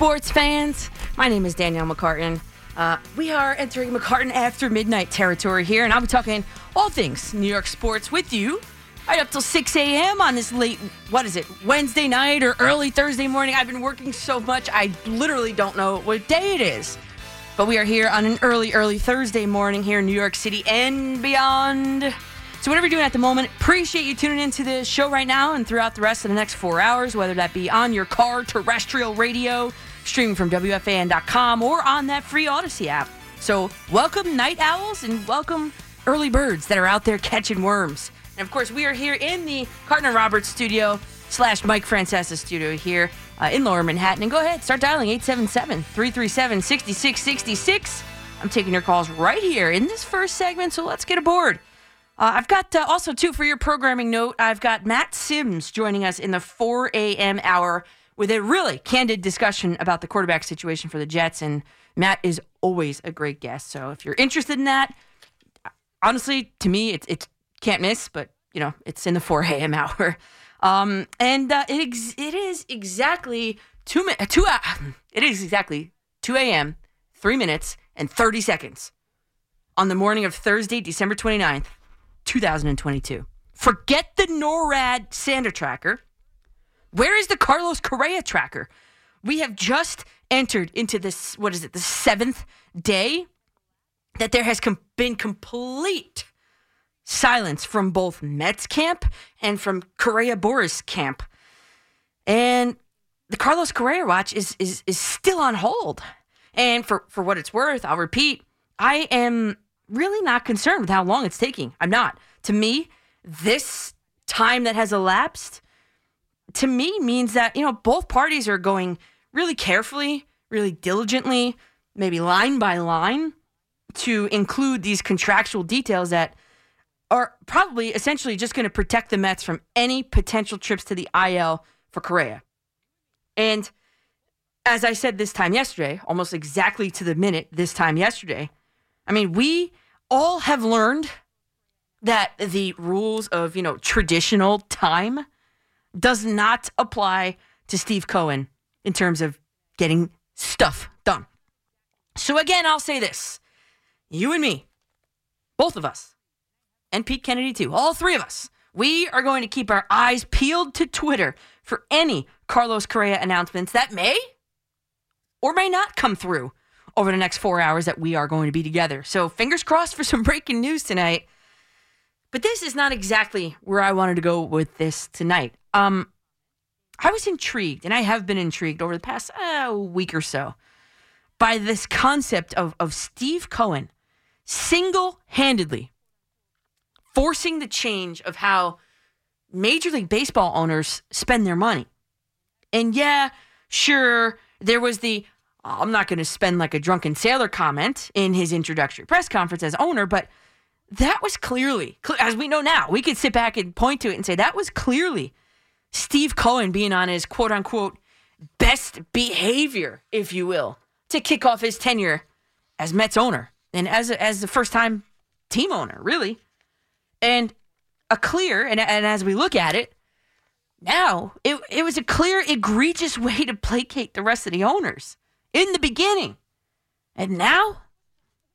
sports fans. My name is Danielle McCartan. Uh, we are entering McCartan after midnight territory here, and I'll be talking all things New York sports with you right up till 6 a.m. on this late, what is it, Wednesday night or early Thursday morning. I've been working so much, I literally don't know what day it is. But we are here on an early, early Thursday morning here in New York City and beyond. So, whatever you're doing at the moment, appreciate you tuning into the show right now and throughout the rest of the next four hours, whether that be on your car, terrestrial radio, streaming from WFAN.com, or on that free Audacy app. So, welcome, night owls, and welcome, early birds that are out there catching worms. And of course, we are here in the Carton Roberts studio slash Mike Francesa studio here uh, in Lower Manhattan. And go ahead, start dialing 877 337 6666. I'm taking your calls right here in this first segment, so let's get aboard. Uh, I've got uh, also, too, for your programming note, I've got Matt Simms joining us in the 4 a.m. hour with a really candid discussion about the quarterback situation for the Jets. And Matt is always a great guest. So if you're interested in that, honestly, to me, it's it can't miss, but, you know, it's in the 4 a.m. hour. Um, and uh, it, ex- it is exactly two, mi- two uh, it is exactly 2 a.m., 3 minutes, and 30 seconds on the morning of Thursday, December 29th. 2022. Forget the NORAD Santa tracker. Where is the Carlos Correa tracker? We have just entered into this, what is it, the seventh day that there has com- been complete silence from both Mets camp and from Correa Boras camp. And the Carlos Correa watch is, is, is still on hold. And for, for what it's worth, I'll repeat, I am really not concerned with how long it's taking. I'm not. To me, this time that has elapsed to me means that, you know, both parties are going really carefully, really diligently, maybe line by line to include these contractual details that are probably essentially just going to protect the Mets from any potential trips to the IL for Correa. And as I said this time yesterday, almost exactly to the minute this time yesterday, I mean, we all have learned that the rules of, you know, traditional time does not apply to Steve Cohen in terms of getting stuff done. So again, I'll say this. You and me, both of us, and Pete Kennedy too, all three of us, we are going to keep our eyes peeled to Twitter for any Carlos Correa announcements that may or may not come through over the next four hours that we are going to be together. So fingers crossed for some breaking news tonight. But this is not exactly where I wanted to go with this tonight. Um, I was intrigued, and I have been intrigued over the past uh, week or so by this concept of, of Steve Cohen single handedly forcing the change of how Major League Baseball owners spend their money. And yeah, sure, there was the I'm not going to spend like a drunken sailor comment in his introductory press conference as owner, but that was clearly, as we know now, we could sit back and point to it and say that was clearly Steve Cohen being on his quote unquote best behavior, if you will, to kick off his tenure as Mets owner and as a, as the first time team owner, really. And a clear, and, and as we look at it, now it, it was a clear, egregious way to placate the rest of the owners in the beginning. And now,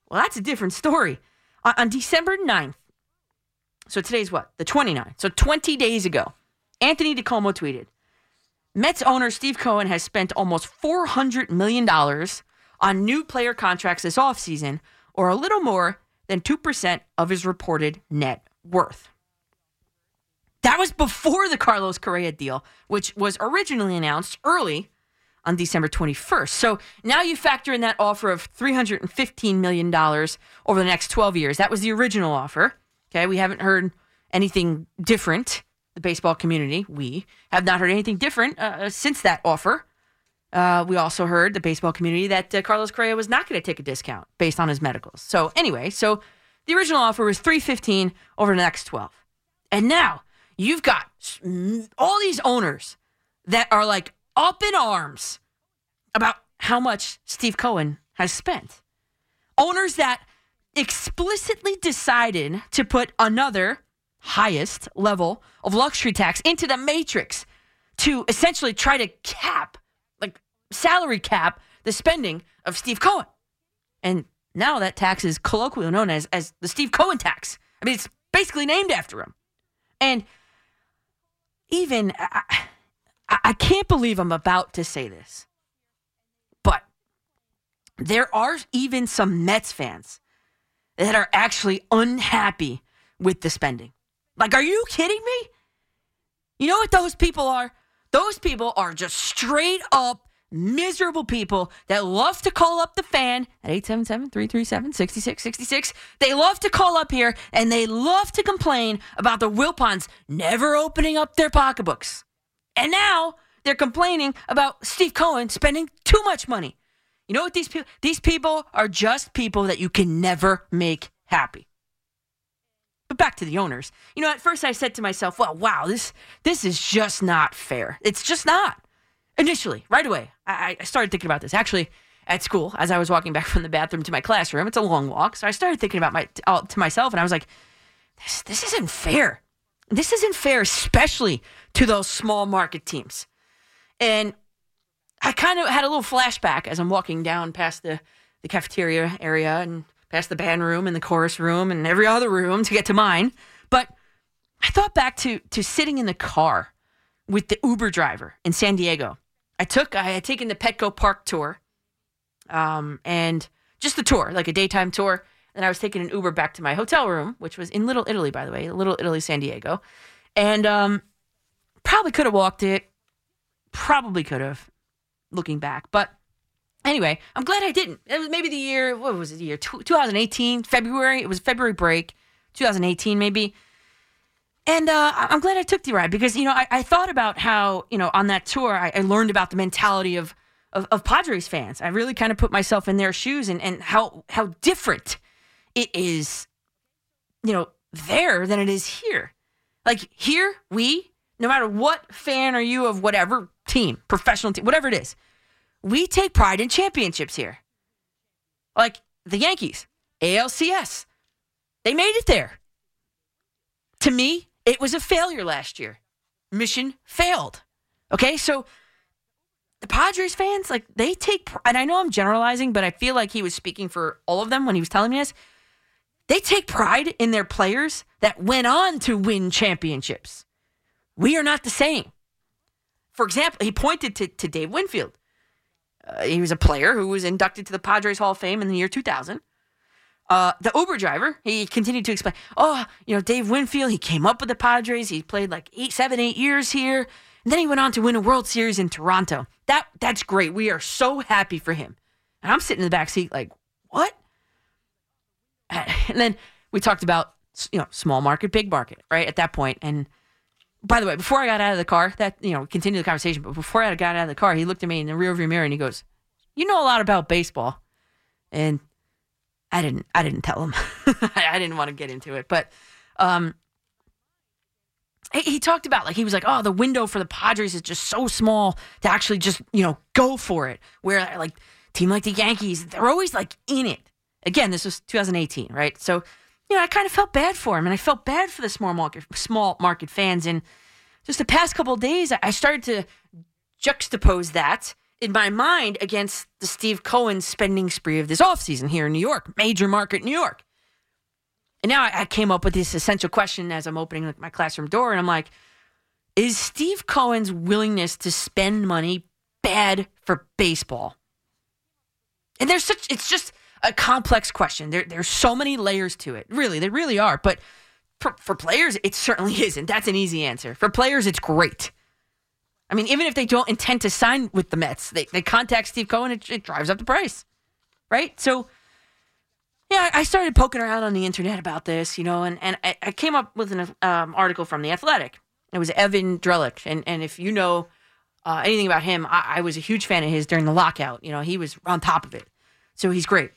well, that's a different story. On, on December 9th, so today's what? The 29th. So 20 days ago, Anthony DiComo tweeted Mets owner Steve Cohen has spent almost $400 million on new player contracts this offseason, or a little more than 2% of his reported net worth. That was before the Carlos Correa deal, which was originally announced early on December 21st. So now you factor in that offer of $315 million over the next 12 years. That was the original offer. Okay, we haven't heard anything different. The baseball community, we have not heard anything different uh, since that offer. Uh, we also heard the baseball community that uh, Carlos Correa was not going to take a discount based on his medicals. So anyway, so the original offer was 315 over the next 12. And now you've got all these owners that are like up in arms about how much Steve Cohen has spent. Owners that explicitly decided to put another highest level of luxury tax into the matrix to essentially try to cap like salary cap the spending of Steve Cohen. And now that tax is colloquially known as, as the Steve Cohen tax. I mean, it's basically named after him. And even, I, I, I can't believe I'm about to say this, but there are even some Mets fans that are actually unhappy with the spending. Like, are you kidding me? You know what those people are? Those people are just straight up miserable people that love to call up the fan at 877-337-6666. They love to call up here and they love to complain about the Wilpons never opening up their pocketbooks. And now they're complaining about Steve Cohen spending too much money. You know what these people these people are just people that you can never make happy. But back to the owners. You know, at first I said to myself, "Well, wow, this this is just not fair. It's just not." Initially, right away, I, I started thinking about this. Actually, at school, as I was walking back from the bathroom to my classroom, it's a long walk, so I started thinking about my to myself, and I was like, "This this isn't fair. This isn't fair, especially to those small market teams." And I kind of had a little flashback as I'm walking down past the, the cafeteria area and past the band room and the chorus room and every other room to get to mine. But I thought back to to sitting in the car with the Uber driver in San Diego. I took I had taken the Petco Park tour, um, and just the tour, like a daytime tour. And I was taking an Uber back to my hotel room, which was in Little Italy, by the way, Little Italy, San Diego, and um, probably could have walked it. Probably could have, looking back, but anyway, I'm glad I didn't. It was maybe the year. What was it? The year 2018, February. It was February break, 2018, maybe. And uh, I'm glad I took the ride because, you know, I, I thought about how, you know, on that tour, I, I learned about the mentality of, of, of, Padres fans. I really kind of put myself in their shoes and, and how, how different it is, you know, there than it is here. Like here, we, no matter what fan are you of whatever team, professional team, whatever it is, we take pride in championships here. Like the Yankees, ALCS, they made it there. To me, it was a failure last year. Mission failed. Okay, so the Padres fans, like, they take, and I know I'm generalizing, but I feel like he was speaking for all of them when he was telling me this. They take pride in their players that went on to win championships. We are not the same. For example, he pointed to, to Dave Winfield. Uh, he was a player who was inducted to the Padres Hall of Fame in the year 2000. Uh, the Uber driver, he continued to explain, oh, you know, Dave Winfield, he came up with the Padres. He played like eight, seven, eight years here. And then he went on to win a World Series in Toronto. That That's great. We are so happy for him. And I'm sitting in the back seat like, what? And then we talked about, you know, small market, big market, right? At that point. And by the way, before I got out of the car, that, you know, continued the conversation, but before I got out of the car, he looked at me in the rearview mirror and he goes, you know a lot about baseball. And I didn't I didn't tell him. I didn't want to get into it, but um, he, he talked about like he was like, oh, the window for the Padres is just so small to actually just you know go for it. Where like team like the Yankees, they're always like in it. Again, this was 2018, right? So you know, I kind of felt bad for him, and I felt bad for the small market small market fans. And just the past couple days, I started to juxtapose that in my mind against the Steve Cohen spending spree of this offseason here in New York, major market New York. And now I, came up with this essential question as I'm opening my classroom door, and I'm like, is Steve Cohen's willingness to spend money bad for baseball? And there's such, it's just a complex question. There, there's so many layers to it. Really, they really are. But for, for players, it certainly isn't. That's an easy answer. For players, it's great. I mean, even if they don't intend to sign with the Mets, they, they contact Steve Cohen, it, it drives up the price, right? So, yeah, I started poking around on the internet about this, you know, and, and I, I came up with an um, article from The Athletic. It was Evan Drellich. And, and if you know uh, anything about him, I, I, was a huge fan of his during the lockout. You know, he was on top of it. So he's great.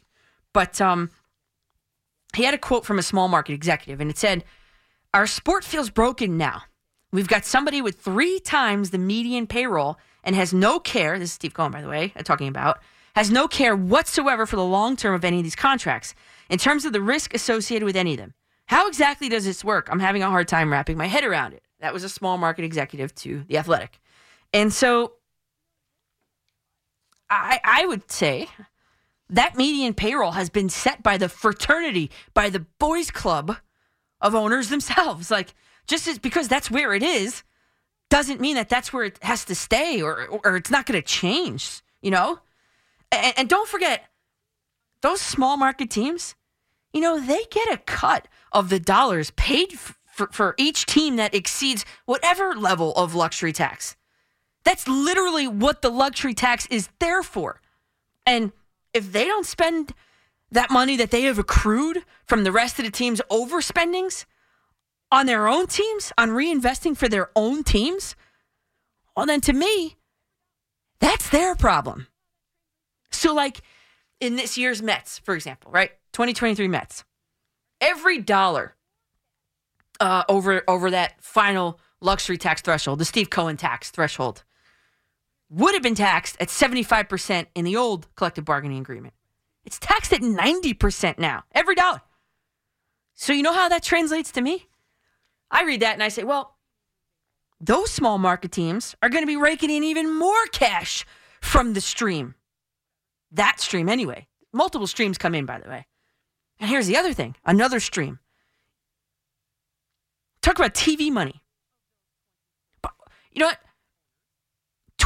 But um, he had a quote from a small market executive, and it said, Our sport feels broken now. We've got somebody with three times the median payroll and has no care. This is Steve Cohen, by the way, uh, talking about has no care whatsoever for the long term of any of these contracts in terms of the risk associated with any of them. How exactly does this work? I'm having a hard time wrapping my head around it. That was a small market executive to the Athletic, and so I, I would say that median payroll has been set by the fraternity, by the boys' club of owners themselves. Like, just as, because that's where it is, doesn't mean that that's where it has to stay or, or it's not going to change, you know? And, and don't forget, those small market teams, you know, they get a cut of the dollars paid for, for each team that exceeds whatever level of luxury tax. That's literally what the luxury tax is there for. And if they don't spend that money that they have accrued from the rest of the team's overspendings on their own teams, on reinvesting for their own teams, well, then to me, that's their problem. So, like in this year's Mets, for example, right? 2023 Mets, every dollar uh, over over that final luxury tax threshold, the Steve Cohen tax threshold, would have been taxed at 75% in the old collective bargaining agreement. It's taxed at 90% now, every dollar. So, you know how that translates to me? I read that and I say, well, those small market teams are going to be raking in even more cash from the stream. That stream, anyway. Multiple streams come in, by the way. And here's the other thing another stream. Talk about TV money. But you know what?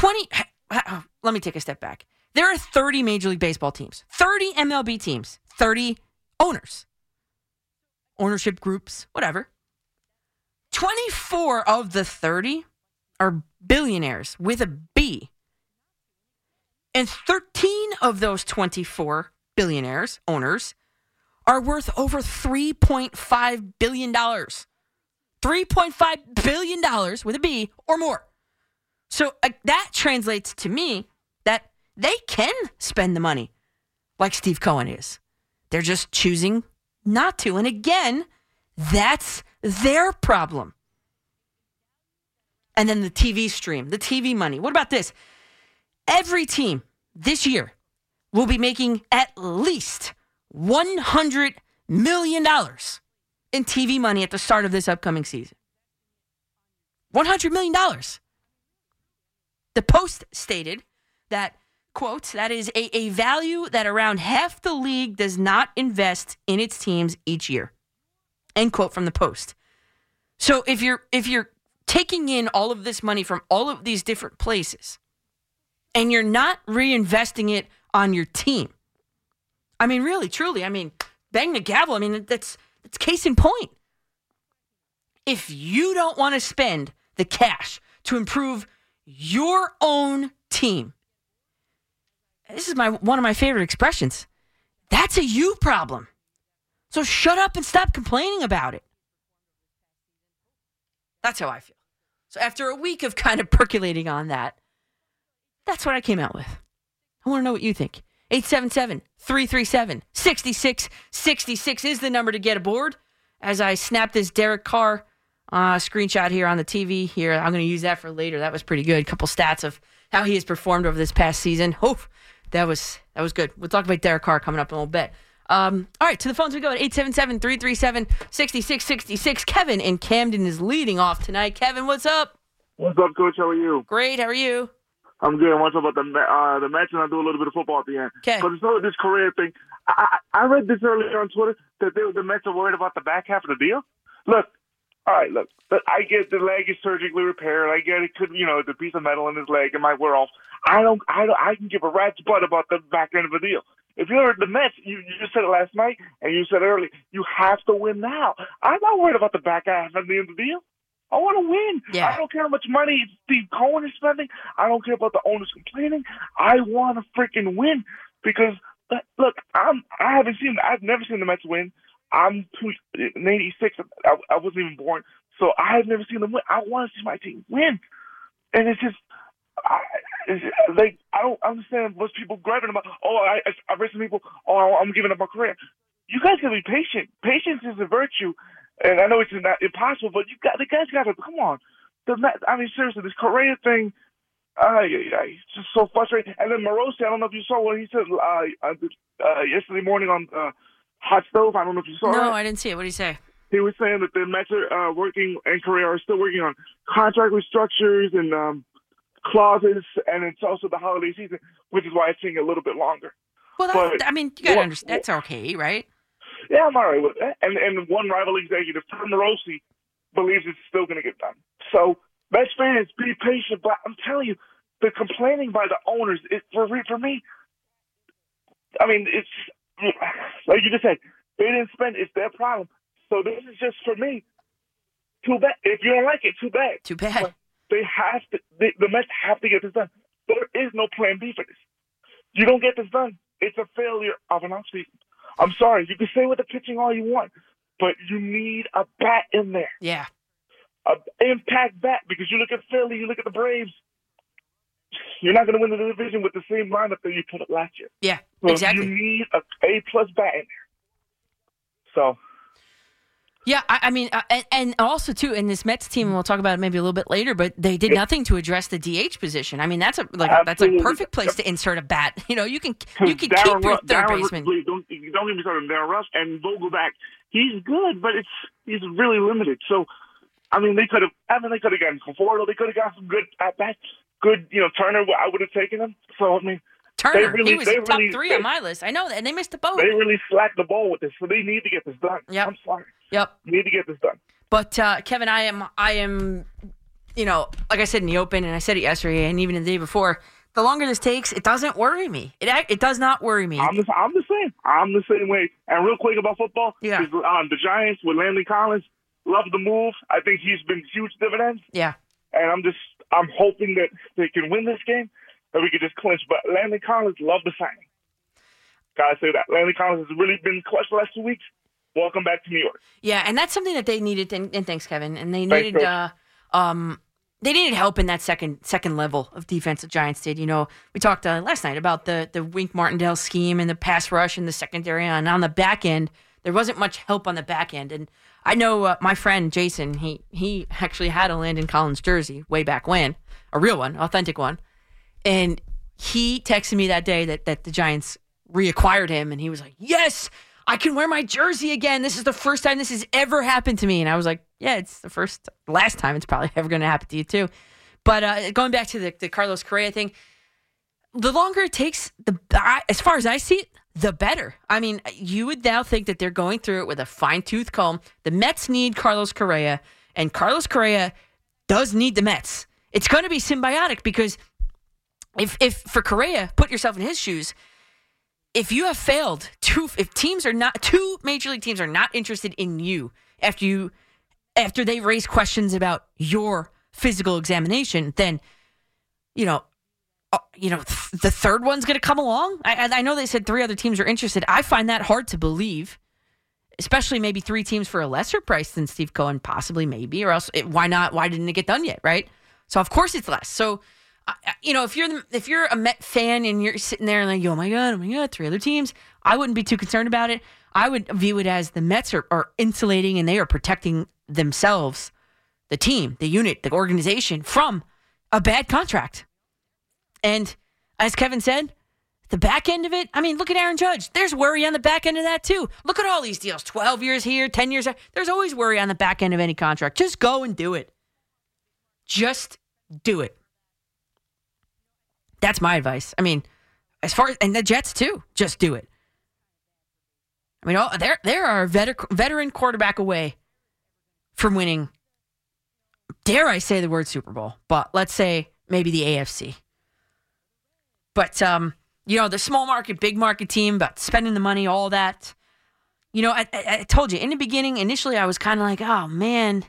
20 uh, uh, let me take a step back. There are 30 Major League Baseball teams, 30 MLB teams, 30 owners, ownership groups, whatever. 24 of the 30 are billionaires with a B. And 13 of those 24 billionaires, owners, are worth over $3.5 billion. $3.5 billion with a B or more. So uh, that translates to me that they can spend the money like Steve Cohen is. They're just choosing not to. And again, that's their problem. And then the TV stream, the TV money. What about this? Every team this year will be making at least $100 million in TV money at the start of this upcoming season. $100 million. The Post stated that, quote, that is a, a value that around half the league does not invest in its teams each year. End quote from the Post. So if you're if you're taking in all of this money from all of these different places and you're not reinvesting it on your team, I mean, really, truly, I mean, bang the gavel. I mean, that's that's case in point. If you don't want to spend the cash to improve your own team. This is my one of my favorite expressions. That's a you problem. So shut up and stop complaining about it. That's how I feel. So after a week of kind of percolating on that, that's what I came out with. I want to know what you think. 877 337 6666 is the number to get aboard. As I snap this Derek Carr uh, screenshot here on the TV here. I'm going to use that for later. That was pretty good. A couple stats of how he has performed over this past season. Oh, that was that was good. We'll talk about Derek Carr coming up in a little bit. Um, all right, to the phones we go at 877-337-6666. Kevin in Camden is leading off tonight. Kevin, what's up? What's up, Coach? How are you? Great. How are you? I'm good. What's up about the uh, the match, and I'll do a little bit of football at the end. Okay. But it's not this Correa thing. I, I read this earlier on Twitter that they, the Mets are worried about the back half of the deal. Look, all right, look, I get the leg is surgically repaired. I get it could, you know, the piece of metal in his leg it might wear off. I don't, I don't, I can give a rat's butt about the back end of the deal. If you're the Mets, you, you just said it last night, and you said earlier, you have to win now. I'm not worried about the back half of the end of the deal. I want to win. Yeah. I don't care how much money Steve Cohen is spending. I don't care about the owners complaining. I want to freaking win because look, I'm I haven't seen I've never seen the Mets win. I'm two, in '86. I, I wasn't even born, so I have never seen them win. I want to see my team win, and it's just. I, it's, like I don't understand what's people grabbing about. Oh, I I I read some people. Oh, I'm giving up my career. You guys gotta be patient. Patience is a virtue, and I know it's not impossible, but you got the guys got to come on. The I mean, seriously, this Correa thing. Uh, yeah, it's just so frustrating. And then Morosi, I don't know if you saw what he said uh, uh yesterday morning on uh, Hot Stove. I don't know if you saw No, that. I didn't see it. What did he say? He was saying that the Mets are uh, working and Correa are still working on contract restructures and um, clauses, and it's also the holiday season, which is why it's taking a little bit longer. Well, that, But I mean, you gotta what- understand. That's okay, right? Yeah, I'm all right with that. And and one rival executive, Tom Morosi, believes it's still going to get done. So Mets fans, be patient. But I'm telling you, the complaining by the owners, it, for for me, I mean, it's like you just said, they didn't spend. It's their problem. So this is just for me. Too bad. If you don't like it, too bad. Too bad. They have to. They, the Mets have to get this done. There is no plan B for this. You don't get this done. It's a failure of an offseason. I'm sorry. You can say with the pitching all you want, but you need a bat in there, Yeah. a impact bat. Because you look at Philly, you look at the Braves. You're not going to win the division with the same lineup that you put up last year. Yeah. So exactly. You need a A plus bat in there. So Yeah, I, I mean, uh, and, and also too, in this Mets team, and we'll talk about it maybe a little bit later, but they did nothing to address the DH position. I mean, that's a like that's a perfect place to insert a bat. You know, you can you can Darren keep your third Darren- baseman. please Don't, don't get me started on Darin Ruf and Vogelbach. He's good, but it's he's really limited. So, I mean, they could have. I mean, they could have gotten Conforto. They could have got some good at bats. Good, you know, Turner. I would have taken him. So, I mean, Turner, really- he was they top really- three they- on my list. I know that, and they missed the boat. they really slacked the ball with this. So they need to get this done. Yep. I'm sorry. Yep. Need to get this done. But uh, Kevin, I am, I am, you know, like I said in the open, and I said it yesterday, and even the day before. The longer this takes, it doesn't worry me. It it does not worry me. I'm the, I'm the same. I'm the same way. And real quick about football, Yeah. um, the Giants with Landon Collins. Love the move. I think he's been huge dividends. yeah. and I'm just I'm hoping that they can win this game, that we could just clinch. But Landon Collins, love the signing. Gotta say that Landon Collins has really been clutch the last two weeks. Welcome back to New York. Yeah, and that's something that they needed. And, and thanks, Kevin. And they needed, Coach. uh, um, they needed help in that second second level of defense. The Giants did. You know, we talked uh, last night about the the Wink Martindale scheme and the pass rush and the secondary. And on the back end, there wasn't much help on the back end. And I know uh, my friend Jason. He he actually had a Landon Collins jersey way back when, a real one, authentic one. And he texted me that day that that the Giants reacquired him, and he was like, "Yes, I can wear my jersey again. This is the first time this has ever happened to me." And I was like, "Yeah, it's the first, last time it's probably ever going to happen to you too." But uh, going back to the, the Carlos Correa thing, the longer it takes, the as far as I see it, the better. I mean, you would now think that they're going through it with a fine tooth comb. The Mets need Carlos Correa, and Carlos Correa does need the Mets. It's going to be symbiotic because if if for Correa, put yourself in his shoes. If you have failed, two if teams are not two major league teams are not interested in you after you after they raise questions about your physical examination, then you know uh, you know th- the third one's going to come along. I, I know they said three other teams are interested. I find that hard to believe, especially maybe three teams for a lesser price than Steve Cohen, possibly maybe, or else it, why not? Why didn't it get done yet? Right. So of course it's less. So you know if you're the, if you're a Met fan and you're sitting there and like oh my god oh my god three other teams, I wouldn't be too concerned about it. I would view it as the Mets are, are insulating and they are protecting themselves, the team, the unit, the organization from a bad contract. And as Kevin said, the back end of it, I mean, look at Aaron Judge. There's worry on the back end of that too. Look at all these deals 12 years here, 10 years there. There's always worry on the back end of any contract. Just go and do it. Just do it. That's my advice. I mean, as far as, and the Jets too, just do it. I mean, there, there are a veter- veteran quarterback away from winning, dare I say the word Super Bowl, but let's say maybe the AFC. But um, you know, the small market, big market team, but spending the money, all that. You know, I, I, I told you in the beginning. Initially, I was kind of like, "Oh man,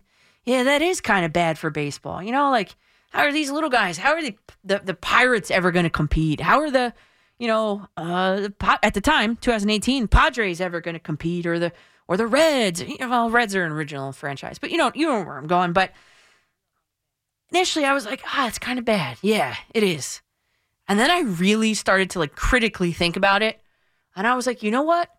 yeah, that is kind of bad for baseball." You know, like how are these little guys? How are the the, the Pirates ever going to compete? How are the you know, uh, at the time, 2018, Padres ever going to compete, or the or the Reds? You know, Well, Reds are an original franchise, but you know, you know where I'm going. But initially, I was like, ah, it's kind of bad. Yeah, it is. And then I really started to like critically think about it, and I was like, you know what?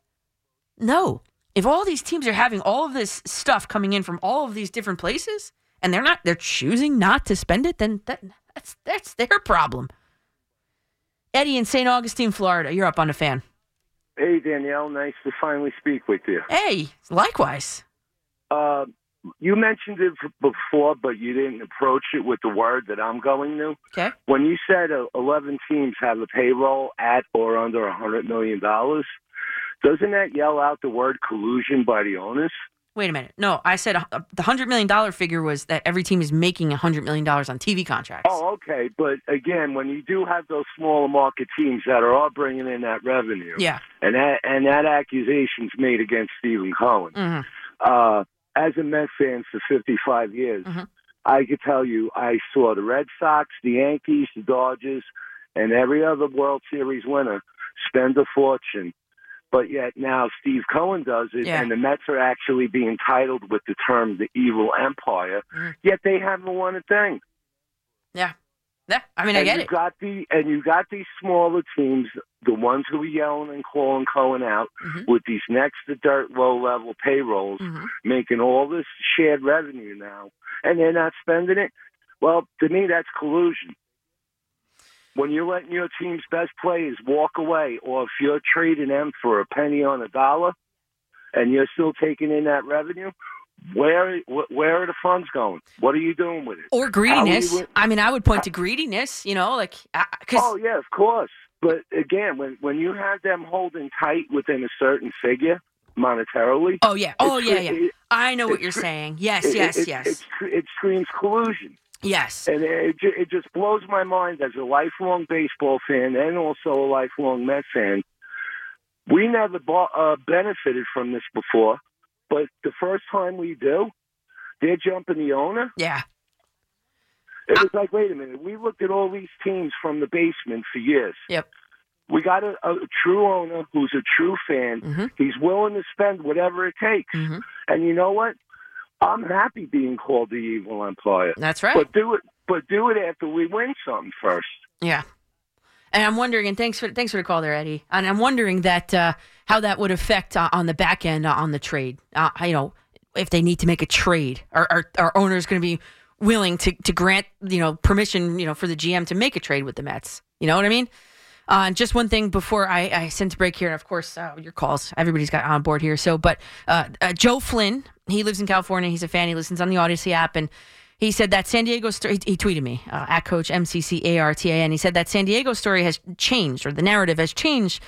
No, if all these teams are having all of this stuff coming in from all of these different places, and they're not, they're choosing not to spend it, then that that's that's their problem. Eddie in St. Augustine, Florida. You're up on the fan. Hey, Danielle. Nice to finally speak with you. Hey, likewise. Uh, you mentioned it before, but you didn't approach it with the word that I'm going to. Okay. When you said uh, 11 teams have a payroll at or under $100 million, doesn't that yell out the word collusion by the owners? Wait a minute. No, I said uh, the hundred million dollar figure was that every team is making hundred million dollars on TV contracts. Oh, okay. But again, when you do have those smaller market teams that are all bringing in that revenue, Yeah. and that and that accusation's made against Stephen Cohen. hmm Uh, as a Met fan for 55 years, Mhm. I could tell you I saw the Red Sox, the Yankees, the Dodgers, and every other World Series winner spend a fortune. But yet now Steve Cohen does it, Yeah. and the Mets are actually being titled with the term the evil empire, Mhm. yet they haven't won a thing. Yeah. Yeah. I mean, I and get you it. got the and you got these smaller teams, the ones who are yelling and calling Cohen out Mhm. with these next to dirt low level payrolls, Mhm. making all this shared revenue now, and they're not spending it. Well, to me, that's collusion. When you're letting your team's best players walk away, or if you're trading them for a penny on a dollar, and you're still taking in that revenue, where wh- where are the funds going? What are you doing with it? Or greediness. I mean, I would point to greediness. You know, like because Oh yeah, of course. But again, when when you have them holding tight within a certain figure monetarily, oh yeah, oh yeah, yeah. it- I know what you're saying. Yes, it- yes, it, yes, It, it screams collusion, yes. and it it just blows my mind as a lifelong baseball fan and also a lifelong Mets fan. We never bought, uh, benefited from this before, but the first time we do, they're jumping the owner. Yeah. It was like, wait a minute. We looked at all these teams from the basement for years. Yep. We got a, a true owner who's a true fan. Mhm. He's willing to spend whatever it takes. Mhm. And you know what? I'm happy being called the evil empire. That's right. But do it. But do it after we win something first. Yeah. And I'm wondering, and thanks for thanks for the call there, Eddie. And I'm wondering that uh, how that would affect uh, on the back end uh, on the trade. Uh, you know, if they need to make a trade, are are, are owners going to be willing to to grant you know permission you know for the GM to make a trade with the Mets? You know what I mean? Uh, just one thing before I, I send to break here, and of course uh, your calls. Everybody's got on board here. So, but uh, uh, Joe Flynn, he lives in California. He's a fan. He listens on the Audacy app, and he said that San Diego story. He, tweeted me uh, at Coach MCCARTAN. He said that San Diego story has changed, or the narrative has changed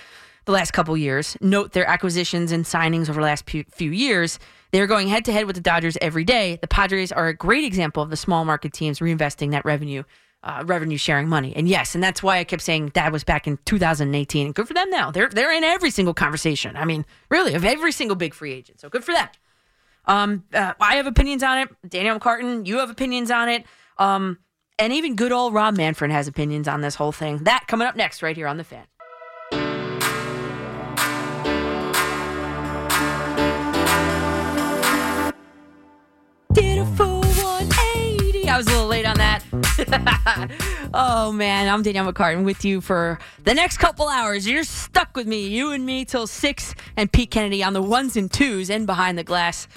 the last couple years. Note their acquisitions and signings over the last few, years. They're going head to head with the Dodgers every day. The Padres are a great example of the small market teams reinvesting that revenue, uh, revenue sharing money. And yes, and that's why I kept saying that was back in 2018. And good for them now. They're they're in every single conversation. I mean, really, of every single big free agent. So good for them. Um, uh, I have opinions on it. Danielle McCartan, you have opinions on it. Um, and even good old Rob Manfred has opinions on this whole thing. That coming up next, right here on the Fan. Did a full 180. I was a little late on that. oh man, I'm Danielle McCartan with you for the next couple hours. You're stuck with me, you and me, till six, and Pete Kennedy on the ones and twos and behind the glass.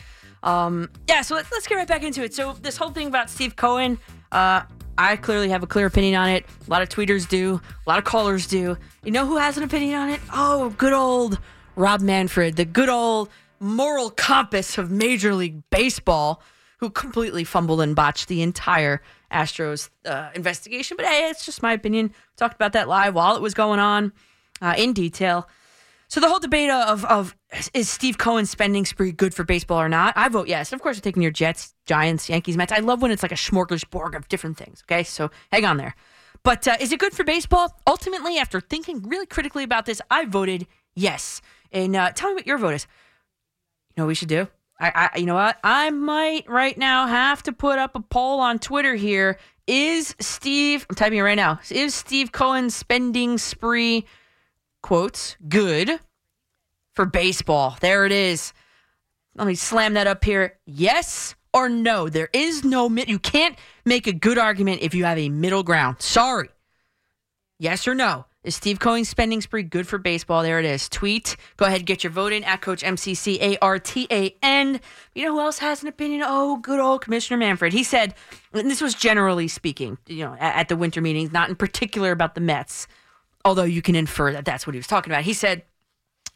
Um, yeah, so let's, let's get right back into it. So this whole thing about Steve Cohen, uh, I clearly have a clear opinion on it. A lot of tweeters do, a lot of callers do. You know who has an opinion on it? Oh, good old Rob Manfred, the good old moral compass of Major League Baseball, who completely fumbled and botched the entire Astros uh, investigation. But hey, it's just my opinion. Talked about that live while it was going on uh, in detail. So the whole debate of of is Steve Cohen's spending spree good for baseball or not? I vote yes. Of course, you're taking your Jets, Giants, Yankees, Mets. I love when it's like a smorgasbord of different things. Okay, so hang on there. But uh, is it good for baseball? Ultimately, after thinking really critically about this, I voted yes. And uh, tell me what your vote is. You know what we should do? I, I, you know what? I might right now have to put up a poll on Twitter here. Is Steve? I'm typing it right now. Is Steve Cohen's spending spree quotes good for baseball? There it is. Let me slam that up here. Yes or no? There is no mid. You can't make a good argument if you have a middle ground. Sorry. Yes or no? Is Steve Cohen's spending spree good for baseball? There it is. Tweet. Go ahead, get your vote in at Coach MCCARTAN. You know who else has an opinion? Oh, good old Commissioner Manfred. He said, and this was generally speaking, you know, at, at the winter meetings, not in particular about the Mets, although you can infer that that's what he was talking about. He said,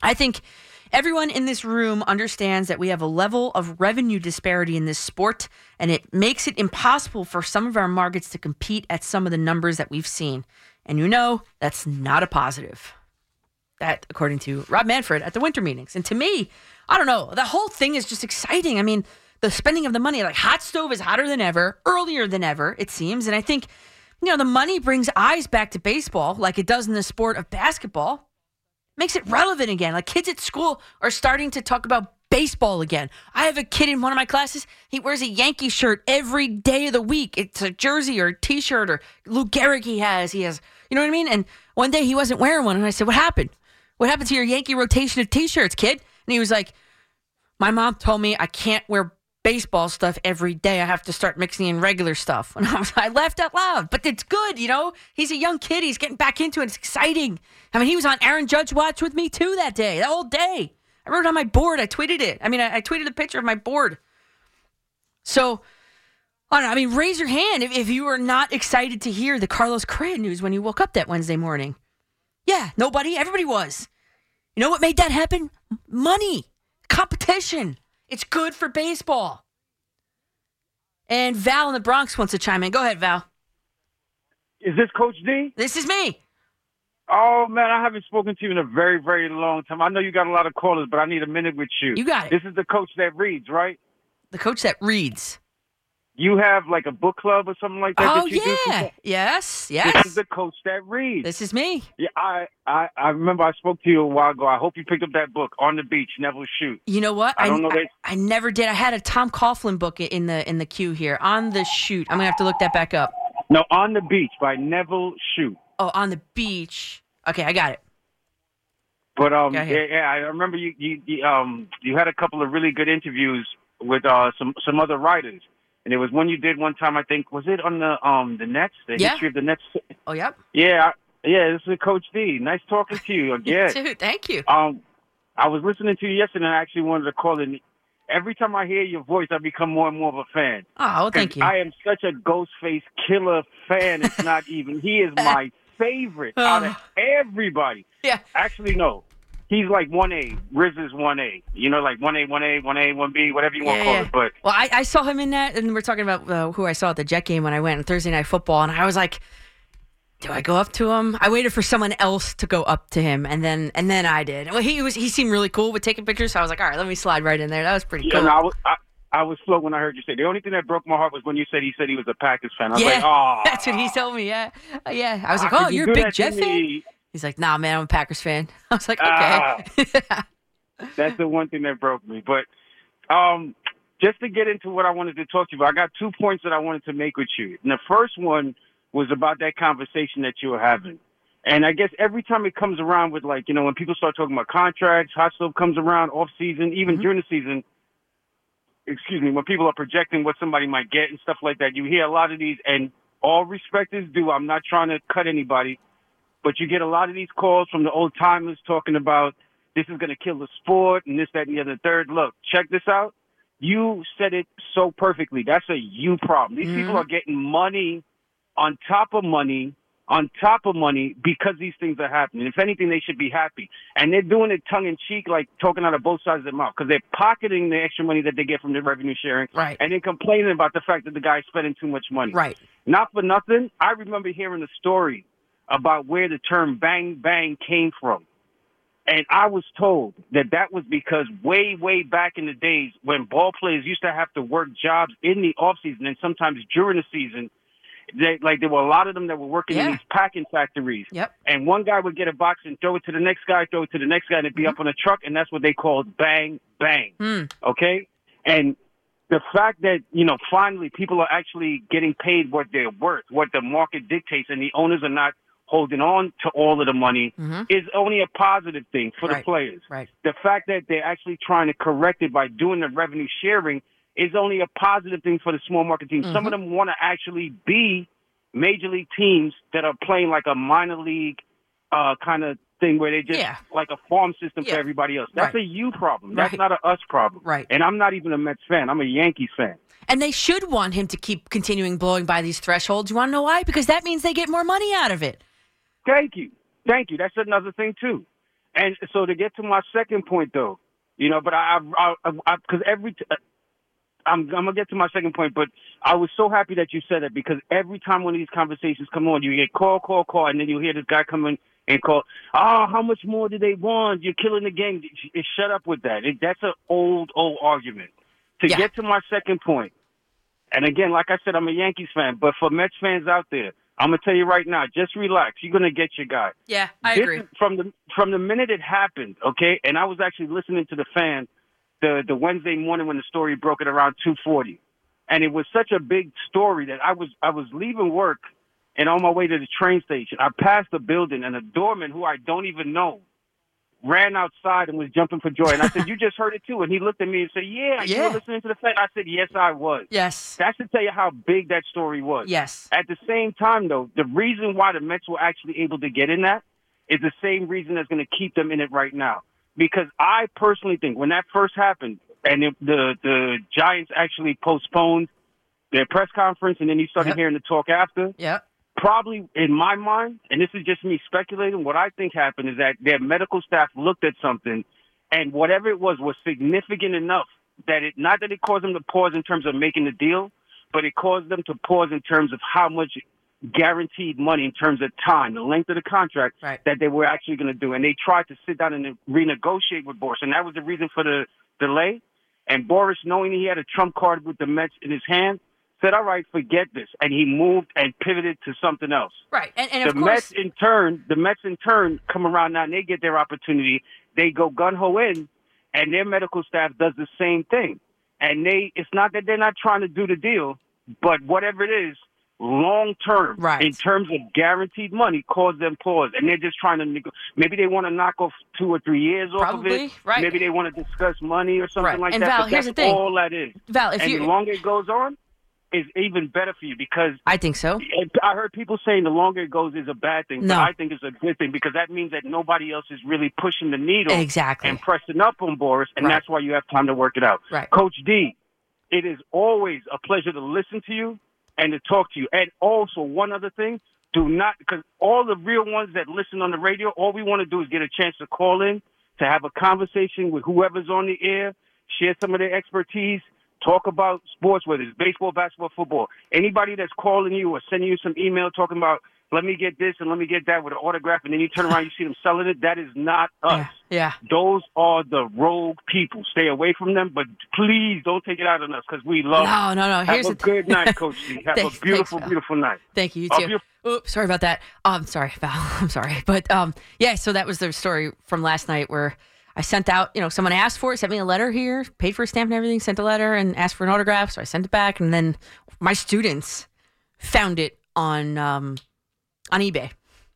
I think Everyone in this room understands that we have a level of revenue disparity in this sport, and it makes it impossible for some of our markets to compete at some of the numbers that we've seen. And you know, that's not a positive. That, according to Rob Manfred at the winter meetings. And to me, I don't know, the whole thing is just exciting. I mean, the spending of the money, like hot stove is hotter than ever, earlier than ever, it seems. And I think, you know, the money brings eyes back to baseball like it does in the sport of basketball makes it relevant again. Like kids at school are starting to talk about baseball again. I have a kid in one of my classes. He wears a Yankee shirt every day of the week. It's a jersey or a T-shirt or Lou Gehrig. He has. He has. You know what I mean? And one day he wasn't wearing one, and I said, "What happened? What happened to your Yankee rotation of T-shirts, kid?" And he was like, "My mom told me I can't wear baseball stuff every day. I have to start mixing in regular stuff. And I was I laughed out loud, but it's good, you know. He's a young kid. He's getting back into it. It's exciting. I mean, he was on Aaron Judge watch with me too that day, that whole day. I wrote it on my board. I tweeted it. I mean, I, I tweeted a picture of my board. So, I don't know. I mean, raise your hand if, if you were not excited to hear the Carlos Correa news when you woke up that Wednesday morning. Yeah, nobody. Everybody was. You know what made that happen? Money, competition. It's good for baseball. And Val in the Bronx wants to chime in. Go ahead, Val. Is this Coach D? This is me. Oh man, I haven't spoken to you in a very, very long time. I know you got a lot of callers, but I need a minute with you. You got it. This is the coach that reads, right? The coach that reads. You have like a book club or something like that. Oh that you do? yeah. Yes. This Yes. is the coach that reads. This is me. Yeah, I, I, I remember I spoke to you a while ago. I hope you picked up that book on the beach, Nevil Shute. You know what? I don't know I, that- I never did. I had a Tom Coughlin book in the in the queue here on the shoot. I'm gonna have to look that back up. No, on the beach by Nevil Shute. Oh, on the beach. Okay, I got it. But um, yeah, yeah, I remember you, you, you um, you had a couple of really good interviews with uh some some other writers, and it was one you did one time. I think was it on the um the Nets, the Yeah. history of the Nets. Oh, yep. Yeah, I, yeah. This is Coach D. Nice talking to you again. Dude, thank you. Um, I was listening to you yesterday, and I actually wanted to call in. Every time I hear your voice, I become more and more of a fan. Oh, well, thank you. I am such a Ghostface Killah fan. It's not even. He is my favorite out of everybody. Yeah. Actually, no. He's like one A. Riz is one A. You know, like one A, one A, one A, one B, whatever you want to call yeah. it. But Well, I, I saw him in that, and we're talking about uh, who I saw at the Jet game when I went on Thursday Night Football, and I was like, "Do I go up to him?" I waited for someone else to go up to him, and then and then I did. Well, he was he seemed really cool with taking pictures, so I was like, "All right, let me slide right in there." That was pretty yeah, cool. no, I was. I, I was slow when I heard you say. The only thing that broke my heart was when you said he said he was a Packers fan. I was yeah, like, oh, that's what he told me. Yeah, Uh, yeah. I was like, "Oh, you you're a big Jet fan." me? He's like, "Nah, man, I'm a Packers fan." I was like, Ah. "Okay." That's the one thing that broke me. But um, just to get into what I wanted to talk to you about, I got two points that I wanted to make with you. And the first one was about that conversation that you were having. And I guess every time it comes around with like, you know, when people start talking about contracts, hot stove comes around off season, even Mhm. during the season, excuse me, when people are projecting what somebody might get and stuff like that, you hear a lot of these and all respect is due. I'm not trying to cut anybody, but you get a lot of these calls from the old timers talking about this is going to kill the sport and this, that, and the other third. Look, check this out. You said it so perfectly. That's a you problem. These people Mhm. are getting money on top of money on top of money because these things are happening. If anything, they should be happy. And they're doing it tongue in cheek, like talking out of both sides of their mouth because they're pocketing the extra money that they get from the revenue sharing right, and then complaining about the fact that the guy's spending too much money. right. Not for nothing, I remember hearing a story about where the term bang bang came from. And I was told that that was because way, way back in the days when ball players used to have to work jobs in the off season and sometimes during the season, they, like there were a lot of them that were working Yeah. in these packing factories. Yep. And one guy would get a box and throw it to the next guy, throw it to the next guy, and it'd be up on a truck, and that's what they called bang bang Hmm. okay? And the fact that, you know, finally people are actually getting paid what they're worth, what the market dictates, and the owners are not holding on to all of the money Mhm. is only a positive thing for Right. the players. Right. The fact that they're actually trying to correct it by doing the revenue sharing is only a positive thing for the small market teams. Some of Mm-hmm. them want to actually be major league teams that are playing like a minor league uh, kind of thing where they just Yeah. like a farm system Yeah. for everybody else. That's Right. a you problem. That's not a us problem. Right. And I'm not even a Mets fan. I'm a Yankees fan. And they should want him to keep continuing blowing by these thresholds. You want to know why? Because that means they get more money out of it. Thank you. Thank you. That's another thing too. And so to get to my second point though, You know, but I, I, I, because every, t- uh, I'm, I'm gonna get to my second point, but I was so happy that you said it because every time one of these conversations come on, you get call, call, call, and then you hear this guy come in and call, oh, how much more do they want? You're killing the game. Eh, shut up with that. It, that's an old, old argument. To Yeah. get to my second point, and again, like I said, I'm a Yankees fan, but for Mets fans out there, I'm gonna tell you right now, just relax. You're gonna get your guy. Yeah, I This agree. from the from the minute it happened, okay, and I was actually listening to the fan the the Wednesday morning when the story broke at around 2:40, and it was such a big story that I was I was leaving work and on my way to the train station, I passed the building and a doorman who I don't even know ran outside and was jumping for joy. And I said, "You just heard it too?" And he looked at me and said, "Yeah, you Yeah. were listening to the fan." I said, "Yes, I was." Yes. That should tell you how big that story was. Yes. At the same time, though, the reason why the Mets were actually able to get in that is the same reason that's going to keep them in it right now. Because I personally think when that first happened and it, the the Giants actually postponed their press conference and then you started Yep. hearing the talk after, Yeah. Probably in my mind, and this is just me speculating, what I think happened is that their medical staff looked at something and whatever it was was significant enough that it not that it caused them to pause in terms of making the deal, but it caused them to pause in terms of how much guaranteed money in terms of time, the length of the contract Right. that they were actually going to do. And they tried to sit down and renegotiate with Boras, and that was the reason for the delay. And Boras, knowing he had a trump card with the Mets in his hand, said, "All right, forget this," and he moved and pivoted to something else Right. And, and of the course, Mets in turn, the Mets in turn come around now and they get their opportunity. They go gun ho in, and their medical staff does the same thing. And they, it's not that they're not trying to do the deal, but whatever it is, long term, Right. in terms of guaranteed money, cause them pause, and they're just trying to. Maybe they want to knock off two or three years off Probably, of it. right. Maybe they want to discuss money or something Right. like And that. Val, but here's that's the thing. all that is. Val, if and you, the longer it goes on, is even better for you because I think so. I heard people saying the longer it goes is a bad thing, No. but I think it's a good thing because that means that nobody else is really pushing the needle Exactly. and pressing up on Boras, and Right. that's why you have time to work it out. Right. Coach D, it is always a pleasure to listen to you and to talk to you. And also, one other thing, do not because all the real ones that listen on the radio, all we want to do is get a chance to call in to have a conversation with whoever's on the air, share some of their expertise, talk about sports, whether it's baseball, basketball, football. Anybody that's calling you or sending you some email talking about let me get this and let me get that with an autograph, and then you turn around, you see them selling it. That is not us. Yeah. Yeah. Those are the rogue people. Stay away from them, but please don't take it out on us because we love. No, no, no. Have Here's a the good night, Coach. Have Thanks- a beautiful, thanks, beautiful night. Thank you. You too. beautiful. Oops, sorry about that. I'm um, sorry, Val. I'm sorry, but um, yeah. So that was the story from last night where I sent out. You know, someone asked for it, sent me a letter here, paid for a stamp and everything, sent a letter and asked for an autograph. So I sent it back, and then my students found it on um on eBay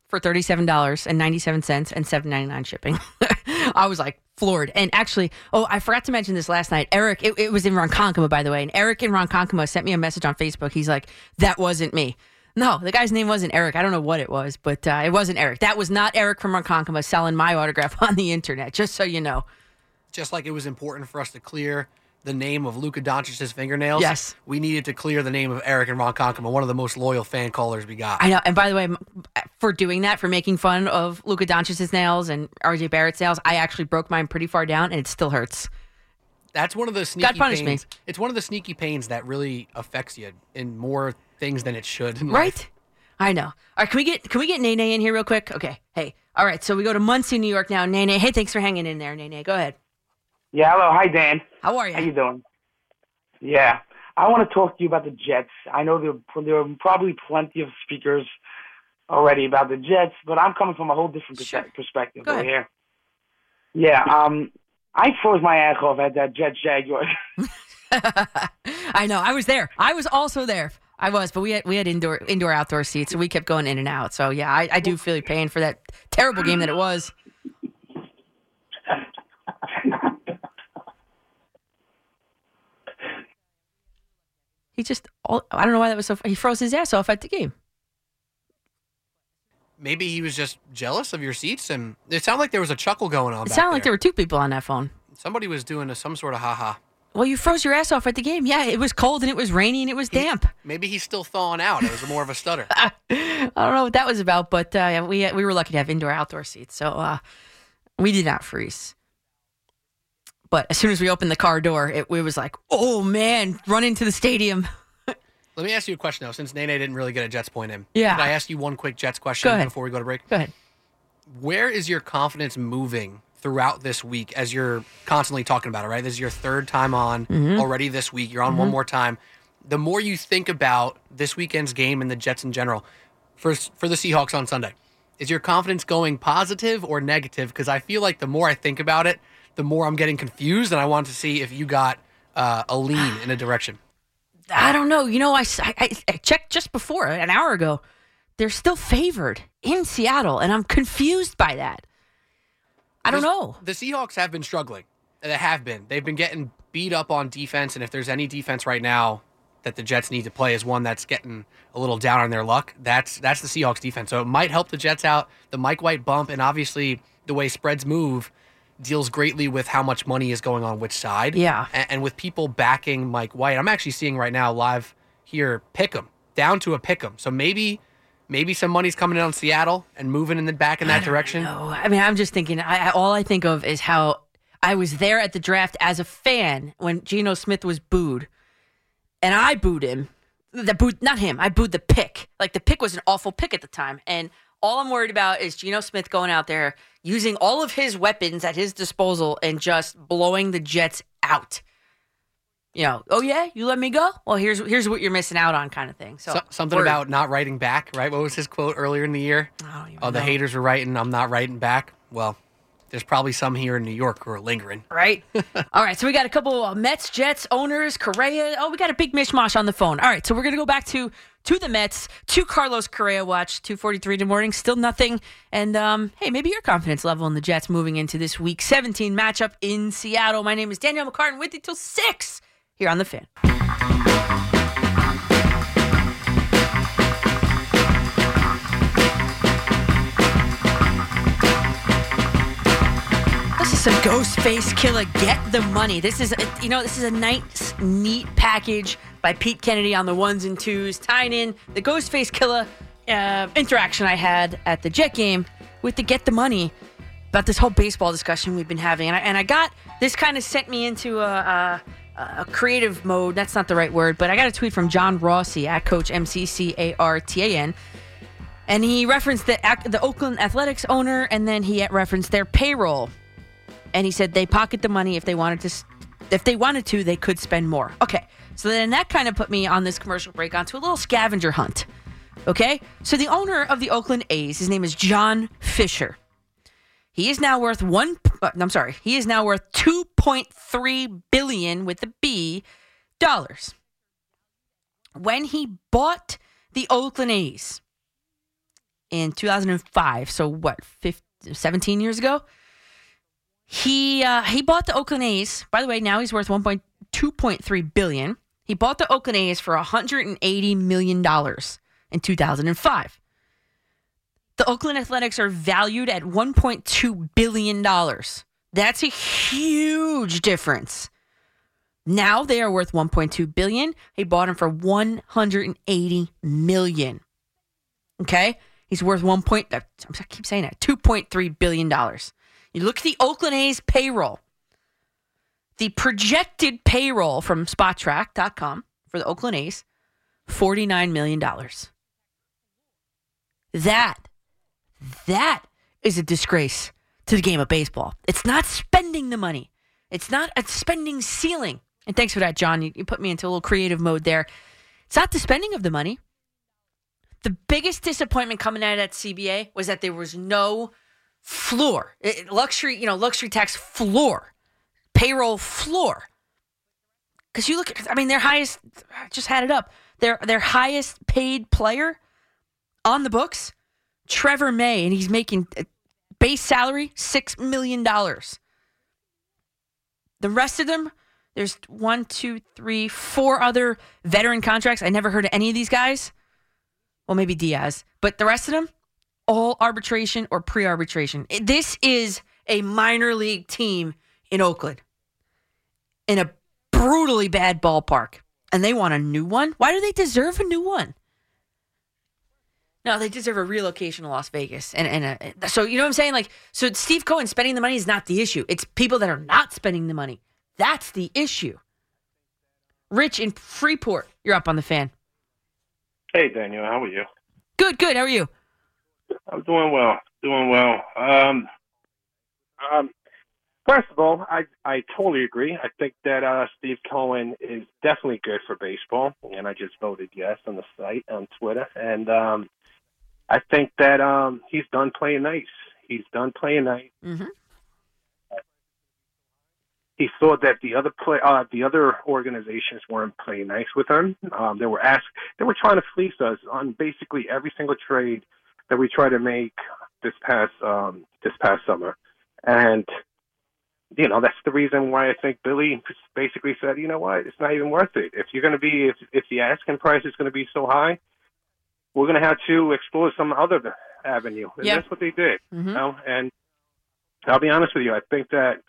for thirty seven dollars and ninety seven cents and seven ninety nine shipping. I was like floored. And actually, oh, I forgot to mention this last night. Eric, it, it was in Ronkonkoma, by the way. And Eric in Ronkonkoma sent me a message on Facebook. He's like, "That wasn't me." No, the guy's name wasn't Eric. I don't know what it was, but uh, it wasn't Eric. That was not Eric from Ronkonkoma selling my autograph on the internet. Just so you know. Just like it was important for us to clear the name of Luka Doncic's fingernails. Yes. we needed to clear the name of Eric and Ron one of the most loyal fan callers we got. I know. And by the way, for doing that, for making fun of Luka Doncic's nails and RJ Barrett's nails, I actually broke mine pretty far down, and it still hurts. That's one of the sneaky God punish me. It's one of the sneaky pains that really affects you in more things than it should. in life. Right? I know. All right, can we get can we get Nene in here real quick? Okay. Hey. All right. So we go to Muncie, New York now. Nene. Hey, thanks for hanging in there, Nene. Go ahead. Yeah, hello. Hi, Dan. How are you? How you doing? Yeah. I want to talk to you about the Jets. I know there, there are probably plenty of speakers already about the Jets, but I'm coming from a whole different Sure. perspe- perspective Go over ahead. here. Yeah, um, I froze my ass off at that Jets Jaguar. I know. I was there. I was also there. I was, but we had we had indoor indoor outdoor seats, so we kept going in and out. So yeah, I, I do feel your pain for that terrible game that it was. He just all, I don't know why that was so. He froze his ass off at the game. Maybe he was just jealous of your seats, and it sounded like there was a chuckle going on. It back sounded like there there were two people on that phone. Somebody was doing a, some sort of haha. Well, you froze your ass off at the game. Yeah, it was cold and it was rainy and it was damp. Maybe he's still thawing out. It was more of a stutter. I don't know what that was about, but uh, we we were lucky to have indoor outdoor seats, so uh, we did not freeze. But as soon as we opened the car door, it, it was like, oh man, run into the stadium. Let me ask you a question though, since Nene didn't really get a Jets point in. Yeah. Can I ask you one quick Jets question before we go to break? Go ahead. Where is your confidence moving throughout this week as you're constantly talking about it, right? This is your third time on Mm-hmm. already this week. You're on one more time. The more you think about this weekend's game and the Jets in general, for for the Seahawks on Sunday, is your confidence going positive or negative? Because I feel like the more I think about it, the more I'm getting confused, and I want to see if you got uh, a lean in a direction. I don't know. You know, I checked just before an hour ago. They're still favored in Seattle, and I'm confused by that. I don't know. The Seahawks have been struggling. They have been. They've been getting beat up on defense, and if there's any defense right now that the Jets need to play is one that's getting a little down on their luck, that's that's the Seahawks defense. So it might help the Jets out. The Mike White bump, and obviously the way spreads move deals greatly with how much money is going on which side. Yeah. And, and with people backing Mike White, I'm actually seeing right now live here pick 'em down to a pick 'em. So maybe maybe some money's coming in on Seattle and moving in the back in that direction. No, I mean, I'm just thinking. I, I, all I think of is how I was there at the draft as a fan when Geno Smith was booed, and I booed him. The booed, not him. I booed the pick. Like the pick was an awful pick at the time, and all I'm worried about is Geno Smith going out there using all of his weapons at his disposal and just blowing the Jets out. You know, oh yeah, you let me go. Well, here's here's what you're missing out on, kind of thing. So So- something worried. about not writing back, right? What was his quote earlier in the year? Oh, the know. haters are writing. I'm not writing back. Well, there's probably some here in New York who are lingering. right? All right, so we got a couple of Mets, Jets owners, Correa. Oh, we got a big mishmash on the phone. All right, so we're gonna go back to to the Mets, to Carlos Correa. Watch two forty three in the morning, still nothing. And um, hey, maybe your confidence level in the Jets moving into this week seventeen matchup in Seattle. My name is Danielle McCartan with you till six here on the Fan. This is some Ghostface Killah. Get the money. This is, a, you know, this is a nice, neat package by Pete Kennedy on the ones and twos, tying in the Ghostface Killah uh, interaction I had at the Jet game with the Get the Money about this whole baseball discussion we've been having, and I, and I got this kind of sent me into a, a, a creative mode. That's not the right word, but I got a tweet from John Rossi at Coach M C C A R T A N. And he referenced the the Oakland Athletics owner, and then he referenced their payroll and he said they pocket the money if they wanted to if they wanted to they could spend more okay so then that kind of put me on this commercial break onto a little scavenger hunt okay so the owner of the oakland a's his name is john fisher he is now worth one uh, i'm sorry he is now worth 2.3 billion with the b dollars when he bought the oakland a's in 2005 so what 15, 17 years ago he uh, he bought the Oakland A's. By the way, now he's worth 1.2.3 billion. He bought the Oakland A's for 180 million dollars in 2005. The Oakland Athletics are valued at 1.2 billion dollars. That's a huge difference. Now they are worth 1.2 billion. He bought them for 180 million. Okay, he's worth 1. Point, I keep saying that 2.3 billion dollars. You look at the Oakland A's payroll. The projected payroll from Spotrac.com for the Oakland A's, $49 million. That, that is a disgrace to the game of baseball. It's not spending the money. It's not a spending ceiling. And thanks for that, John. You, you put me into a little creative mode there. It's not the spending of the money. The biggest disappointment coming out of that CBA was that there was no floor, It- luxury, you know, luxury tax floor, payroll floor. Because you look at, I mean, their highest, I just had it up, their their highest paid player on the books, Trevor May, and he's making uh, base salary six million dollars. The rest of them, there's one, two, three, four other veteran contracts. I never heard of any of these guys. Well, maybe Diaz, but the rest of them, all arbitration or pre arbitration. This is a minor league team in Oakland in a brutally bad ballpark. And they want a new one? Why do they deserve a new one? No, they deserve a relocation to Las Vegas, and and uh, so you know what I'm saying. Like, so Steve Cohen spending the money is not the issue. It's people that are not spending the money. That's the issue. Rich in Freeport, you're up on the fan. Hey, Daniel, how are you? Good, good. How are you? I'm doing well, doing well. Um, um, first of all, I I totally agree. I think that uh, Steve Cohen is definitely good for baseball, and I just voted yes on the site on Twitter. And um, I think that um, he's done playing nice. He's done playing nice. Mm-hmm. He saw that the other play, uh, the other organizations weren't playing nice with him. Um, they were asked, they were trying to fleece us on basically every single trade that we tried to make this past um, this past summer, and you know that's the reason why I think Billy basically said, you know what, it's not even worth it. If you're going to be, if if the asking price is going to be so high, we're going to have to explore some other avenue, and Yep. that's what they did. Mhm. You know, and I'll be honest with you, I think that.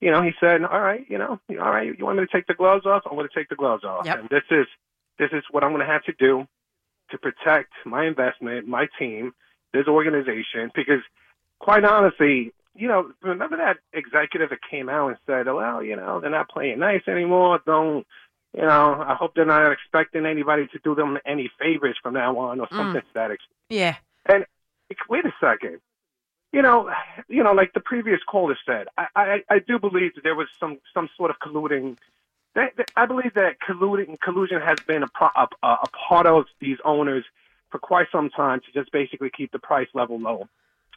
You know, he said, "All right, you know, all right, you want me to take the gloves off? I'm going to take the gloves off." Yep. And this is this is what I'm going to have to do to protect my investment, my team, this organization, because quite honestly, you know, remember that executive that came out and said, well, you know, they're not playing nice anymore. Don't, you know, I hope they're not expecting anybody to do them any favors from now on or something to that extent. Yeah. And wait a second. You know, you know, like the previous caller said, I, I, I do believe that there was some, some sort of colluding. That- I believe that colluding, collusion has been a, pro, a, a part of these owners for quite some time to just basically keep the price level low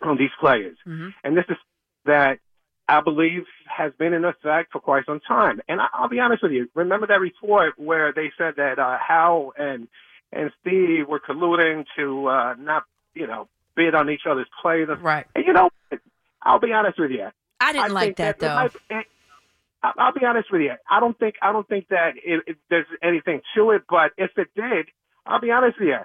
on these players. Mhm. And this is that I believe has been in effect for quite some time. And I, I'll be honest with you. Remember that report where they said that uh, Hal and and Steve were colluding to uh, not, you know, bid on each other's players. Right. And you know, I'll be honest with you. I didn't I like think that, though. might- it- I- I'll be honest with you. I don't think I don't think that it, it, there's anything to it. But if it did, I'll be honest with you.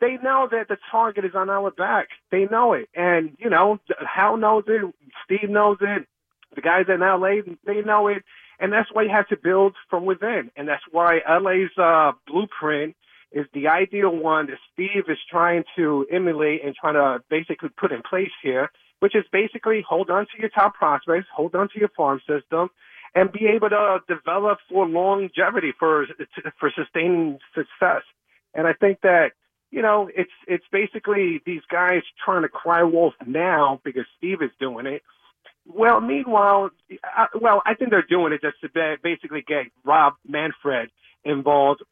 They know that the target is on our back. They know it, and you know, Hal knows it. Steve knows it. The guys in LA, they know it, and that's why you have to build from within. And that's why LA's uh, blueprint is the ideal one that Steve is trying to emulate and trying to basically put in place here, which is basically hold on to your top prospects, hold on to your farm system, and be able to develop for longevity, for for sustaining success. And I think that you know it's it's basically these guys trying to cry wolf now because Steve is doing it. Well, meanwhile, I, well, I think they're doing it just to basically get Rob Manfred involved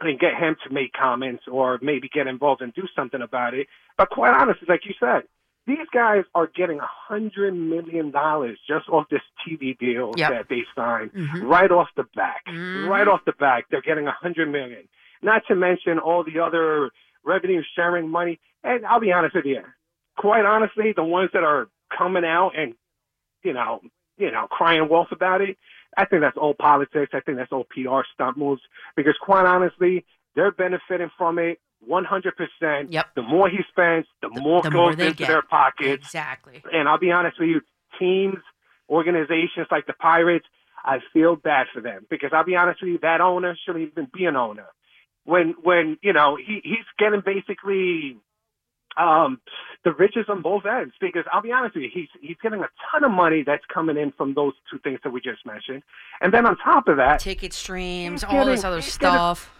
and get him to make comments or maybe get involved and do something about it. But quite honestly, like you said, these guys are getting a hundred million dollars just off this TV deal Yep. that they signed Mhm. right off the back. Mhm. Right off the back, they're getting a hundred million. Not to mention all the other revenue sharing money. And I'll be honest with you, quite honestly, the ones that are coming out and you know, you know, crying wolf about it. I think that's old politics. I think that's old PR stunt moves because quite honestly, they're benefiting from it 100%. Yep. The more he spends, the, more the goes more into get. their pockets. Exactly. And I'll be honest with you, teams, organizations like the Pirates, I feel bad for them because I'll be honest with you, that owner shouldn't even be an owner. When when you know he he's getting basically um the riches on both ends because I'll be honest with you, he's he's getting a ton of money that's coming in from those two things that we just mentioned, and then on top of that, Ticket streams, all this other he's getting- stuff.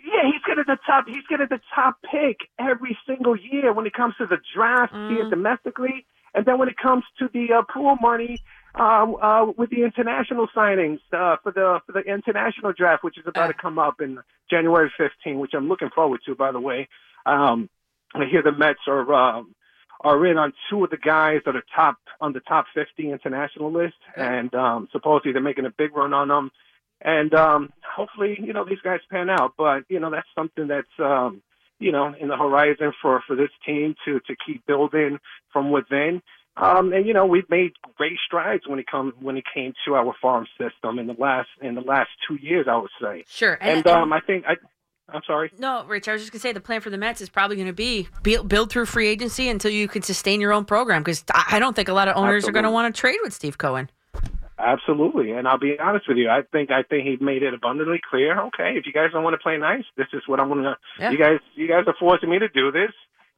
Yeah, he's getting the top. He's getting the top pick every single year when it comes to the draft, Mm. it domestically, and then when it comes to the uh, pool money uh, uh, with the international signings uh, for the for the international draft, which is about Uh. to come up in January 15, which I'm looking forward to. By the way, um, I hear the Mets are um, are in on two of the guys that are top on the top 50 international list, and um, supposedly they're making a big run on them. And um, hopefully, you know, these guys pan out. But you know, that's something that's um, you know in the horizon for for this team to to keep building from within. Um, and you know, we've made great strides when it come when it came to our farm system in the last in the last two years, I would say. Sure. And, um, I think I, I'm sorry. No, Rich, I was just going to say the plan for the Mets is probably going to be build, build through free agency until you can sustain your own program because I don't think a lot of owners are going to want to trade with Steve Cohen. Absolutely, and I'll be honest with you. I think I think he made it abundantly clear. Okay, if you guys don't want to play nice, this is what I'm gonna. Yeah. You guys, you guys are forcing me to do this.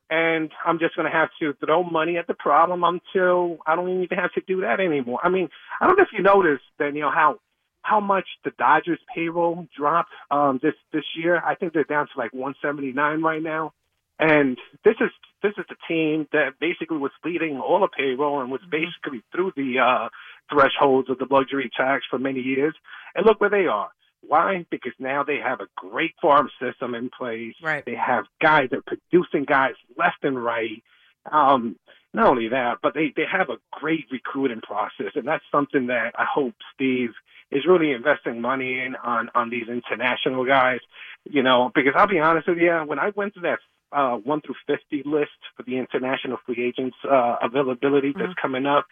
and I'm just going to have to throw money at the problem until I don't even have to do that anymore. I mean, I don't know if you noticed, Daniel, how how much the Dodgers payroll dropped um, this this year. I think they're down to like 179 right now, and this is this is the team that basically was leading all the payroll and was basically through the uh, thresholds of the luxury tax for many years. And look where they are. Why? Because now they have a great farm system in place. Right. They have guys, they're producing guys left and right. Um, not only that, but they, they have a great recruiting process. And that's something that I hope Steve is really investing money in on, on these international guys, you know, because I'll be honest with you, when I went to that uh, 1 through 50 list for the international free agents uh, availability that's coming up,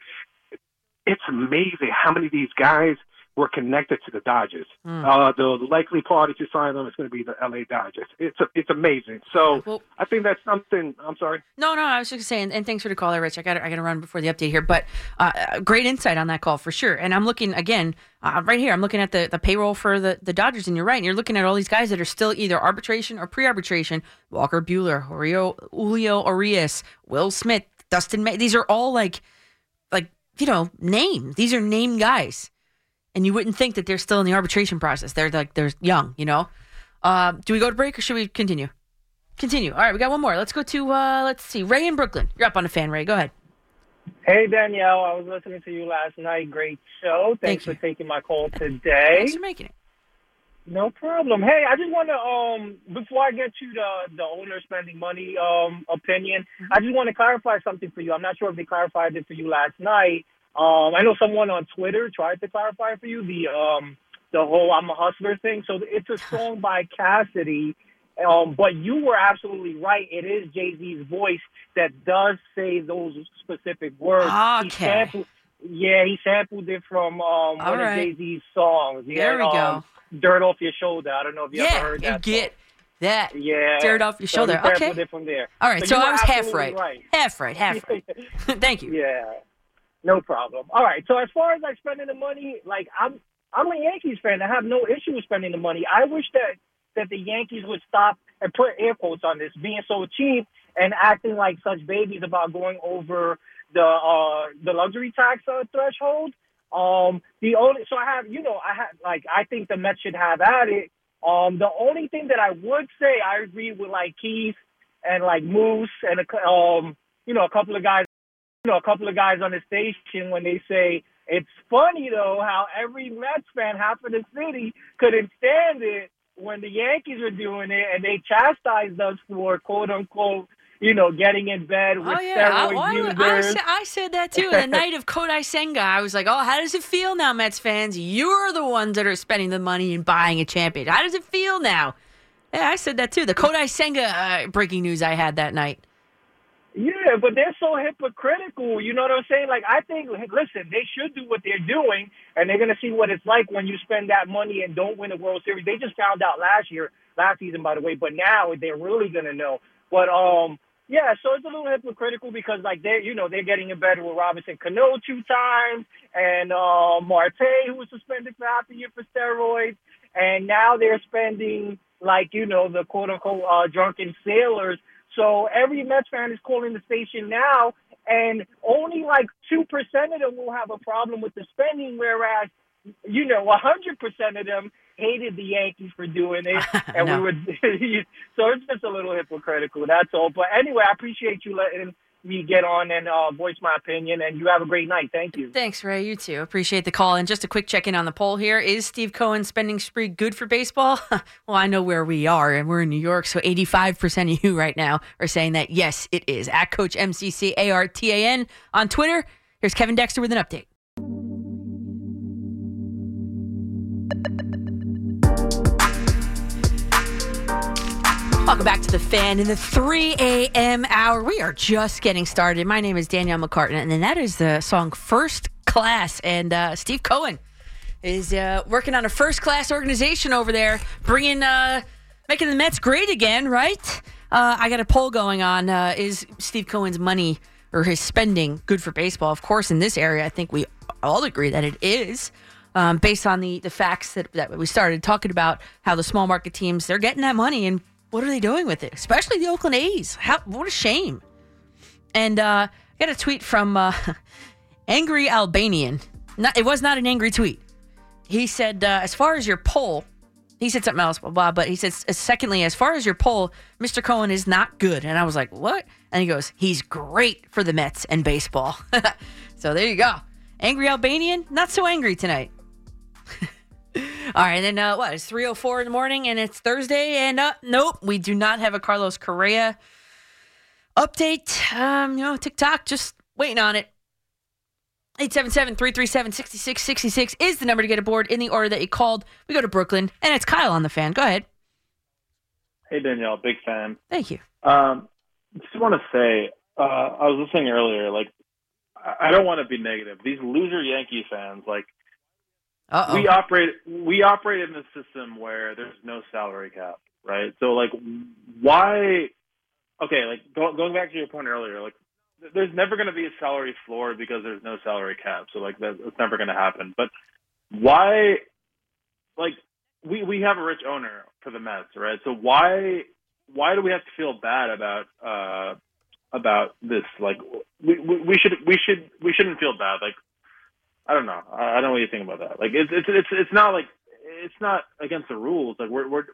it's amazing how many of these guys were connected to the Dodgers. Uh, the likely party to sign them is going to be the LA Dodgers. It's a, it's amazing. So Well- I think that's something. I'm sorry. No, no, I was just saying, and thanks for the call there, Rich. I got I got to run before the update here, but uh, great insight on that call for sure. And I'm looking again uh, right here. I'm looking at the, the payroll for the, the Dodgers, and you're right. And you're looking at all these guys that are still either arbitration or pre-arbitration. Walker Buehler, Julio, Julio Urias, Will Smith, Dustin May. These are all like like you know names. These are named guys, and you wouldn't think that they're still in the arbitration process. They're like they're young, you know. Uh, do we go to break or should we continue? Continue. All right, we got one more. Let's go to uh let's see. Ray in Brooklyn. You're up on the fan, Ray. Go ahead. Hey Danielle, I was listening to you last night. Great show. Thanks Thank for taking my call today. Thanks for making it. No problem. Hey, I just want to um before I get to the the owner spending money um opinion, I just want to clarify something for you. I'm not sure if they clarified it for you last night. Um, I know someone on Twitter tried to clarify for you the um the whole "I'm a hustler" thing. So it's a song by Cassidy. Um, but you were absolutely right. It is Jay Z's voice that does say those specific words. He Okay. sampled, yeah, he sampled it from um, one right. of Jay Z's songs. He There we go. um, Dirt off your shoulder. I don't know if you ever Yeah, heard you that. get that. song. yeah, dirt off your shoulder. he sampled Okay. it from there. All right, so, you I was half absolutely right. Half right, half right. Thank you. Yeah, no problem. All right. So as far as like spending the money, like I'm I'm a Yankees fan. I have no issue with spending the money. I wish that that the Yankees would stop and put air quotes on this, being so cheap and acting like such babies about going over the uh the luxury tax uh, threshold. Um, the only so I have you know I have like I think the Mets should have at it. Um, the only thing that I would say I agree with like Keith and like Moose and a, um you know a couple of guys know, a couple of guys on the station when they say it's funny though how every Mets fan, half of the city, couldn't stand it when the Yankees were doing it, and they chastised us for quote unquote, you know, getting in bed with Oh yeah, I, I, I, I said that too. The night of Kodai Senga, I was like, "Oh, how does it feel now, Mets fans? You're the ones that are spending the money and buying a champion. How does it feel now?" Yeah, I said that too. The Kodai Senga uh, breaking news I had that night. Yeah, but they're so hypocritical. You know what I'm saying? Like, I think, listen, they should do what they're doing, and they're going to see what it's like when you spend that money and don't win a World Series. They just found out last year, last season, by the way, but now they're really going to know. But, um, yeah, so it's a little hypocritical because, like, they're, you know, they're getting in bed with Robinson Cano two times and uh, Marte, who was suspended for half a year for steroids. And now they're spending, like, you know, the quote unquote uh, drunken sailors so every Mets fan is calling the station now, and only like two percent of them will have a problem with the spending, whereas you know, a hundred percent of them hated the Yankees for doing it, and No. we would. so it's just a little hypocritical. That's all. But anyway, I appreciate you letting me get on and uh, voice my opinion, and you have a great night. Thank you. Thanks, Ray. You too. Appreciate the call. And just a quick check in on the poll here. Is Steve Cohen's spending spree good for baseball? well, I know where we are, and we're in New York. So 85% of you right now are saying that yes, it is. At Coach MCC ARTAN on Twitter. Here's Kevin Dexter with an update. Welcome back to the fan in the 3 a.m. hour. We are just getting started. My name is Danielle McCartan, and that is the song First Class. And uh, Steve Cohen is uh, working on a first class organization over there, bringing, uh, making the Mets great again, right? Uh, I got a poll going on. Uh, is Steve Cohen's money or his spending good for baseball? Of course, in this area, I think we all agree that it is. Um, based on the, the facts that, that we started talking about, how the small market teams they're getting that money and What are they doing with it? Especially the Oakland A's. How, what a shame. And uh, I got a tweet from uh, Angry Albanian. Not, it was not an angry tweet. He said, uh, as far as your poll, he said something else, blah, blah, but he uh, secondly, as far as your poll, Mr. Cohen is not good. And I was like, what? And he goes, he's great for the Mets and baseball. so there you go. Angry Albanian, not so angry tonight. All right, and then uh, what? It's 3.04 in the morning and it's Thursday. And uh, nope, we do not have a Carlos Correa update. Um, you know, TikTok, just waiting on it. 877-337-6666 is the number to get aboard in the order that you called. We go to Brooklyn, and it's Kyle on the fan. Go ahead. Hey, Danielle, big fan. Thank you. Um, just want to say, uh, I was listening earlier, like, I don't want to be negative. These loser Yankee fans, like, Uh-oh. we operate, we operate in a system where there's no salary cap, right? So, like, why, okay, like, go, going back to your point earlier, like, there's never going to be a salary floor because there's no salary cap. So, like, that, that's never going to happen. But why, like, we, we have a rich owner for the Mets, right? So why, why do we have to feel bad about, uh, about this? Like, we, we, we should, we should, we shouldn't feel bad. Like, I don't know. I I don't know what you think about that. Like, it's, it's, it's, it's not like, it's not against the rules. Like, we're, we're,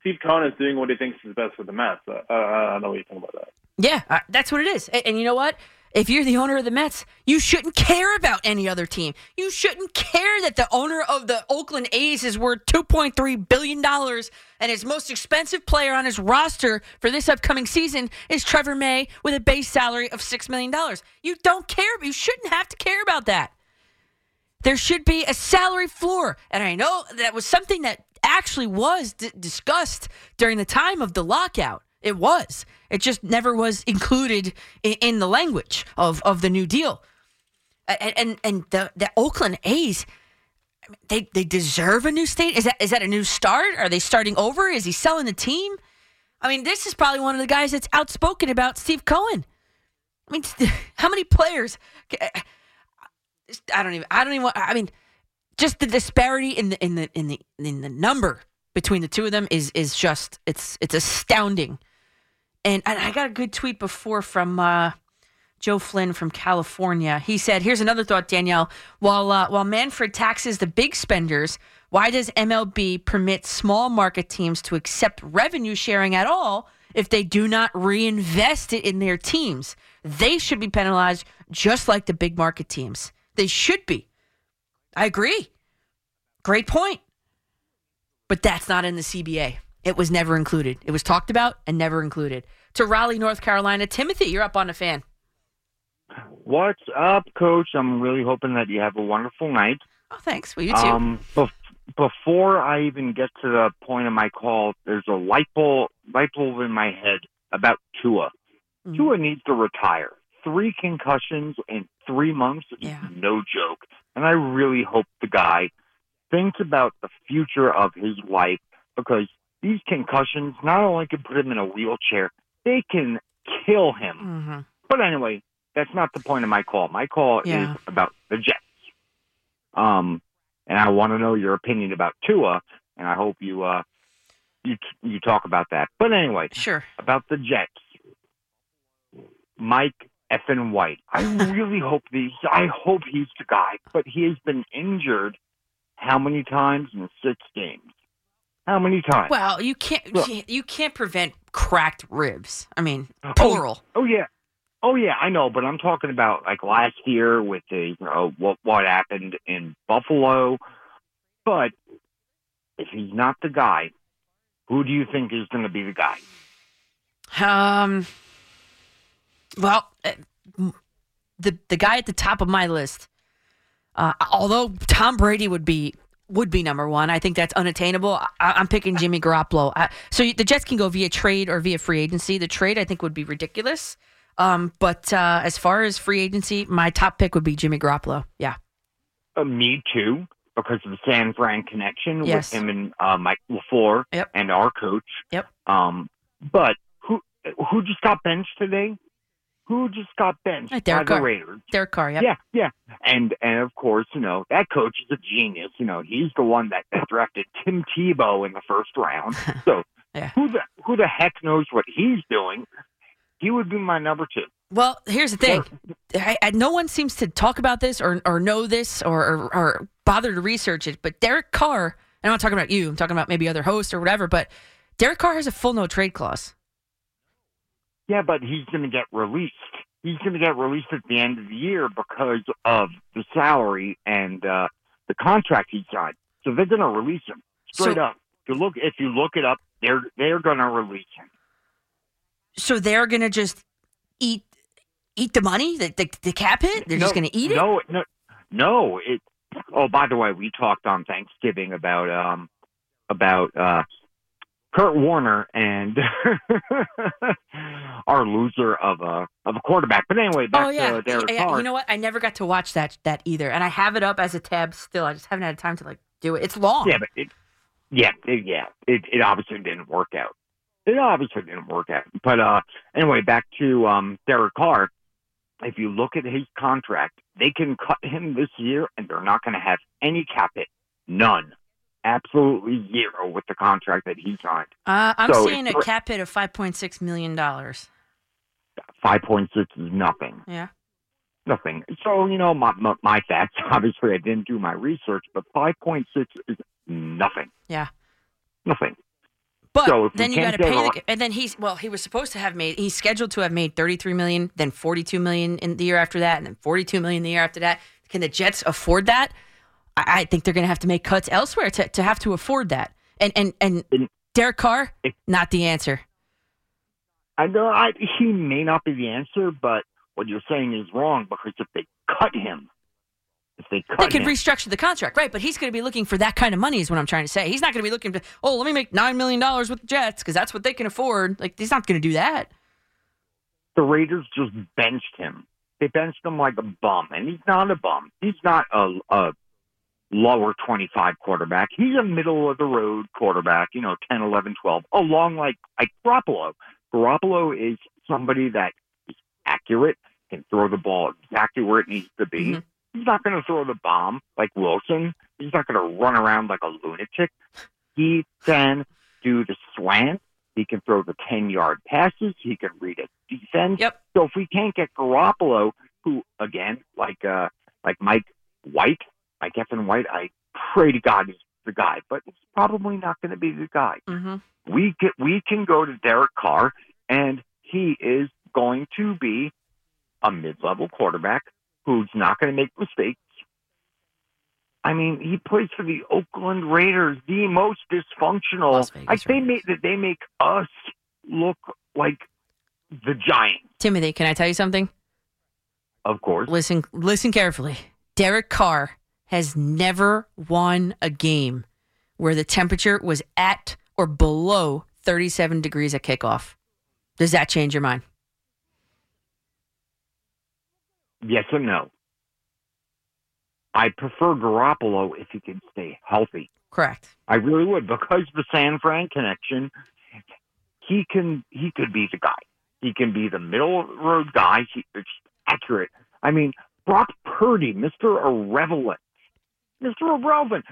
Steve Cohen is doing what he thinks is best for the Mets. Uh, I don't know what you think about that. Yeah, uh, that's what it is. And, and you know what? If you're the owner of the Mets, you shouldn't care about any other team. You shouldn't care that the owner of the Oakland A's is worth $2.3 billion and his most expensive player on his roster for this upcoming season is Trevor May with a base salary of $6 million. You don't care. You shouldn't have to care about that. There should be a salary floor. And I know that was something that actually was d- discussed during the time of the lockout. It was. It just never was included in, in the language of, of the New Deal. And and, and the, the Oakland A's, they they deserve a new state. Is that is that a new start? Are they starting over? Is he selling the team? I mean, this is probably one of the guys that's outspoken about Steve Cohen. I mean, how many players? I don't even. I don't even. I mean, just the disparity in the in the in the in the number between the two of them is is just it's it's astounding. And, and I got a good tweet before from uh, Joe Flynn from California. He said, "Here's another thought, Danielle. While uh, while Manfred taxes the big spenders, why does MLB permit small market teams to accept revenue sharing at all if they do not reinvest it in their teams? They should be penalized just like the big market teams. They should be. I agree. Great point. But that's not in the CBA. It was never included. It was talked about and never included. To Raleigh, North Carolina, Timothy, you're up on the fan. What's up, Coach? I'm really hoping that you have a wonderful night. Oh, thanks. Well, you too. Um, bef- before I even get to the point of my call, there's a light bulb, light bulb in my head about Tua. Mhm. Tua needs to retire. Three concussions in three months is Yeah. no joke. And I really hope the guy thinks about the future of his life because these concussions not only can put him in a wheelchair, they can kill him. Mhm. But anyway, that's not the point of my call. My call Yeah. is about the Jets. Um, and I want to know your opinion about Tua, and I hope you uh you you talk about that. But anyway, Sure. about the Jets, Mike effing White. I really hope these. I hope he's the guy, but he has been injured how many times in six games? How many times? Well, you can't Look. you can't prevent cracked ribs. I mean, Oh, plural. Oh yeah. Oh yeah, I know, but I'm talking about like last year with the you know what what happened in Buffalo. But if he's not the guy, who do you think is going to be the guy? Um. Well, uh, the the guy at the top of my list, uh, although Tom Brady would be would be number one, I think that's unattainable. I, I'm picking Jimmy Garoppolo. I, so the Jets can go via trade or via free agency. The trade I think would be ridiculous. Um, but uh, as far as free agency, my top pick would be Jimmy Garoppolo. Yeah. Uh, me too, because of the San Fran connection Yes. with him and uh, Mike LaFleur Yep. and our coach. Yep. Um, but who who just got benched today? Who just got benched Uh, by Derek the Raiders? Derek Carr. Yep. Yeah, yeah, and and of course, you know that coach is a genius. You know, he's the one that, drafted Tim Tebow in the first round. so Yeah. Who the who the heck knows what he's doing? He would be my number two. Well, here's the thing. I, I, no one seems to talk about this or, or know this or, or, or bother to research it. But Derek Carr, and I'm not talking about you, I'm talking about maybe other hosts or whatever, but Derek Carr has a full no trade clause. Yeah, but he's going to get released. He's going to get released at the end of the year because of the salary and uh, the contract he signed. So they're going to release him straight So- up. If you look, if you look it up, they're they're going to release him. So they're going to just eat eat the money, the, the, the cap hit? They're just going to eat it? No, no, no. It. Oh, by the way, we talked on Thanksgiving about um about uh Kurt Warner and our loser of a of a quarterback. But anyway, back oh yeah, to Derek yeah. Carr. You know what? I never got to watch that that either, and I have it up as a tab still. I just haven't had time to like do it. It's long. Yeah, but it, yeah, it, yeah, it, it obviously didn't work out. It obviously didn't work out. But uh, anyway, back to um, Derek Carr. If you look at his contract, they can cut him this year, and they're not going to have any cap hit, none, absolutely zero with the contract that he signed. Uh, I'm So seeing a cap hit of five point six million dollars. Five point six is nothing. Yeah. Nothing. So you know my, my my facts. Obviously, I didn't do my research, but five point six is nothing. Yeah. Nothing. But So then you got to pay the, and then he's well, he was supposed to have made he's scheduled to have made 33 million, then 42 million in the year after that, and then 42 million the year after that. Can the Jets afford that? I, I think they're going to have to make cuts elsewhere to, to have to afford that. And and and Derek Carr, not the answer. I know I, he may not be the answer, but what you're saying is wrong because if they cut him, if they cut They could him, restructure the contract, right? But he's going to be looking for that kind of money, is what I'm trying to say. He's not going to be looking to, oh, let me make nine million dollars with the Jets because that's what they can afford. Like he's not going to do that. the Raiders just benched him. They benched him like a bum, and he's not a bum. He's not a, a lower 25 quarterback. He's a middle of the road quarterback, you know, 10, 11, 12, along like, like Garoppolo. Garoppolo is somebody that is accurate, can throw the ball exactly where it needs to be. He's not going to throw the bomb like Wilson. He's not going to run around like a lunatic. He can do the slant. He can throw the 10 yard passes. He can read a defense. Yep. So if we can't get Garoppolo, who again, like uh, like Mike White, Mike Effin White, I pray to God he's the guy, but it's probably not going to be the guy. Mm-hmm. We get we can go to Derek Carr, and he is going to be a mid level quarterback who's not going to make mistakes. I mean, he plays for the Oakland Raiders, the most dysfunctional. like they make that they make us look like the Giants, Timothy, can I tell you something? of course. Listen, listen carefully. Derek Carr has never won a game where the temperature was at or below 37 degrees at kickoff. Does that change your mind? Yes or no. I prefer Garoppolo if he can stay healthy. Correct. I really would because the San Fran connection. He can he could be the guy. He can be the middle road guy. He, it's accurate. I mean, Brock Purdy, Mister Irrelevant, Irrelevant.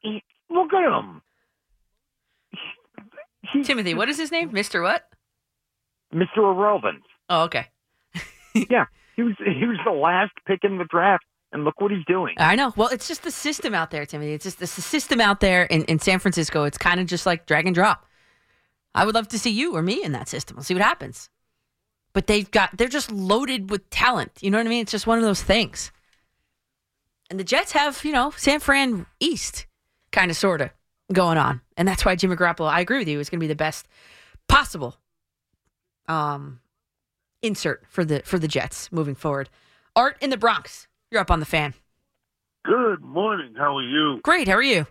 He, look at him, Timothy, what is his name? Mr. What? Mister Irrelevant. Oh, okay. yeah, he was he was the last pick in the draft, and look what he's doing. I know. Well, it's just the system out there, Timothy. It's just it's the system out there in, in San Francisco. It's kind of just like drag and drop. I would love to see you or me in that system. We'll see what happens. But they've got they're just loaded with talent. You know what I mean? It's just one of those things. And the Jets have, you know, San Fran East kind of sort of going on. And that's why Jimmy Garoppolo, I agree with you, is going to be the best possible um insert for the for the Jets moving forward. Art in the Bronx. You're up on the fan. Good morning. How are you? Great. How are you?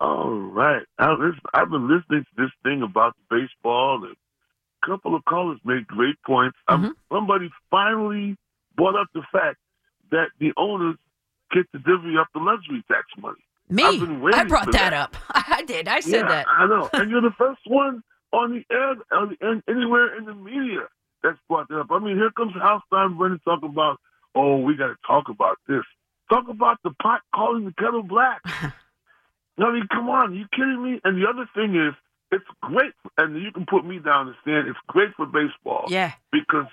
All right. I've been listening to this thing about baseball, and a couple of callers made great points. Um, somebody finally brought up the fact that the owners get to divvy up the luxury tax money. Me? I've been waiting I brought for that up. I did. I said yeah, that. I know. And you're the first one on the air, on the, anywhere in the media that's brought that up. I mean, here comes Hal Steinbrenner talk about, oh, we got to talk about this. Talk about the pot calling the kettle black. I mean, come on, you kidding me? And the other thing is, it's great, and you can put me down and stand. It's great for baseball. Yeah. Because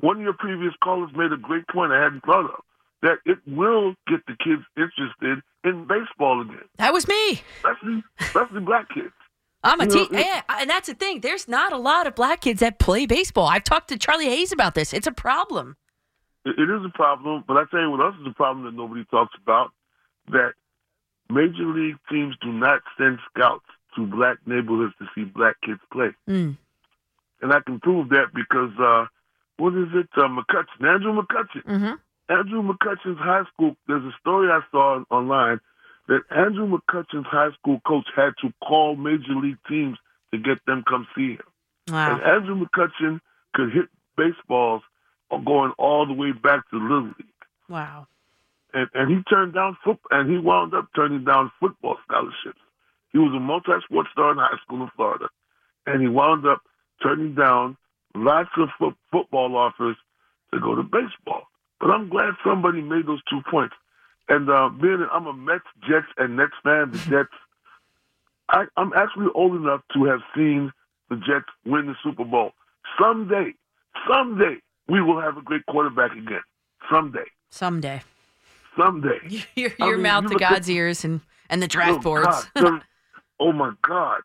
one of your previous callers made a great point I hadn't thought of that it will get the kids interested in baseball again, That was me. especially especially black kids. I'm a teen, yeah, and that's the thing. There's not a lot of black kids that play baseball. I've talked to Charlie Hayes about this. It's a problem. It, it is a problem, but I tell you what else is a problem that nobody talks about: that major league teams do not send scouts to black neighborhoods to see black kids play. Mm. And I can prove that because uh, what is it? Uh, McCutchen, Andrew McCutchen. Mm-hmm. Andrew McCutchen's high school. There's a story I saw online that Andrew McCutchen's high school coach had to call major league teams to get them come see him. Wow. And Andrew McCutchen could hit baseballs going all the way back to Little League. Wow. And, and he turned down foot, and he wound up turning down football scholarships. He was a multi-sport star in high school in Florida, and he wound up turning down lots of fo- football offers to go to baseball. But I'm glad somebody made those two points. And uh, being that I'm a Mets, Jets, and Nets fan, the Jets, I, I'm actually old enough to have seen the Jets win the Super Bowl. Someday, someday, we will have a great quarterback again. Someday, Someday. someday. Your, your mean, mouth to at- God's ears and, and the draft oh, boards. God, oh my God.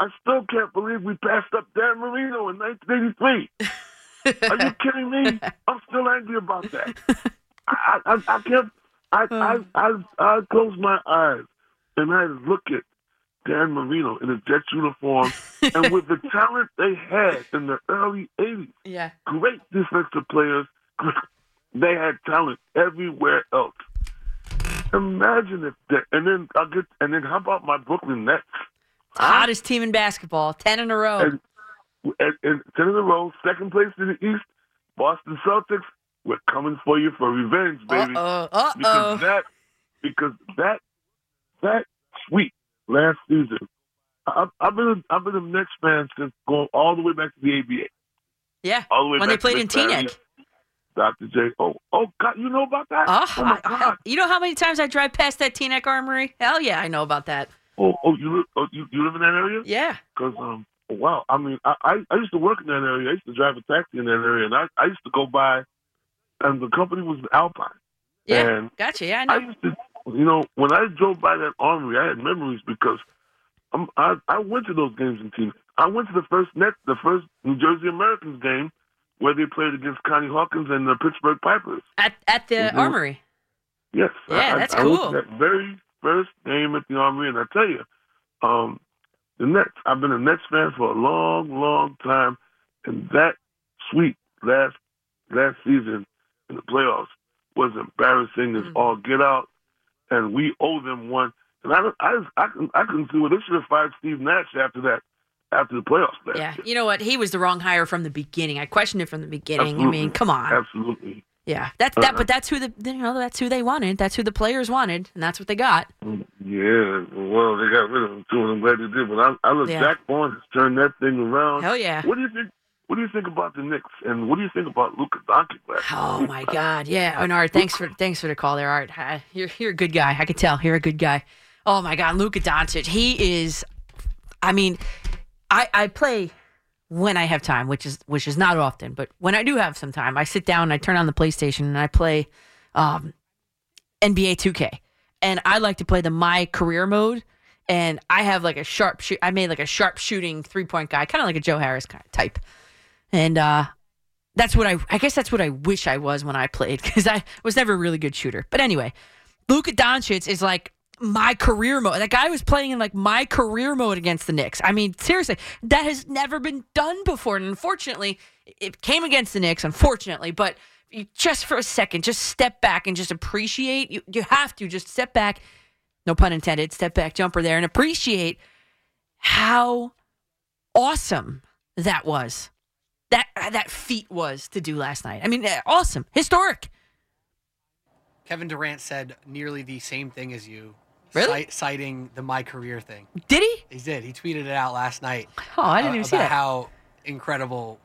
I still can't believe we passed up Dan Marino in 1983. Are you kidding me? I'm still angry about that. I, I, I can't. I, I, I, I close my eyes and I look at Dan Marino in a Jets uniform, and with the talent they had in the early '80s, yeah. great defensive players, they had talent everywhere else. Imagine if that, and then I get, and then how about my Brooklyn Nets? Hottest team in basketball. 10 in a row. And, and, and ten in a row, second place in the East, Boston Celtics. We're coming for you for revenge, baby. Uh-oh. Uh-oh. Because that, because that, that sweep last season. I, I've been, a, I've been a Nets fan since going all the way back to the ABA. yeah. All the way When they played in Teaneck. Dr. J. Oh, oh God, you know about that? Oh, oh my God. you know how many times I drive past that Teaneck Armory? Hell yeah, I know about that. Oh, oh, you live, oh, you, you live in that area? Yeah. Because um, wow. I mean, I, I I used to work in that area. I used to drive a taxi in that area, and I I used to go by, and the company was Alpine. Yeah. And Gotcha. Yeah, I I used to, you know, when I drove by that armory, I had memories because um, I I went to those games in team. I went to the first net, the first New Jersey Americans game, where they played against Connie Hawkins and the Pittsburgh Pipers. At, at the Mhm. Armory. Yes. Yeah, I, that's I, I cool. to that very first game at the Armory, and I tell you, um, the Nets. I've been a Nets fan for a long, long time, and that sweep last last season in the playoffs was embarrassing Mm-hmm. as all get out, and we owe them one. And I, don't- I, I, I can see what they should have fired Steve Nash after that, after the playoffs. Yeah. year. You know what? He was the wrong hire from the beginning. I questioned it from the beginning. I mean, come on. Absolutely. Yeah. That's that but uh-huh. that's who the you know, that's who they wanted. That's who the players wanted, and that's what they got. Yeah, well, they got rid of him too, and I'm glad they did. But I, I look, Yeah. Jacque Vaughn has turned that thing around. Hell yeah. What do you think? What do you think about the Knicks? And what do you think about Luka Doncic? Oh my God! Yeah, oh, and Art, thanks for thanks for the call there, Art. You're you're a good guy. I can tell you're a good guy. Oh my God, Luka Doncic. He is. I mean, I I play when I have time, which is which is not often, but when I do have some time, I sit down, I turn on the PlayStation, and I play um, NBA 2K, and I like to play the my career mode. And I have like a sharp shoot. I made like a sharp shooting three point guy, kind of like a Joe Harris kind of type. And uh, that's what I I guess that's what I wish I was when I played because I was never a really good shooter. But anyway, Luka Doncic is like my career mode. That guy was playing in like my career mode against the Knicks. I mean, seriously, that has never been done before. And unfortunately, it came against the Knicks, unfortunately, but you, just for a second, just step back and just appreciate. You you have to just step back. No pun intended. Step back, jumper there, and appreciate how awesome that was. That that feat was to do last night. I mean, eh, awesome, historic. Kevin Durant said nearly the same thing as you, Really? cite- citing the my career thing. Did he? He did. He tweeted it out last night. Oh, I didn't uh, even see that. How incredible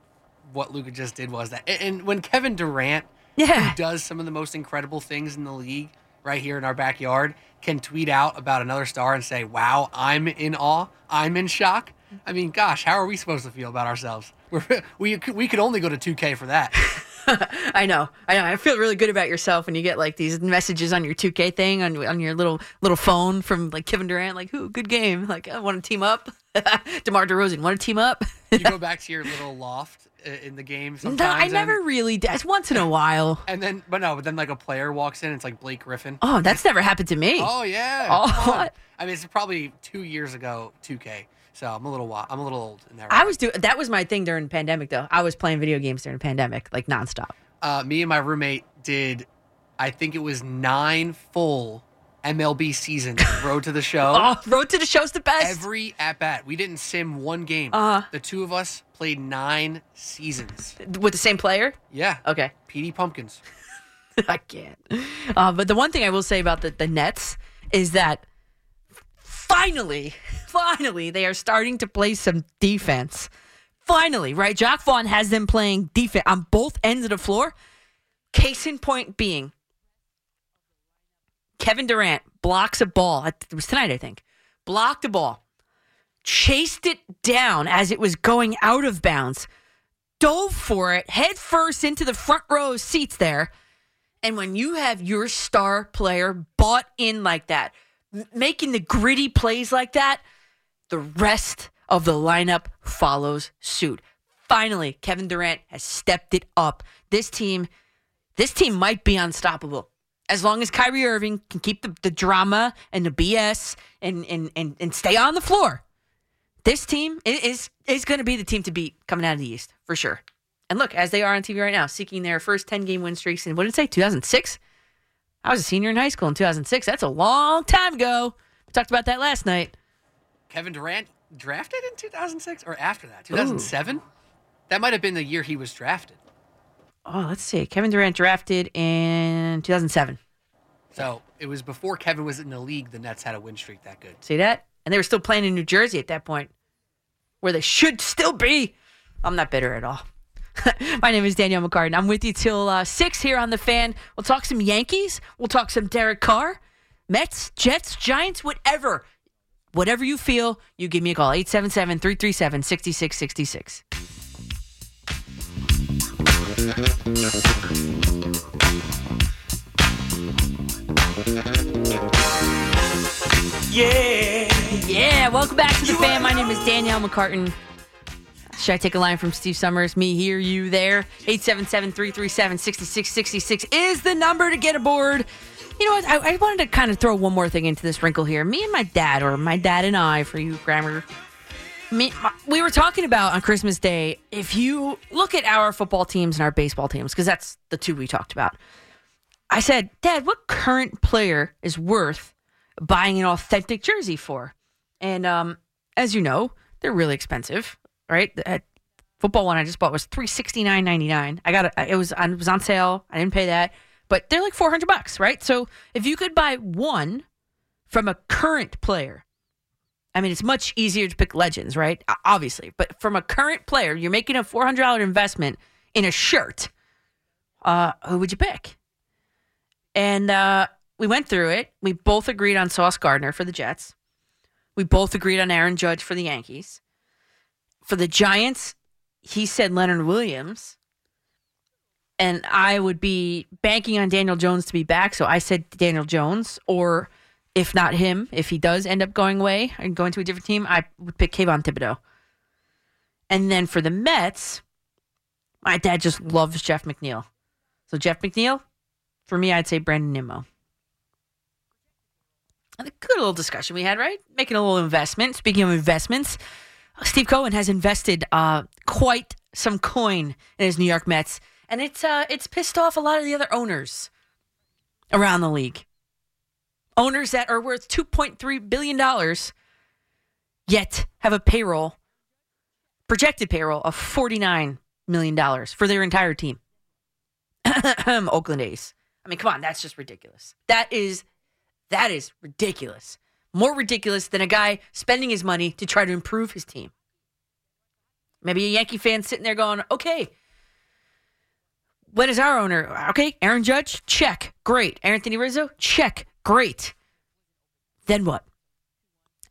what Luka just did was that. And- And when Kevin Durant, Yeah. who does some of the most incredible things in the league right here in our backyard, can tweet out about another star and say, "Wow, I'm in awe. I'm in shock." I mean, gosh, how are we supposed to feel about ourselves? We're, we could- we could only go to 2K for that. I know, I know. I feel really good about yourself when you get like these messages on your 2K thing on on your little little phone from like Kevin Durant, like, "Who good game?" Like, I want to team up. DeMar DeRozan, want to team up? you go back to your little loft uh, in the game no, sometimes. I and- never really did. It's once in a while. And then, but no, but then like a player walks in, it's like Blake Griffin. Oh, that's never happened to me. Oh yeah. Oh? I mean, it's probably two years ago, 2K. So I'm a little wi- I'm a little old in that. I was doing that was my thing during the pandemic though. I was playing video games during the pandemic, like nonstop. uh, me and my roommate did, I think it was nine full MLB seasons. Road to the show. Oh, Road to the Show's the best. Every at bat, we didn't sim one game. Uh-huh. The two of us played nine seasons. With the same player? Yeah. Okay. PD Pumpkins. I can't. Uh, but the one thing I will say about the, the Nets is that finally, finally, they are starting to play some defense. Finally, right? Jacque Vaughn has them playing defense on both ends of the floor. Case in point being, Kevin Durant blocks a ball. It was tonight, I think. Blocked a ball, chased it down as it was going out of bounds, dove for it head first into the front row seats there. And when you have your star player bought in like that, making the gritty plays like that, the rest of the lineup follows suit. Finally, Kevin Durant has stepped it up. This team, this team might be unstoppable. As long as Kyrie Irving can keep the, the drama and the BS and, and, and, and stay on the floor, this team is is going to be the team to beat coming out of the East for sure. And look, as they are on TV right now, seeking their first 10 game win streaks in what did it say, 2006? I was a senior in high school in 2006. That's a long time ago. We talked about that last night. Kevin Durant drafted in 2006 or after that? 2007? That might have been the year he was drafted. Oh, let's see. Kevin Durant drafted in 2007. So it was before Kevin was in the league. The Nets had a win streak that good. See that? And they were still playing in New Jersey at that point, where they should still be. I'm not bitter at all. My name is Danielle McCartan. I'm with you till uh, 6 here on The Fan. We'll talk some Yankees. We'll talk some Derek Carr, Mets, Jets, Giants, whatever. Whatever you feel, you give me a call. 877 337 6666. Yeah. Yeah, welcome back to the fan. My name is Danielle McCartan. Should I take a line from Steve Somers? Me here, you there. 877 337 6666 is the number to get aboard. You know what? I, I wanted to kind of throw one more thing into this wrinkle here. Me and my dad, or my dad and I, for you grammar. Me, we were talking about on Christmas Day. If you look at our football teams and our baseball teams, because that's the two we talked about. I said, Dad, what current player is worth buying an authentic jersey for? And um, as you know, they're really expensive, right? The- uh, football one I just bought was three sixty nine ninety nine. I got it. It was on, it was on sale. I didn't pay that, but they're like four hundred bucks, right? So if you could buy one from a current player, I mean, it's much easier to pick legends, right? Obviously, but from a current player, you're making a four hundred dollar investment in a shirt. Uh, who would you pick? And uh, we went through it. We both agreed on Sauce Gardner for the Jets. We both agreed on Aaron Judge for the Yankees. For the Giants, he said Leonard Williams. And I would be banking on Daniel Jones to be back. So I said Daniel Jones, or if not him, if he does end up going away and going to a different team, I would pick Kayvon Thibodeaux. And then for the Mets, my dad just loves Jeff McNeil. So Jeff McNeil, for me, I'd say Brandon Nimmo. A good little discussion we had, right? Making a little investment. Speaking of investments, Steve Cohen has invested uh, quite some coin in his New York Mets, and it's uh, it's pissed off a lot of the other owners around the league. Owners that are worth two point three billion dollars, yet have a payroll, projected payroll of forty nine million dollars for their entire team. Oakland A's. I mean, come on, that's just ridiculous. That is that is ridiculous. More ridiculous than a guy spending his money to try to improve his team. Maybe a Yankee fan sitting there going, okay, when is our owner? Okay, Aaron Judge, check. Great. Anthony Rizzo, check. Great. Then what?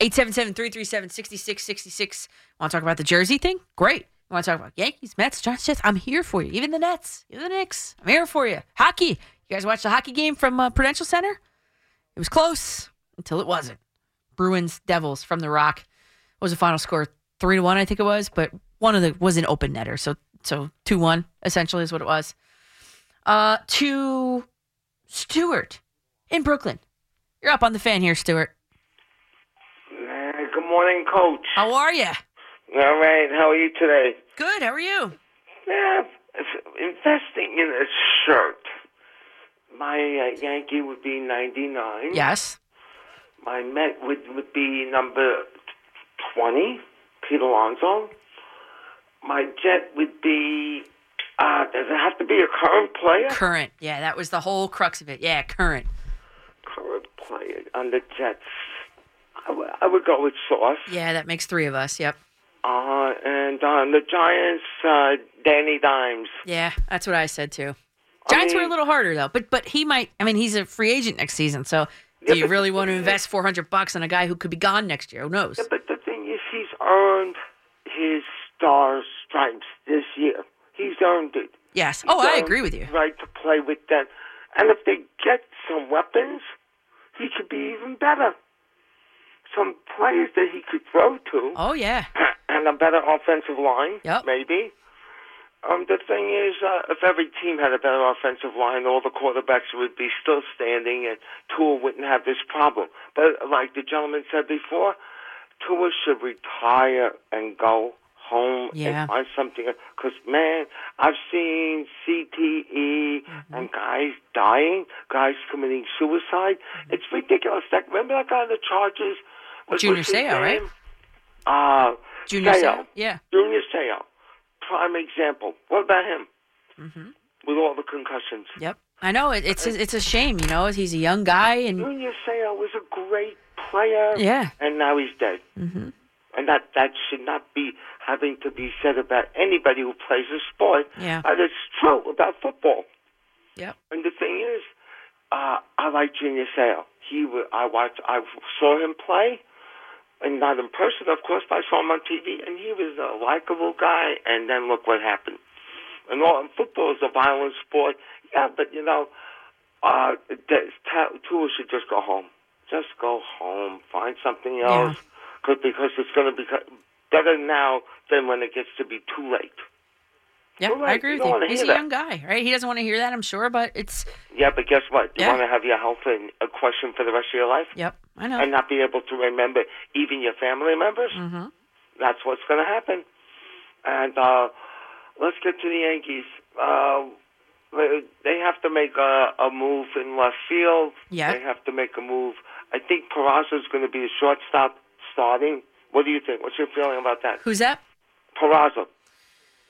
877-337-6666. Want to talk about the jersey thing? Great. Want to talk about Yankees, Mets, Giants, Smith? I'm here for you. Even the Nets, even the Knicks. I'm here for you. Hockey. You guys watched the hockey game from uh, Prudential Center? It was close until it wasn't. Bruins, Devils from the Rock. What was the final score? Three to one, I think it was, but one of the was an open netter, so so two one essentially is what it was. Uh, to Stewart in Brooklyn. You're up on the fan here, Stewart. Uh, good morning, Coach. How are you? All right, how are you today? Good. How are you? Yeah, investing in a shirt. My uh, Yankee would be 99. Yes. My Met would, would be number 20, Pete Alonso. My Jet would be, uh, does it have to be a current player? Current. Yeah, that was the whole crux of it. Yeah, current. Current player on the Jets. I would- go with Sauce. Yeah, that makes three of us. Yep. Uh, and on the Giants, uh, Danny Dimes. Yeah, that's what I said too. Giants were a little harder though, but but he might. I mean, he's a free agent next season, so do you really want to invest four hundred bucks on a guy who could be gone next year? Who knows? But the thing is, he's earned his star stripes this year. He's earned it. Yes. He's Oh, I agree with you. Right to play with them, and if they get some weapons, he could be even better. Some players that he could throw to, Oh yeah. and a better offensive line, Yep. maybe. Um, the thing is, uh, if every team had a better offensive line, all the quarterbacks would be still standing, and Tua wouldn't have this problem. But like the gentleman said before, Tua should retire and go home Yeah. and find something. Because man, I've seen CTE Mm-hmm. and guys dying, guys committing suicide. It's ridiculous. That remember that guy in the Chargers? What- Junior Seau, right? Uh, Junior. Seau? Yeah. Junior Seau. Prime example. What about him? hmm With all the concussions. Yep. I know it, it's a, it's a shame. You know, he's a young guy, and Junior Seau was a great player. Yeah. And now he's dead. Mhm. And that that should not be having to be said about anybody who plays a sport. Yeah. But it's true about football. Yeah. And the thing is, uh, I like Junior Seau. He, I watched, I saw him play, and not in person, of course, but I saw him on TV, and he was a likable guy. And then look what happened. And all and football is a violent sport. Yeah, but you know, uh, Tua should just go home. Just go home. Find something else. Cause, because it's going to be better now than when it gets to be too late. yeah, Well, I agree with you. He's a that. young guy, right? He doesn't want to hear that, I'm sure, but it's Yeah, but guess what? You Yeah. want to have your health in a question for the rest of your life? yep. I know. And not be able to remember even your family members? Mm-hmm. That's what's going to happen. And uh, let's get to the Yankees. Uh, they- have to make a, a move in left field. Yeah. They have to make a move. I think Peraza is going to be a shortstop starting. What do you think? What's your feeling about that? Who's that? Peraza.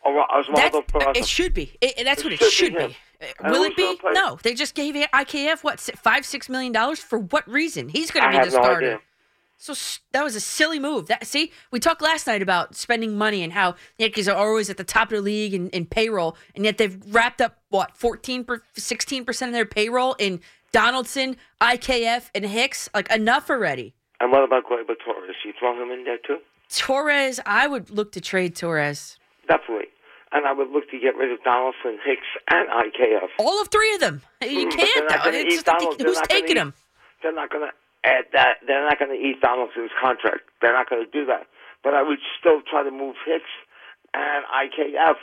Oswaldo Peraza. it should be. It, that's It what it should should be be. Uh, And Will it be? No, they just gave IKF what five six million dollars for what reason? He's going to be the no starter. idea. So that was a silly move. That see, we talked last night about spending money and how the Yankees are always at the top of the league in, in payroll, and yet they've wrapped up what fourteen sixteen percent of their payroll in Donaldson, IKF, and Hicks. Like enough already. And what about Gleyber Torres? You throw him in there too? Torres, I would look to trade Torres. Definitely. And I would look to get rid of Donaldson, Hicks, and IKF. All of three of them. You Mm, can't. though. It's just Donald- who's taking them? They're not going to add that. They're not going to eat Donaldson's contract. They're not going to do that. But I would still try to move Hicks and IKF.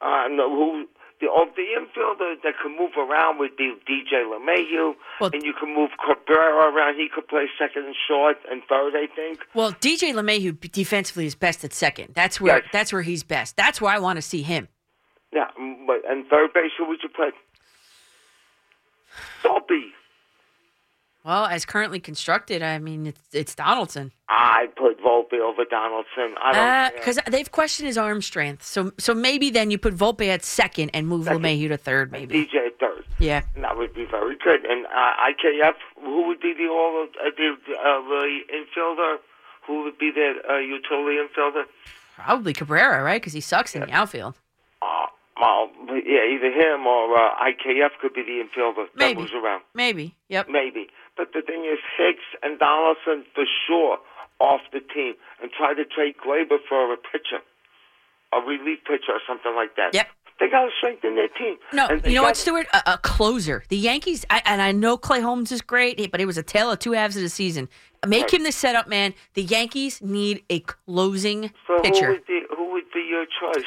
Uh, no, who the oh, the infielder that can move around would be DJ LeMahieu, and you can move Cabrera around. He could play second and short and third, I think. Well, DJ LeMahieu defensively is best at second. That's where Yes. that's where he's best. That's where I want to see him. Yeah, but and third base, who would you play? Volpe. Well, as currently constructed, I mean it's it's Donaldson. I put Volpe over Donaldson. I don't. Because they've questioned his arm strength, so so maybe then you put Volpe at second and move LeMahieu to third, maybe. DJ at third. Yeah. And that would be very good. And uh, IKF, who would be the all uh, the, uh, infielder? Who would be the uh, utility infielder? Probably Cabrera, right? Because he sucks in the outfield. Uh, well, yeah, either him or uh, IKF could be the infielder that Maybe. moves around. Maybe. Yep. Maybe. But the thing is, Hicks and Donaldson for sure off the team, and try to trade Gleyber for a pitcher, a relief pitcher or something like that. Yep. They got to strengthen their team. No, you know what, Stuart? A, a closer. The Yankees, I, and I know Clay Holmes is great, but it was a tale of two halves of the season. Make Right. him the setup man. The Yankees need a closing So who would be who would be your choice?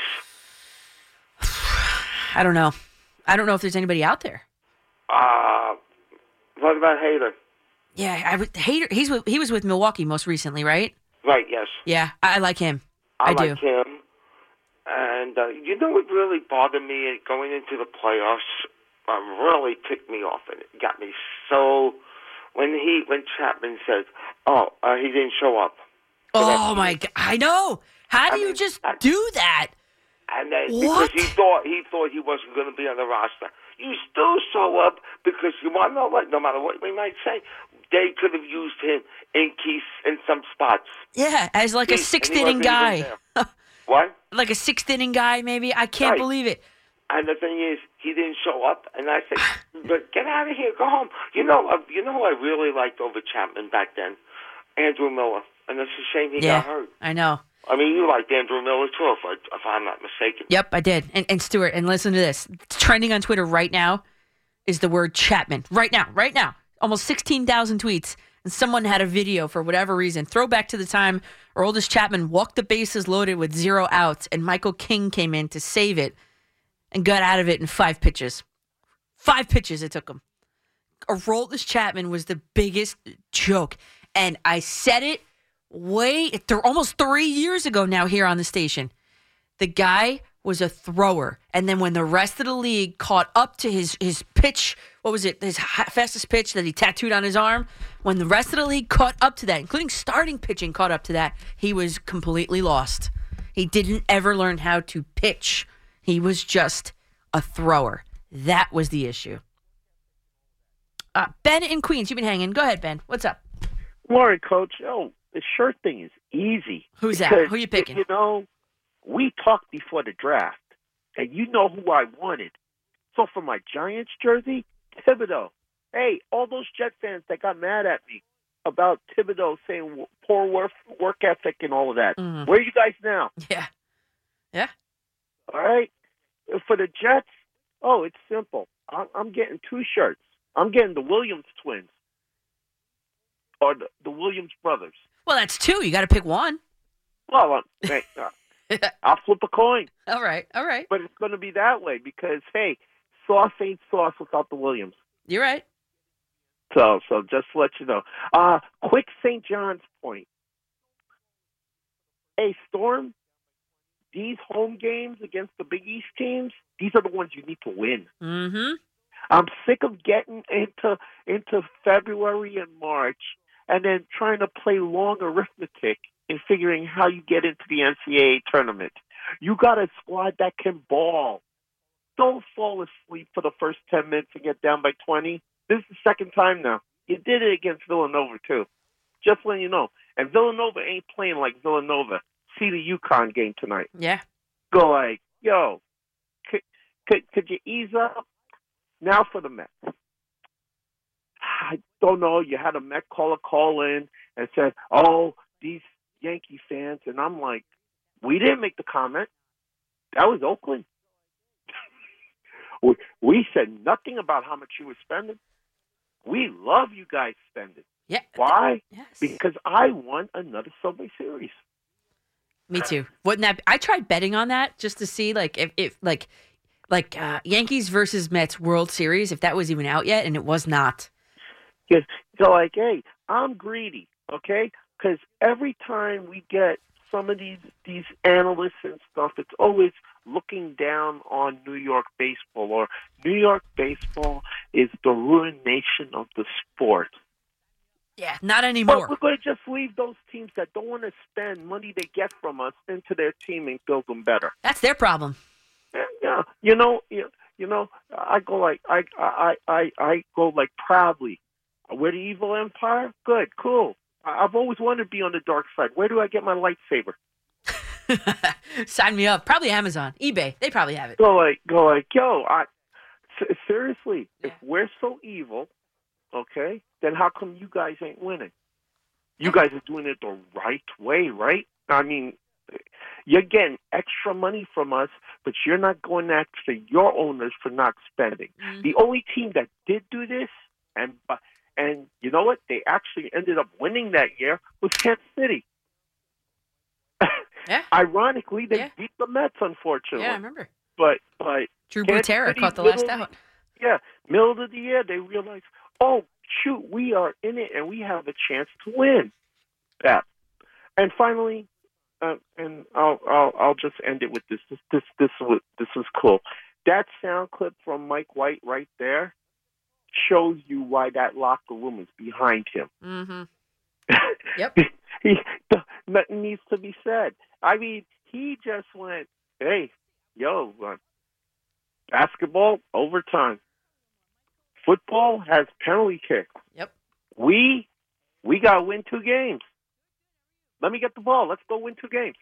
I don't know. I don't know if there's anybody out there. Uh, what about Hader? Yeah, I would. Hader. He's with, he was with Milwaukee most recently, right? Right. Yes. Yeah, I, I like him. I, I like do. him. And uh, you know what really bothered me going into the playoffs? Um, really ticked me off, and it got me so. When he when Chapman said, "Oh, uh, he didn't show up," Oh my god! I know. How do you just do that? and then What? because he thought he thought he wasn't going to be on the roster, you still show up because you want to know what? No matter what we might say, they could have used him in keys in some spots. Yeah, as like a sixth inning guy. What? Like a sixth inning guy, maybe. I can't Right. believe it. And the thing is, he didn't show up. And I said, "But get out of here, go home." You know, uh, you know who I really liked over Chapman back then, Andrew Miller. And it's a shame he yeah, got hurt. I know. I mean, you liked Andrew Miller too, if, I, if I'm not mistaken. Yep, I did. And, and Stuart, and listen to this. Trending on Twitter right now is the word Chapman. Right now, right now. Almost 16,000 tweets. And someone had a video for whatever reason. Throwback to the time Aroldis Chapman walked the bases loaded with zero outs, and Michael King came in to save it and got out of it in five pitches. Five pitches it took him. Aroldis Chapman was the biggest joke. And I said it way, th- almost three years ago now here on the station. The guy was a thrower. And then when the rest of the league caught up to his his pitch what was it his fastest pitch that he tattooed on his arm when the rest of the league caught up to that including starting pitching caught up to that he was completely lost. He didn't ever learn how to pitch. He was just a thrower. That was the issue. Uh, ben in queens you've been hanging. Go ahead ben. What's up? Morning, Coach. Oh, the shirt thing is easy. Who's that? Who you picking? You know, we talked before the draft, and you know who I wanted. So for my Giants jersey, Thibodeaux. Hey, all those Jet fans that got mad at me about Thibodeaux saying poor work, work ethic and all of that. Mhm. Where are you guys now? Yeah. Yeah. All right. For the Jets, oh, it's simple. I'm, I'm getting two shirts. I'm getting the Williams twins or the, the Williams brothers. Well that's two you got to pick one Well, I'll flip a coin, all right all right but it's going to be that way because hey, sauce ain't sauce without the Williams. you're right So, so just to let you know. Uh, quick St. John's point. Hey, Storm, these home games against the Big East teams, these are the ones you need to win. mm-hmm I'm sick of getting into into February and March and then trying to play long arithmetic and figuring how you get into the NCAA tournament. You got a squad that can ball. Don't fall asleep for the first 10 minutes and get down by 20. This is the second time now. You did it against Villanova, too. Just letting you know. And Villanova ain't playing like Villanova. See the UConn game tonight yeah go like, yo, could could could you ease up? Now for the Mets. I don't know. You had a Met caller call in and said, "Oh, these Yankee fans," and I'm like, "We didn't make the comment. That was Oakland. we, we said nothing about how much you were spending. We love you guys spending. Yeah. Why? Yes. Because I want another Subway Series. Me too. Wouldn't that? Be, I tried betting on that just to see, like, if, if like, like uh, Yankees versus Mets World Series, if that was even out yet, and it was not. Because they're like, hey, I'm greedy, okay? Because every time we get some of these these analysts and stuff, it's always looking down on New York baseball or New York baseball is the ruination of the sport. Yeah, not But anymore. we're going to just leave those teams that don't want to spend money they get from us into their team and build them better. That's their problem. Yeah, you know, you, you know, I go like I I I I go like proudly. We're the evil empire. Good, cool. I've always wanted to be on the dark side. Where do I get my lightsaber? Sign me up. Probably Amazon, eBay. They probably have it. Go like go like yo. I s- seriously, if we're so evil, okay, then how come you guys ain't winning? You guys are doing it the right way, right? I mean, you're getting extra money from us, but you're not going after your owners for not spending. Mm-hmm. The only team that did do this, and and you know what? They actually ended up winning that year with Kansas City. Yeah. Ironically, they Yeah. beat the Mets, unfortunately. Yeah, I remember. But but Drew Butera caught the last out. Yeah, middle of the year, they realized, oh shoot, we are in it and we have a chance to win. Yeah, and finally, uh, and I'll I'll I'll just end it with this. This this this was this was cool. That sound clip from Mike White right there shows you why that locker room is behind him. Mm-hmm. Yep. he, nothing needs to be said. I mean, he just went, "Hey, yo, uh, basketball overtime. Football has penalty kicks. Yep. We we got to win two games. Let me get the ball. Let's go win two games.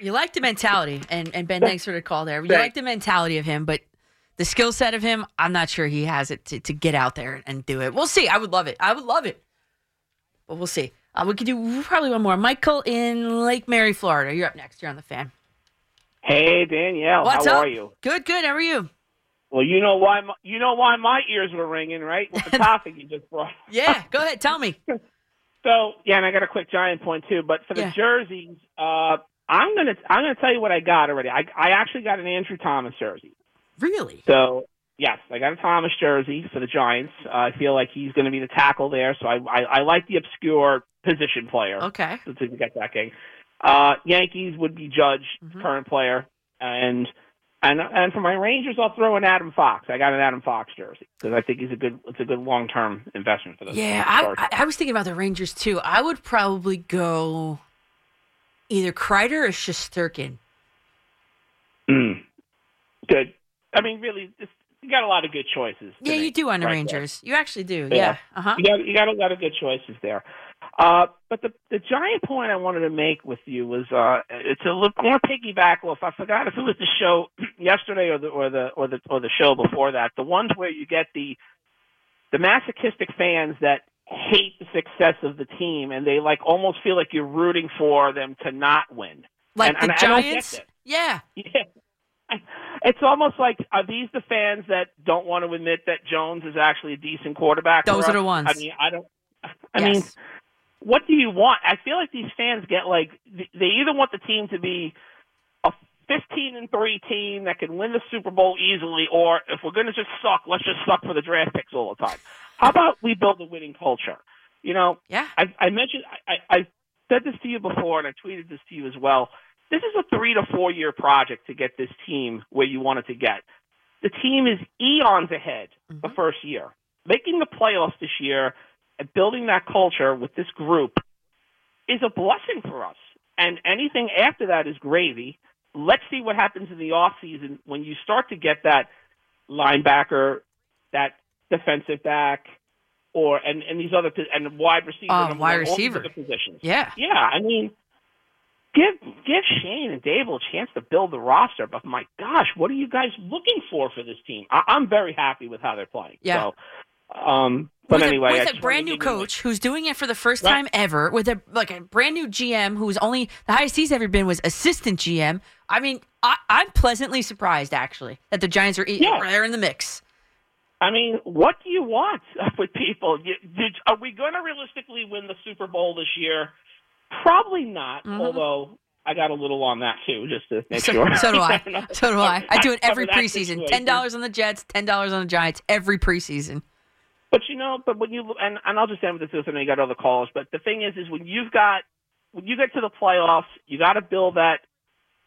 You like the mentality, and, and Ben, thanks for the call there. You like the mentality of him, but the skill set of him, I'm not sure he has it to, to get out there and do it. We'll see. I would love it. I would love it. But we'll see. Uh, we could do probably one more. Michael in Lake Mary, Florida. You're up next. You're on the fan. Hey Danielle, What's how up? are you? Good, good. How are you? Well, you know why my, you know why my ears were ringing, right? With the topic you just brought. Yeah, go ahead. Tell me. So yeah, and I got a quick giant point too. But for the Yeah. jerseys, uh, I'm gonna I'm gonna tell you what I got already. I I actually got an Andrew Thomas jersey. Really? So yes, I got a Thomas jersey for the Giants. Uh, I feel like he's going to be the tackle there. So I I, I like the obscure position player. Okay. To, to get that game. Uh, Yankees would be Judge, Mm-hmm. current player, and and and for my Rangers, I'll throw in Adam Fox. I got an Adam Fox jersey because I think he's a good it's a good long term investment for the Yeah, I, I, I was thinking about the Rangers too. I would probably go either Kreider or Shesterkin. Mm. Good. I mean, really, it's, you got a lot of good choices. Yeah, you do on the right Rangers. You actually do. there. Yeah. Uh huh. You got you got a lot of good choices there. Uh, but the the giant point I wanted to make with you was uh, it's a little more piggyback off. I forgot if it was the show yesterday or the or the or the or the show before that. The ones where you get the the masochistic fans that hate the success of the team and they like almost feel like you're rooting for them to not win. Like And- the and I don't get Giants. Yeah. Yeah. It's almost like are these the fans that don't want to admit that Jones is actually a decent quarterback? Those are the ones. I mean, I don't. I mean, what do you want? I feel like these fans get like they either want the team to be a 15 and three team that can win the Super Bowl easily, or if we're going to just suck, let's just suck for the draft picks all the time. How about we build a winning culture? You know, yeah. I, I mentioned I I said this to you before, and I tweeted this to you as well. This is a three to four year project to get this team where you want it to get. The team is eons ahead the mm-hmm. first year. Making the playoffs this year and building that culture with this group is a blessing for us. And anything after that is gravy. Let's see what happens in the off season when you start to get that linebacker, that defensive back, or and, and these other and wide receiver, number wide receiver. positions. Yeah. Yeah, I mean, give give Schoen and Daboll a chance to build the roster. But my gosh, what are you guys looking for for this team? I, I'm very happy with how they're playing. Yeah. So, um, but with anyway, a, with a brand new coach who's doing it for the first Right. time ever, with a like a brand new GM who's only the highest he's ever been was assistant GM. I mean, I, I'm pleasantly surprised actually that the Giants are Yeah. they're in the mix. I mean, what do you want with people? You, did, are we going to realistically win the Super Bowl this year? Probably not. Mm-hmm. Although I got a little on that too, just to make So, sure. so do I. So do I. I do it every preseason. Ten dollars on the Jets, ten dollars on the Giants every preseason. But you know, but when you and and I'll just end with this, and you got other calls. But the thing is, is when you've got when you get to the playoffs, you got to build that.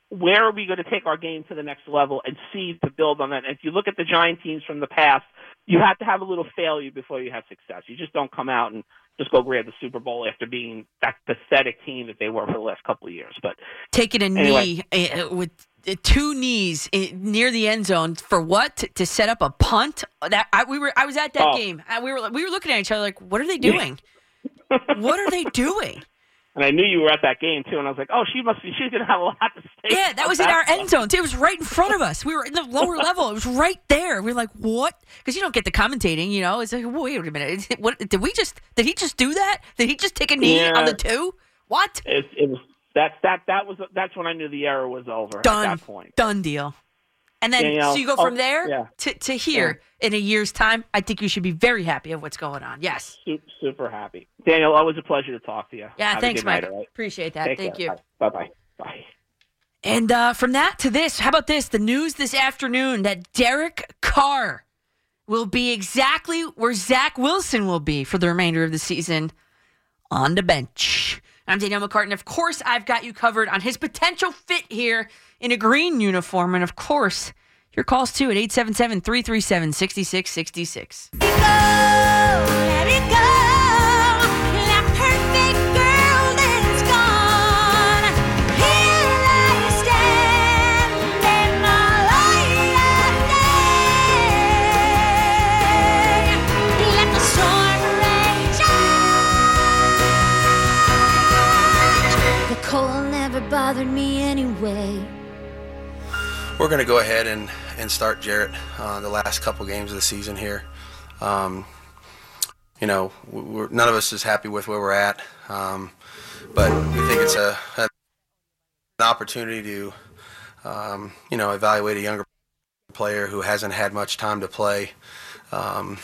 Where are we going to take our game to the next level and see to build on that? And if you look at the Giant teams from the past, you have to have a little failure before you have success. You just don't come out and just go grab the Super Bowl after being that pathetic team that they were for the last couple of years. But Taking a Anyway. knee uh, with uh, two knees uh, near the end zone for what? To, set up a punt? That I, we were. I was at that Oh. game. And we were. We were looking at each other like, what are they doing? what are they doing? And I knew you were at that game too. And I was like, oh, she must be. She's gonna have a lot to say. Yeah, that was in our end zone. Too. It was right in front of us. We were in the lower level. It was right there. We were like, "What?" Because you don't get the commentating. You know, it's like, "Wait a minute. What did we just? Did he just do that? Did he just take a knee Yeah. on the two? What? It, it was that that that was that's when I knew the era was over. Done. At that point. Done deal." And then, Danielle, so you go oh, from there yeah. to, to here in a year's time. I think you should be very happy of what's going on. Yes. Super, super happy. Daniel, always a pleasure to talk to you. Yeah, Have thanks, good night, Mike. Appreciate that. Take Thank care. you. Bye bye. Bye. And uh, from that to this, how about this? The news this afternoon that Derek Carr will be exactly where Zach Wilson will be for the remainder of the season on the bench. I'm Danielle McCartan. Of course, I've got you covered on his potential fit here in a green uniform. And of course, your calls too at 877 337 6666. We're going to go ahead and, and start Jarrett uh, the last couple games of the season here. Um, you know, we're, none of us is happy with where we're at, um, but we think it's a, an opportunity to, um, you know, evaluate a younger player who hasn't had much time to play. Um,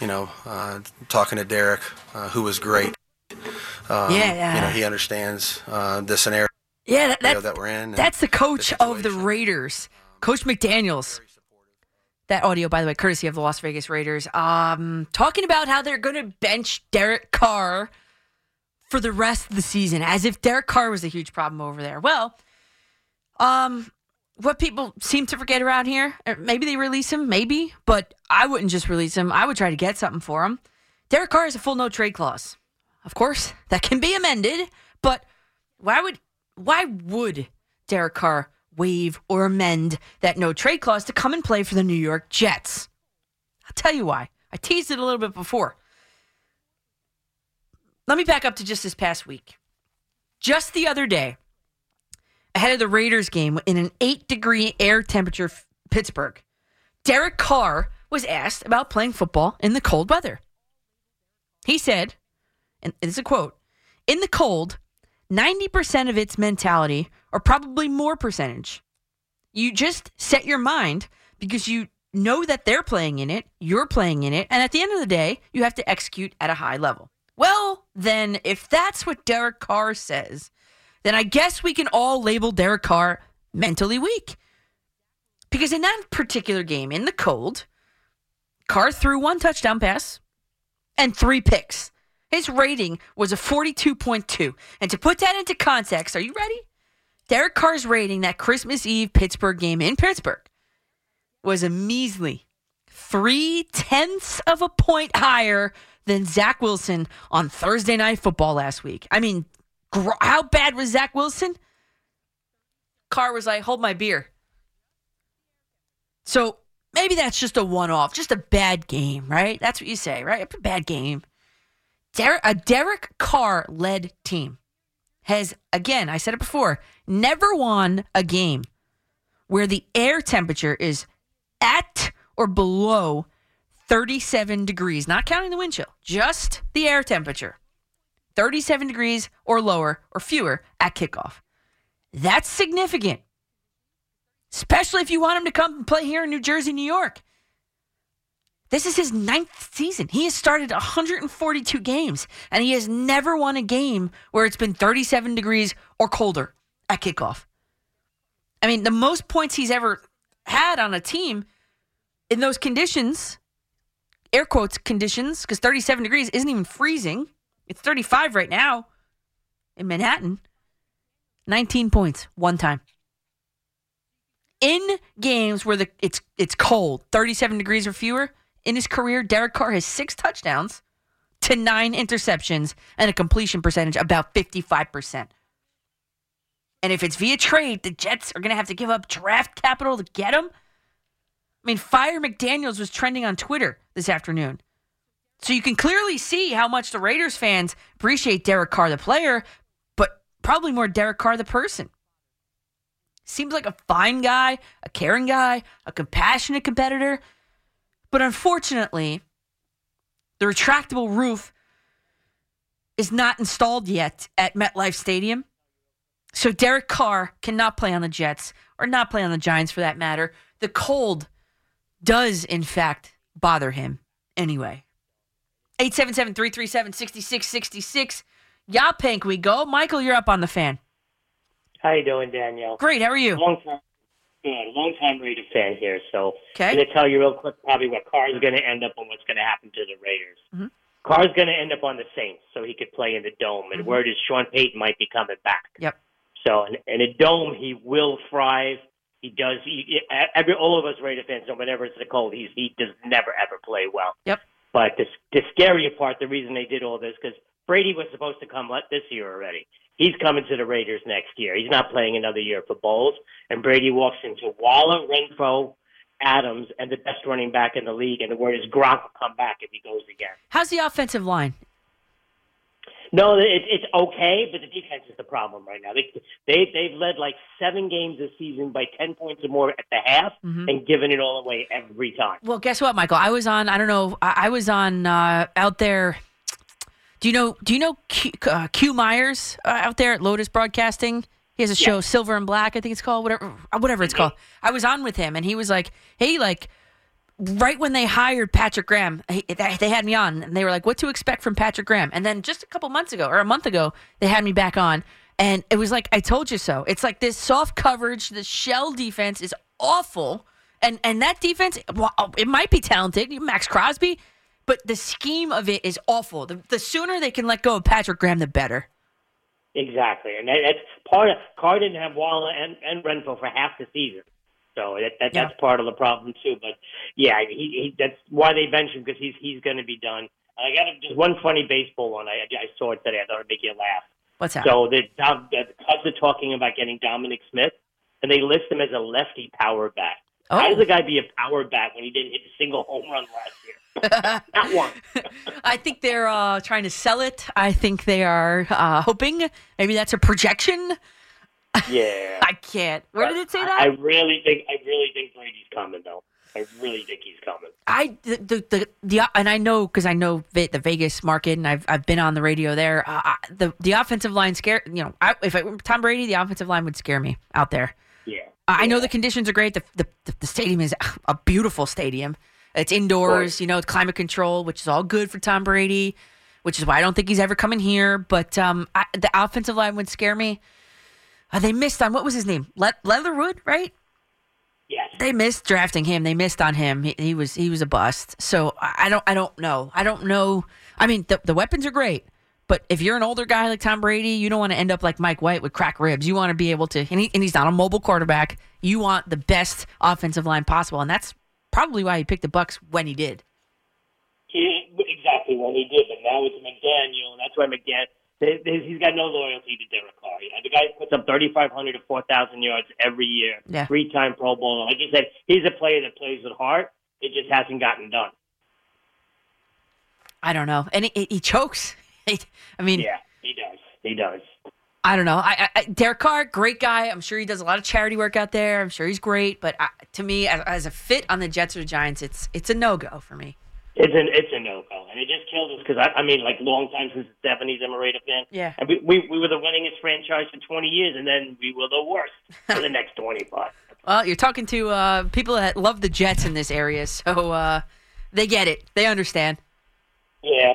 you know, uh, talking to Derek, uh, who was great. Um, Yeah. You know, he understands uh, the scenario Yeah, that, that, that we're in. That's the coach of the Raiders, Coach McDaniels. That audio, by the way, courtesy of the Las Vegas Raiders, um, talking about how they're going to bench Derek Carr for the rest of the season, as if Derek Carr was a huge problem over there. Well, um, what people seem to forget around here, uh, maybe they release him, maybe, but I wouldn't just release him. I would try to get something for him. Derek Carr has a full no trade clause. Of course, that can be amended, but why would why would Derek Carr waive or amend that no trade clause to come and play for the New York Jets? I'll tell you why. I teased it a little bit before. Let me back up to just this past week. Just the other day, ahead of the Raiders game in an 8 degree air temperature f- Pittsburgh, Derek Carr was asked about playing football in the cold weather. He said, and it's a quote, in the cold, 90% of its mentality, or probably more percentage. You just set your mind because you know that they're playing in it, you're playing in it, and at the end of the day, you have to execute at a high level. Well, then, if that's what Derek Carr says, then I guess we can all label Derek Carr mentally weak. Because in that particular game, in the cold, Carr threw one touchdown pass and three picks. His rating was a 42.2. And to put that into context, are you ready? Derek Carr's rating that Christmas Eve Pittsburgh game in Pittsburgh was a measly three tenths of a point higher than Zach Wilson on Thursday Night Football last week. I mean, gr- how bad was Zach Wilson? Carr was like, hold my beer. So maybe that's just a one off, just a bad game, right? That's what you say, right? A bad game. Der- a Derek Carr led team has, again, I said it before, never won a game where the air temperature is at or below 37 degrees, not counting the wind chill, just the air temperature. 37 degrees or lower or fewer at kickoff. That's significant, especially if you want him to come and play here in New Jersey, New York. This is his ninth season. He has started 142 games, and he has never won a game where it's been 37 degrees or colder at kickoff. I mean, the most points he's ever had on a team in those conditions, air quotes conditions, because 37 degrees isn't even freezing. It's 35 right now in Manhattan. 19 points one time. In games where the it's it's cold, 37 degrees or fewer, in his career, Derek Carr has six touchdowns to nine interceptions and a completion percentage about 55%. And if it's via trade, the Jets are going to have to give up draft capital to get him. I mean, Fire McDaniels was trending on Twitter this afternoon. So you can clearly see how much the Raiders fans appreciate Derek Carr, the player, but probably more Derek Carr, the person. Seems like a fine guy, a caring guy, a compassionate competitor. But unfortunately, the retractable roof is not installed yet at MetLife Stadium. So Derek Carr cannot play on the Jets or not play on the Giants for that matter. The cold does, in fact, bother him anyway. 877 337 6666. Yaphank, we go. Michael, you're up on the fan. How you doing, Danielle? Great. How are you? Long time, good. Long time Raider fan here. So Okay. I'm going to tell you real quick probably what Carr Carr's going to end up and what's going to happen to the Raiders. Mhm. Carr's going to end up on the Saints, so he could play in the dome. And Mhm. word is Sean Payton might be coming back. Yep. So in, in a dome, he will thrive. He does. He, every all of us Raider fans know whenever it's the cold, he's he does never ever play well. Yep. But the the scarier part, the reason they did all this, because Brady was supposed to come let this year already. He's coming to the Raiders next year. He's not playing another year for Bowles. And Brady walks into Waller, Renfrow, Adams, and the best running back in the league. And the word is Gronk will come back if he goes again. How's the offensive line? No, it, it's okay, but the defense is the problem right now. They they they've led like seven games this season by ten points or more at the half, Mhm. and given it all away every time. Well, guess what, Michael? I was on. I don't know. I, I was on uh, out there. Do you know? Do you know Q, uh, Q Myers uh, out there at Lotus Broadcasting? He has a show, Silver and Black, I think it's called. Whatever, uh, whatever it's called. I was on with him, and he was like, "Hey, like." Right when they hired Patrick Graham, he- they they had me on, and they were like, "What to expect from Patrick Graham?" And then just a couple months ago, or a month ago, they had me back on, and it was like, "I told you so." It's like this soft coverage, the shell defense is awful, and and that defense, well, it might be talented, Maxx Crosby, but the scheme of it is awful. The, the sooner they can let go of Patrick Graham, the better. Exactly, and that, that's part of Carr didn't have Waller and and Renfrow for half the season, so that, that Yeah. that's part of the problem too. But yeah, he, he that's why they bench him because he's he's going to be done. And I got just one funny baseball one. I I saw it today. I thought it'd make you laugh. What's that? So the, the Cubs are talking about getting Dominic Smith, and they list him as a lefty power bat. How Oh. does the guy be a power bat when he didn't hit a single home run last year? Not one. I think they're uh, trying to sell it. I think they are uh, hoping. Maybe that's a projection. Yeah. I can't. Where did it say that? I really think I really think Brady's coming though. I really think he's coming. I the the the, and I know because I know the Vegas market and I've I've been on the radio there. Uh, I- the the offensive line scare you know I, if I were Tom Brady, the offensive line would scare me out there. Yeah. I know the conditions are great. The the the stadium is a beautiful stadium. It's indoors, you know, it's climate control, which is all good for Tom Brady, which is why I don't think he's ever coming here. But um, I, the offensive line would scare me. Uh, they missed on what was his name? Le- Leatherwood, right? Yes. They missed drafting him. They missed on him. He, he was he was a bust. So I don't I don't know. I don't know. I mean, the the weapons are great, but if you're an older guy like Tom Brady, you don't want to end up like Mike White with crack ribs. You want to be able to, and, he, and he's not a mobile quarterback. You want the best offensive line possible, and that's probably why he picked the Bucs when he did. He, exactly when he did, but now it's McDaniel, and that's why McDaniel. He's got no loyalty to Derek Carr. The guy puts up 3,500 to 4,000 yards every year. Yeah. Three-time Pro Bowler. Like you said, he's a player that plays with heart. It just hasn't gotten done. I don't know, and he, he chokes. I mean, Yeah, he does. He does. I don't know. I, I, Derek Carr, great guy. I'm sure he does a lot of charity work out there. I'm sure he's great, but I, to me, as, as a fit on the Jets or Giants, it's it's a no go for me. It's an it's a no go, and it just kills us because I, I mean, like long time since the '70s, I'm a Raider fan. Yeah. and we, we we were the winningest franchise for 20 years, and then we were the worst for the next 25. Well, you're talking to uh, people that love the Jets in this area, so uh, they get it. They understand. Yeah.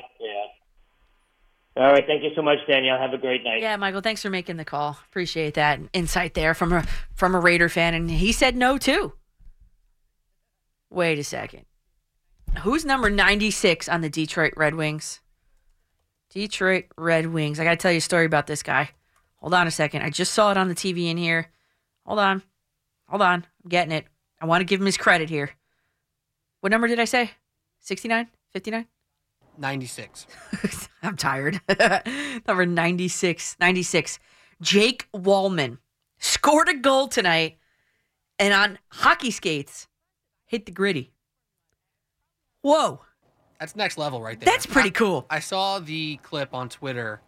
All right, thank you so much, Danielle. Have a great night. Yeah, Michael, thanks for making the call. Appreciate that insight there from a from a Raider fan, and he said no too. Wait a second. Who's number 96 on the Detroit Red Wings? Detroit Red Wings. I got to tell you a story about this guy. Hold on a second. I just saw it on the TV in here. Hold on. Hold on. I'm getting it. I want to give him his credit here. What number did I say? 69? 59? 96. I'm tired. Number 96. 96. Jake Walman scored a goal tonight and on hockey skates hit the Griddy. Whoa. That's next level right there. That's pretty I- cool. I saw the clip on Twitter.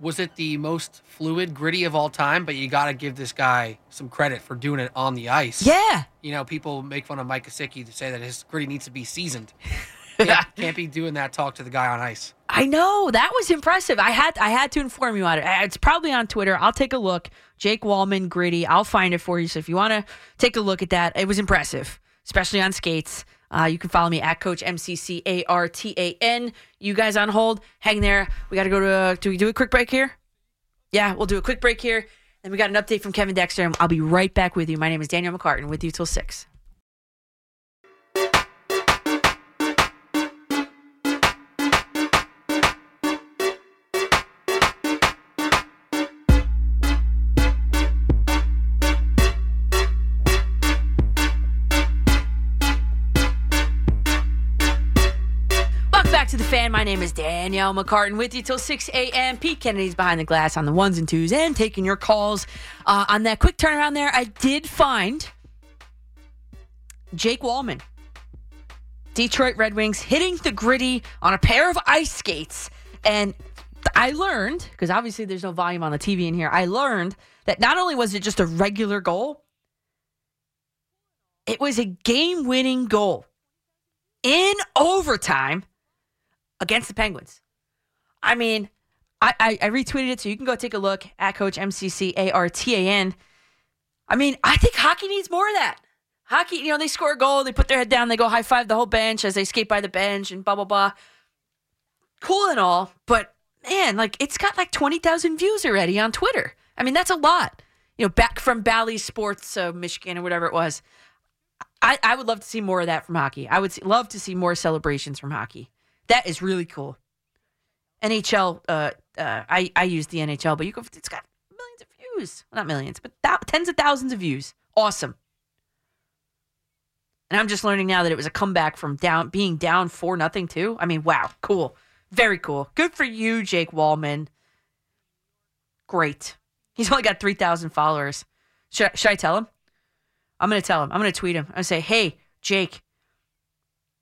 Was it the most fluid, Griddy of all time? But you got to give this guy some credit for doing it on the ice. Yeah. You know, people make fun of Mike Kosicki to say that his Griddy needs to be seasoned. Can't, can't be doing that talk to the guy on ice. I know that was impressive. I had I had to inform you on it. It's probably on Twitter. I'll take a look. Jake Walman, Griddy. I'll find it for you. So if you want to take a look at that, it was impressive, especially on skates. Uh, you can follow me at Coach MCC A R T A N. You guys on hold, hang there. We got to go to. A, do we do a quick break here? Yeah, we'll do a quick break here. Then we got an update from Kevin Dexter, and I'll be right back with you. My name is Danielle McCartan with you till six. Back to the fan. My name is Danielle McCartan with you till 6 a.m. Pete Kennedy's behind the glass on the ones and twos and taking your calls. Uh, on that quick turnaround there, I did find Jake Walman, Detroit Red Wings, hitting the Griddy on a pair of ice skates. And I learned, because obviously there's no volume on the TV in here, I learned that not only was it just a regular goal, it was a game winning goal in overtime against the Penguins. I mean, I, I, I retweeted it so you can go take a look at Coach MCC I mean, I think hockey needs more of that. Hockey, you know, they score a goal, they put their head down, they go high five the whole bench as they skate by the bench and blah, blah, blah. Cool and all, but man, like it's got like 20,000 views already on Twitter. I mean, that's a lot. You know, back from Bally Sports, uh, Michigan, or whatever it was. I, I would love to see more of that from hockey. I would see, love to see more celebrations from hockey. That is really cool. NHL, uh, uh, I, I use the NHL, but you go, it's got millions of views. Well, not millions, but thou- tens of thousands of views. Awesome. And I'm just learning now that it was a comeback from down being down four nothing too. I mean, wow, cool, very cool. Good for you, Jake Walman. Great. He's only got three thousand followers. Should I, should I tell him? I'm gonna tell him. I'm gonna tweet him. I'm gonna say, "Hey, Jake."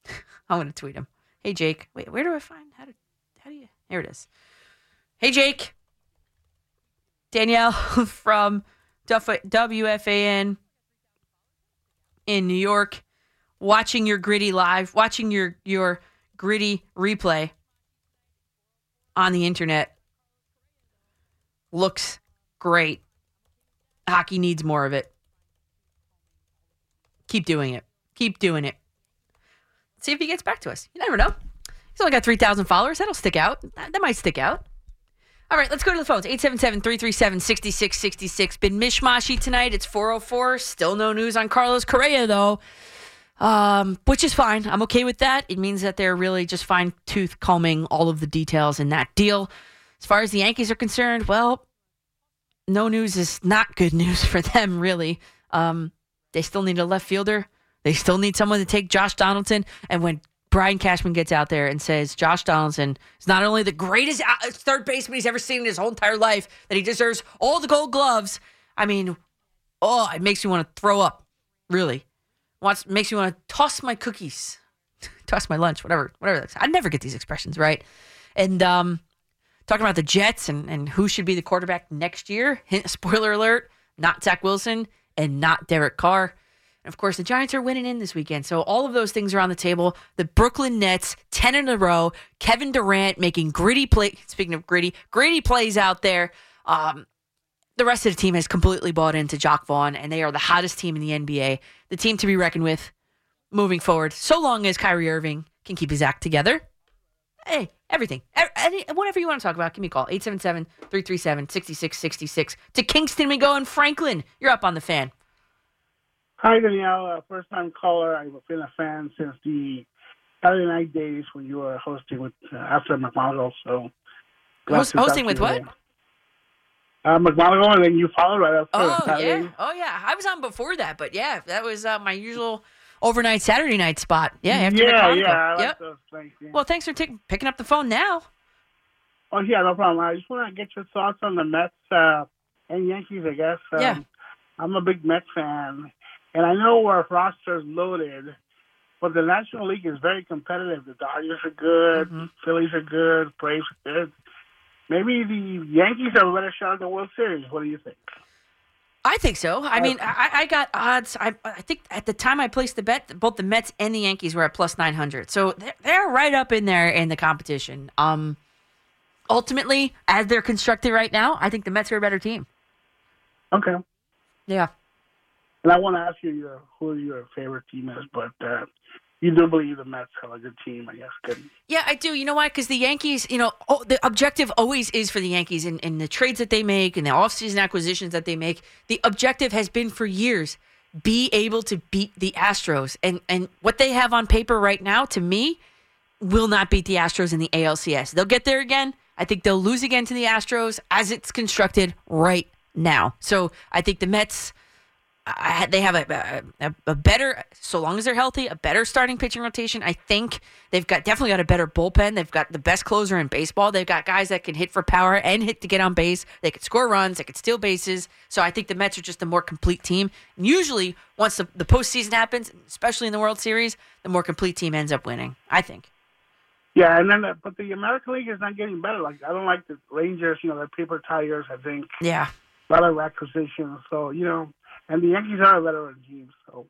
I'm gonna tweet him. Hey, Jake. Wait, where do I find how to? How do you? Here it is. Hey, Jake. Danielle from WFAN in New York, watching your Griddy live, watching your your Griddy replay on the internet. Looks great. Hockey needs more of it. Keep doing it. Keep doing it. See if he gets back to us. You never know. He's only got 3,000 followers. That'll stick out. That, that might stick out. All right, let's go to the phones. 877-337-6666. Been mishmashy tonight. It's 404. Still no news on Carlos Correa, though, um, which is fine. I'm okay with that. It means that they're really just fine-tooth combing all of the details in that deal. As far as the Yankees are concerned, well, no news is not good news for them, really. Um, they still need a left fielder. They still need someone to take Josh Donaldson. And when Brian Cashman gets out there and says Josh Donaldson is not only the greatest third baseman he's ever seen in his whole entire life, that he deserves all the gold gloves. I mean, oh, it makes me want to throw up. Really, wants makes me want to toss my cookies, toss my lunch, whatever, whatever. That's, I never get these expressions right. And um, talking about the Jets and and who should be the quarterback next year. Hint, spoiler alert: not Zach Wilson and not Derek Carr. Of course, the Giants are winning in this weekend. So all of those things are on the table. The Brooklyn Nets, 10 in a row. Kevin Durant making gritty play. Speaking of gritty, gritty plays out there. Um, the rest of the team has completely bought into Jacque Vaughn, and they are the hottest team in the NBA. The team to be reckoned with moving forward, so long as Kyrie Irving can keep his act together. Hey, everything. Any, whatever you want to talk about, give me a call. 877 337 6666. To Kingston we go, and Franklin, you're up on the fan. Hi, Danielle. Uh, first time caller. I've been a fan since the Saturday night days when you were hosting with uh, After McMonagall. So, Host, hosting with what? Uh, McMonagall, and then you followed right after. Oh Saturday. yeah, oh yeah. I was on before that, but yeah, that was uh, my usual overnight Saturday night spot. Yeah, after yeah, McConaughey. yeah. Like yep. things. Yeah. Well, thanks for taking picking up the phone now. Oh yeah, no problem. I just want to get your thoughts on the Mets uh, and Yankees. I guess. Um, Yeah. I'm a big Mets fan, and I know our roster's loaded, but the National League is very competitive. The Dodgers are good, Mm-hmm. Phillies are good, Braves are good. Maybe the Yankees have a better shot at the World Series. What do you think? I think so. I mean, I, I got odds. I, I think at the time I placed the bet, both the Mets and the Yankees were at plus 900. So they're, they're right up in there in the competition. Um, ultimately, as they're constructed right now, I think the Mets are a better team. Okay. Yeah. And I want to ask you your, who your favorite team is, but uh, you do believe the Mets have a good team, I guess. Good. Yeah, I do. You know why? Because the Yankees, you know, oh, the objective always is for the Yankees in, in the trades that they make and the offseason acquisitions that they make. The objective has been for years be able to beat the Astros. And, and what they have on paper right now, to me, will not beat the Astros in the ALCS. They'll get there again. I think they'll lose again to the Astros as it's constructed right now. So I think the Mets. I, they have a, a a better, so long as they're healthy, a better starting pitching rotation. I think they've got definitely got a better bullpen. They've got the best closer in baseball. They've got guys that can hit for power and hit to get on base. They can score runs. They can steal bases. So I think the Mets are just a more complete team. And usually, once the, the postseason happens, especially in the World Series, the more complete team ends up winning. I think. Yeah, and then uh, but the American League is not getting better. Like I don't like the Rangers. You know, they're paper tigers. I think Yeah. a lot of acquisitions. So you know, and the Yankees are a veteran team. So,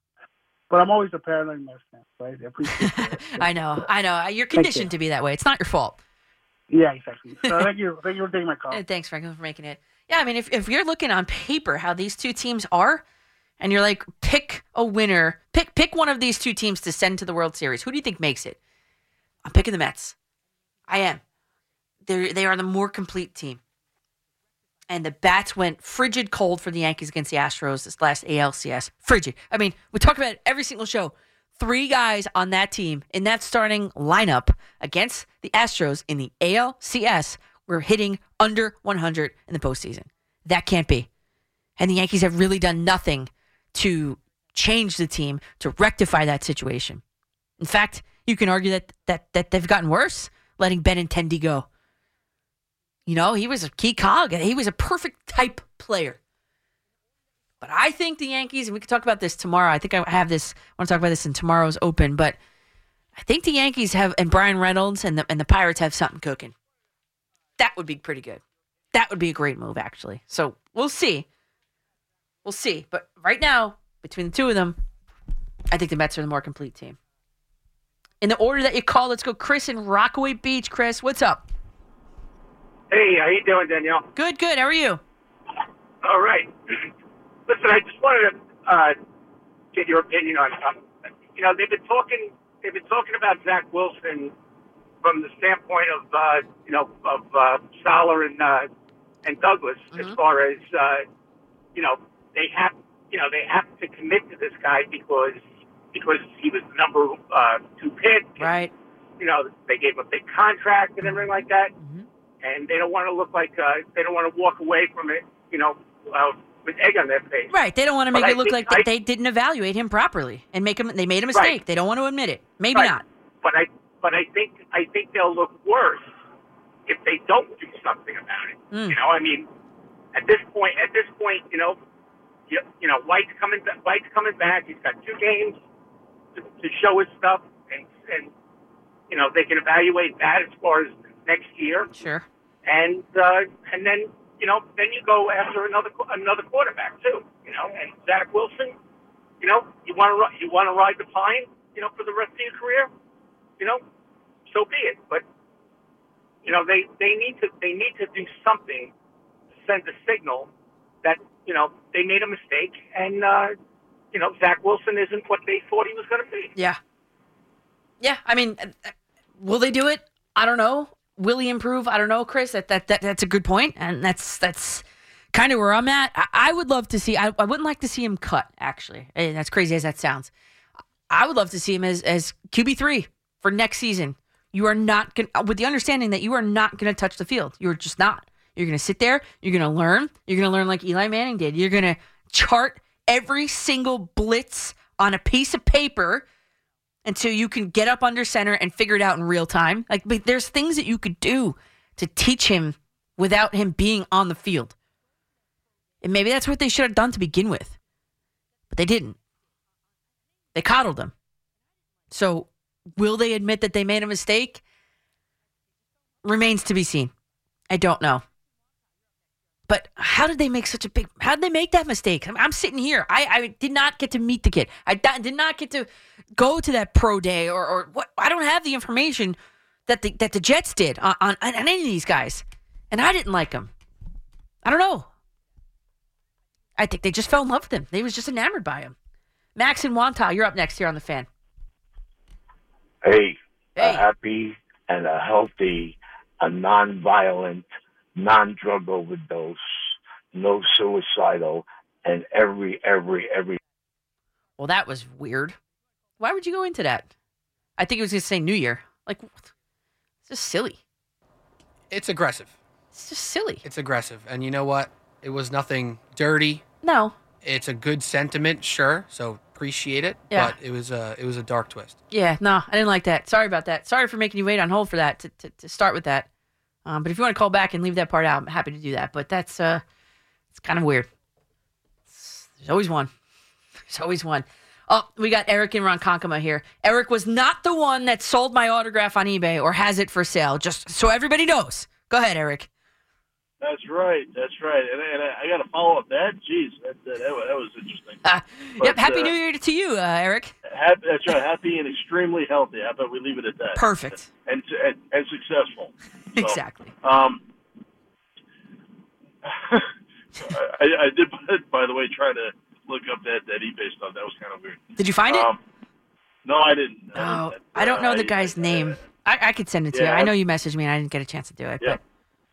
but I'm always a paranoid Mets fan, right? I appreciate that. I know. I know. You're conditioned to be that way. It's not your fault. Yeah, exactly. So thank you, thank you for taking my call. Uh, Thanks, Franklin, for making it. Yeah, I mean, if, if you're looking on paper how these two teams are, and you're like, pick a winner, pick pick one of these two teams to send to the World Series. Who do you think makes it? I'm picking the Mets. I am. They they are the more complete team. And the bats went frigid cold for the Yankees against the Astros this last ALCS. Frigid. I mean, we talk about it every single show. Three guys on that team in that starting lineup against the Astros in the ALCS were hitting under 100 in the postseason. That can't be. And the Yankees have really done nothing to change the team to rectify that situation. In fact, you can argue that that that they've gotten worse, letting Benintendi go. You know, he was a key cog. He was a perfect type player. But I think the Yankees, and we can talk about this tomorrow. I think I have this. I want to talk about this in tomorrow's Open. But I think the Yankees have, and Bryan Reynolds and the and the Pirates have something cooking. That would be pretty good. That would be a great move, actually. So we'll see. We'll see. But right now, between the two of them, I think the Mets are the more complete team. In the order that you call, let's go Chris in Rockaway Beach. Chris, what's up? Hey, how you doing, Danielle? Good, good. How are you? All right. Listen, I just wanted to uh, get your opinion on something. You know, they've been talking. They've been talking about Zach Wilson from the standpoint of uh, you know of uh, Saleh and uh, and Douglas, as far as uh, you know, they have you know they have to commit to this guy because because he was the number uh, two pick. Right. You know, they gave him a big contract and everything like that, and they don't want to look like uh, they don't want to walk away from it. You know, uh, with egg on their face. Right. They don't want to But make I it look like I- they didn't evaluate him properly and make him. They made a Right. mistake. They don't want to admit it. Maybe Right. not. But I but I think I think they'll look worse if they don't do something about it. Mm. You know, I mean, at this point, at this point, you know, you, you know, White's coming White's coming back. He's got two games to, to show his stuff, and and you know they can evaluate that as far as next year. Sure. And uh, and then you know then you go after another another quarterback too. You know, and Zach Wilson. You know, you want to you want to ride the pine. You know, for the rest of your career. You know, so be it. But you know they they need to they need to do something to send a signal that you know they made a mistake and uh, you know Zach Wilson isn't what they thought he was going to be. Yeah. Yeah. I mean, uh, uh, will they do it? I don't know. Will he improve? I don't know, Chris. That that, that that's a good point, and that's that's kind of where I'm at. I, I would love to see. I, I wouldn't like to see him cut. Actually, eh, and as crazy as that sounds, I would love to see him as as QB three for next season. You are not going uh, with the understanding that you are not going to touch the field. You're just not. You're going to sit there. You're going to learn. You're going to learn like Eli Manning did. You're going to chart every single blitz on a piece of paper until you can get up under center and figure it out in real time. Like but there's things that you could do to teach him without him being on the field. And maybe that's what they should have done to begin with. But they didn't. They coddled him. So, will they admit that they made a mistake? Remains to be seen. I don't know. But how did they make such a big? How did they make that mistake? I'm, I'm sitting here. I, I did not get to meet the kid. I di- did not get to go to that pro day or, or what. I don't have the information that the that the Jets did on, on, on any of these guys, and I didn't like them. I don't know. I think they just fell in love with him. They was just enamored by him. Max and Wanta, you're up next here on the fan. Hey, a happy and a healthy, a non-violent, non-drug overdose, no suicidal, and every, every, every. Well, that was weird. Why would you go into that? I think it was going to say New Year. Like, what? it's just silly. It's aggressive. It's just silly. It's aggressive. And you know what? It was nothing dirty. No. It's a good sentiment, sure. So appreciate it. Yeah. But it was a it was a dark twist. Yeah, no, I didn't like that. Sorry about that. Sorry for making you wait on hold for that to, to, to start with that. Um, but if you want to call back and leave that part out, I'm happy to do that. But that's uh, it's kind of weird. There's always one. There's always one. Oh, we got Eric in Ronkonkoma here. Eric was not the one that sold my autograph on eBay or has it for sale. Just so everybody knows. Go ahead, Eric. That's right. That's right. And, and I, I got to follow up that. Jeez, that, that, that, was- that was interesting. yep. But, Happy uh, New Year to you, uh, Eric. Happy, that's right. Happy and extremely healthy. How about we leave it at that? Perfect. And and, and successful. So, Exactly. Um, I, I did, by the way, try to look up that, that eBay stuff. That was kind of weird. Did you find it? Um, no, I didn't. Oh, I don't know the guy's name. I, I could send it to Yeah, you. I know you messaged me and I didn't get a chance to do it. Yeah,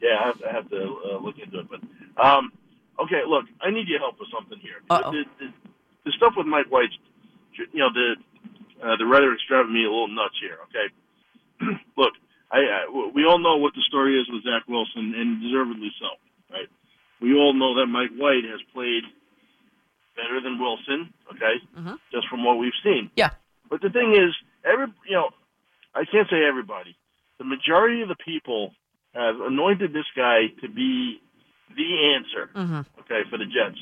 yeah, I have, I have to uh, look into it. But um, okay, look, I need your help with something here. The, the, the stuff with Mike White, you know, the uh, the rhetoric's driving me a little nuts here. Okay, look, I, I we all know what the story is with Zach Wilson, and deservedly so, right? We all know that Mike White has played better than Wilson. Okay, Mhm. just from what we've seen. Yeah. But the thing is, every you know, I can't say everybody. The majority of the people have anointed this guy to be the answer. Mm-hmm. Okay, for the Jets.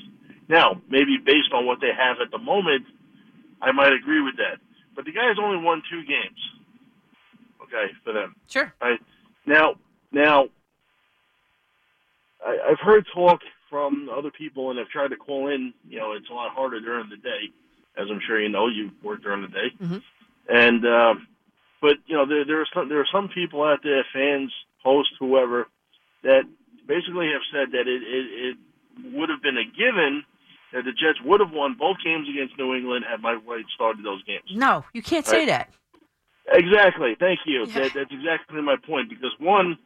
Now, maybe based on what they have at the moment, I might agree with that. But the guy has only won two games. Okay, for them. Sure. Right now, now I, I've heard talk from other people, and I've tried to call in. You know, it's a lot harder during the day, as I'm sure you know. You work during the day, Mhm. and um, but you know, there there are some there are some people out there, fans, hosts, whoever, that basically have said that it it, it would have been a given that the Jets would have won both games against New England had Mike White started those games. No, you can't say that. Exactly. Thank you. That, that's exactly my point. Because one,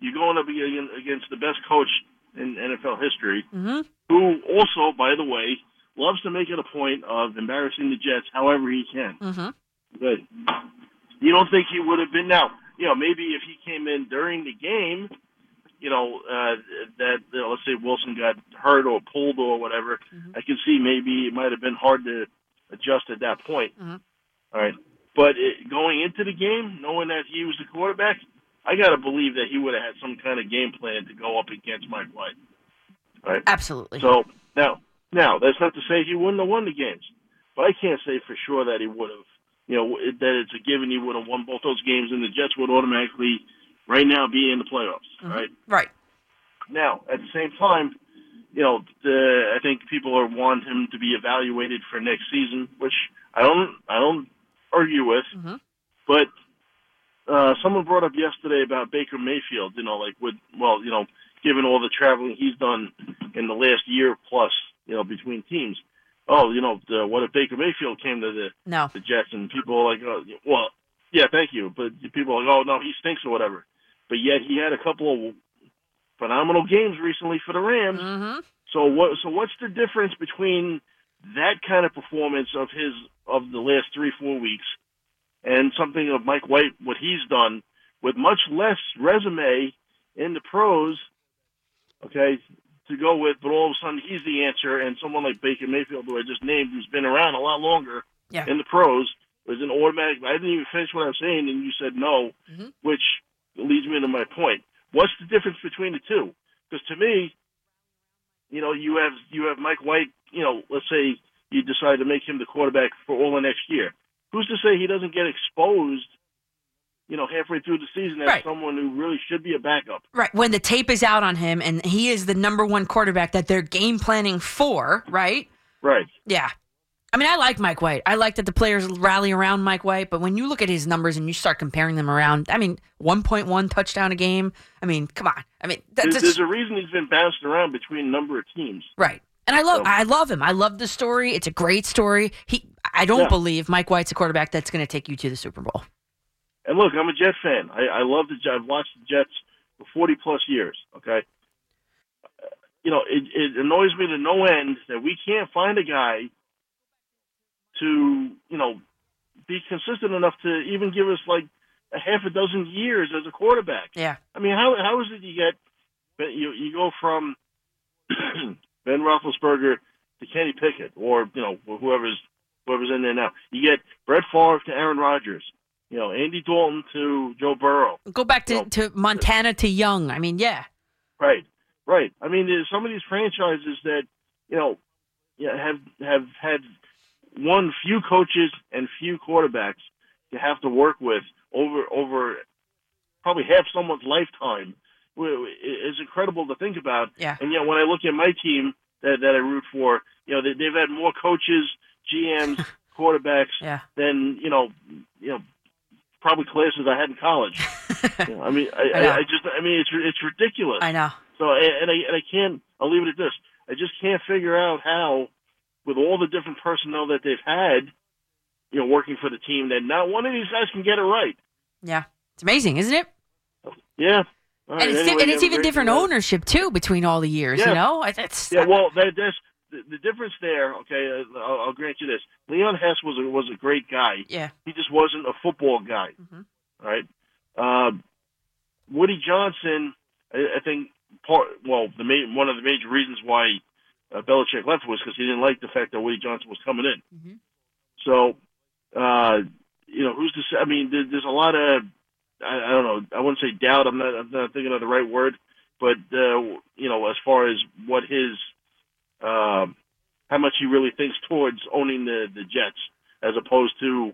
you're going up against against the best coach in NFL history, Mm-hmm. who also, by the way, loves to make it a point of embarrassing the Jets however he can. Mm-hmm. Good. You don't think he would have been now? You know, maybe if he came in during the game, you know, uh, that you know, let's say Wilson got hurt or pulled or whatever, I can see maybe it might have been hard to adjust at that point. Mhm. All right, but it, going into the game, knowing that he was the quarterback, I got to believe that he would have had some kind of game plan to go up against Mike White. All right. Absolutely. So now, now that's not to say he wouldn't have won the games, but I can't say for sure that he would have. You know that it's a given he would have won both those games, and the Jets would automatically, right now, be in the playoffs. Mhm. Right Right. now, at the same time, you know, the, I think people are want him to be evaluated for next season, which I don't, I don't argue with. Mm-hmm. But uh, someone brought up yesterday about Baker Mayfield. You know, like with well, you know, given all the traveling he's done in the last year plus, you know, between teams. Oh, you know, the, what if Baker Mayfield came to the No. the Jets and people are like, oh, well, yeah, thank you, but people are like, oh no, he stinks or whatever. But yet he had a couple of phenomenal games recently for the Rams. Mm-hmm. So what? So what's the difference between that kind of performance of his of the last three four weeks and something of Mike White, what he's done with much less resume in the pros? Okay, to go with, but all of a sudden he's the answer, and someone like Baker Mayfield, who I just named, who's been around a lot longer Yeah. in the pros, was an automatic. I didn't even finish what I was saying, and you said no, Mhm. which leads me to my point. What's the difference between the two? Because to me, you know, you have you have Mike White. You know, let's say you decide to make him the quarterback for all the next year. who's to say he doesn't get exposed? You know, halfway through the season as Right. someone who really should be a backup. Right. When the tape is out on him and he is the number one quarterback that they're game planning for, right? Right. Yeah. I mean, I like Mike White. I like that the players rally around Mike White, but when you look at his numbers and you start comparing them around, I mean, 1.1 touchdown a game. I mean, come on. I mean, that's There's, there's a reason he's been bounced around between a number of teams. right. And I love So- I love him. I love the story. It's a great story. He I don't Yeah. believe Mike White's a quarterback that's going to take you to the Super Bowl. And look, I'm a Jet fan. I, I love the Jets. I've watched the Jets for 40 plus years. Okay. You know, it, it annoys me to no end that we can't find a guy to, you know, be consistent enough to even give us like a half a dozen years as a quarterback. Yeah. I mean, how how is it you get you you go from Ben Roethlisberger to Kenny Pickett or you know whoever's whoever's in there now. You get Brett Favre to Aaron Rodgers. You know Andy Dalton to Joe Burrow. Go back to, to Montana to Young. I mean, yeah. Right, right. I mean, there's some of these franchises that you know yeah, have have had one few coaches and few quarterbacks to have to work with over over probably half someone's lifetime. It's incredible to think about. Yeah. And yet, when I look at my team that that I root for, you know, they, they've had more coaches, GMs, quarterbacks Yeah. than you know, you know, probably classes I had in college. You know, I mean, I, I. I, just, I mean, it's it's ridiculous. I know. So, and I and I can't. I'll leave it at this. I just can't figure out how, with all the different personnel that they've had, you know, working for the team, that not one of these guys can get it right. Yeah. It's amazing, isn't it? Yeah. Right, and it's, anyway, and it's even different ownership too between all the years. Yeah. You know, that's Yeah, well, that, that's the, the difference there. Okay, uh, I'll, I'll grant you this. Leon Hess was a, was a great guy. Yeah. he just wasn't a football guy. Mhm. All right. Um, Woody Johnson, I, I think part. Well, the main, one of the major reasons why uh, Belichick left was because he didn't like the fact that Woody Johnson was coming in. Mhm. So, uh, you know, who's to say? I mean, there, there's a lot of I, I don't know. I wouldn't say doubt. I'm not. I'm not thinking of the right word. But uh, you know, as far as what his, um, how much he really thinks towards owning the the Jets, as opposed to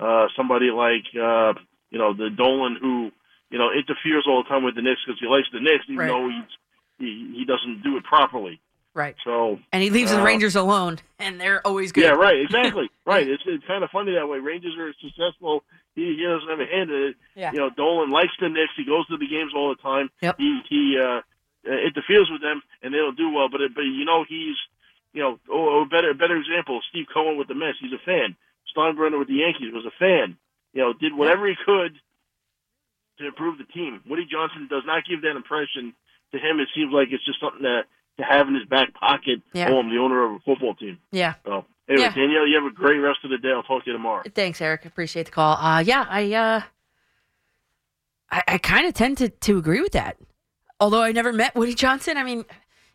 uh, somebody like uh, you know the Dolan who you know interferes all the time with the Knicks because he likes the Knicks, even Right. though he's, he he doesn't do it properly. right. So And he leaves the uh, Rangers alone, and they're always good. yeah, right, exactly, right. It's it's kind of funny that way. Rangers are successful. He, he doesn't have a hand in it. Yeah. You know, Dolan likes the Knicks. He goes to the games all the time. Yep. He he uh, uh, interferes with them, and they don't do well. But it, but you know he's you know oh, a better better example. Steve Cohen with the Mets. He's a fan. Steinbrenner with the Yankees was a fan. You know, did whatever he could to improve the team. Woody Johnson does not give that impression. To him, it seems like it's just something to to have in his back pocket. Yeah. Oh, I'm the owner of a football team. Yeah. So anyway, Yeah. Danielle, you have a great rest of the day. I'll talk to you tomorrow. Thanks, Eric. Appreciate the call. Uh, yeah, I, uh, I, I kind of tend to, to agree with that. Although I never met Woody Johnson. I mean,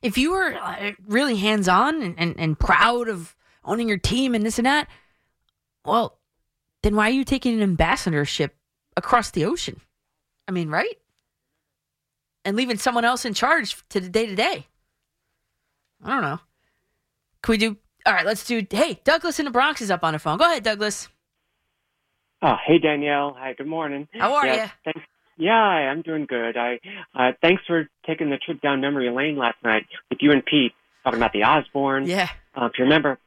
if you were uh, really hands on and, and, and proud of owning your team and this and that, well, then why are you taking an ambassadorship across the ocean? I mean, right? And leaving someone else in charge to the day to day. I don't know. Can we do? All right, let's do. Hey, Douglas in the Bronx is up on the phone. Go ahead, Douglas. Oh, hey Danielle. Hi, good morning. How are Yes, ya? Thanks. Yeah, I'm doing good. I uh, thanks for taking the trip down memory lane last night with you and Pete talking about the Osbournes. Yeah. Uh, if you remember,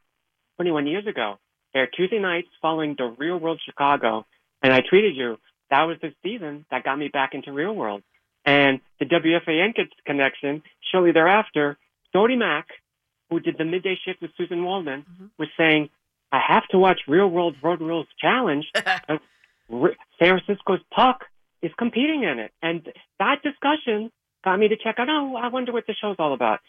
21 years ago, there Tuesday nights following the Real World Chicago, and I tweeted you that was the season that got me back into Real World. And the WFAN connection shortly thereafter. Dodie Mack, who did the midday shift with Susan Waldman, was saying, "I have to watch Real World Road Rules Challenge. San Francisco's Puck is competing in it." And that discussion got me to check out. Oh, I wonder what the show's all about.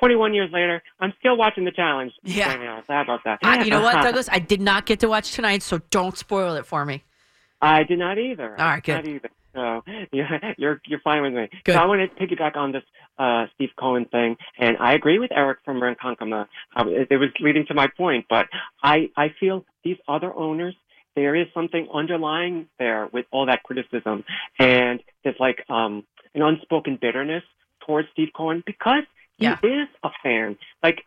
21 years later, I'm still watching the challenge. Yeah. Sad about that. I, you know what, Douglas? I did not get to watch tonight, so don't spoil it for me. I did not either. All I right, good. Not either. So yeah, you're you're fine with me. Good. So I want to piggyback on this uh, Steve Cohen thing, and I agree with Eric from Ronkonkoma. Uh, it was leading to my point, but I I feel these other owners there is something underlying there with all that criticism, and there's like um, an unspoken bitterness towards Steve Cohen because he Yeah. is a fan. Like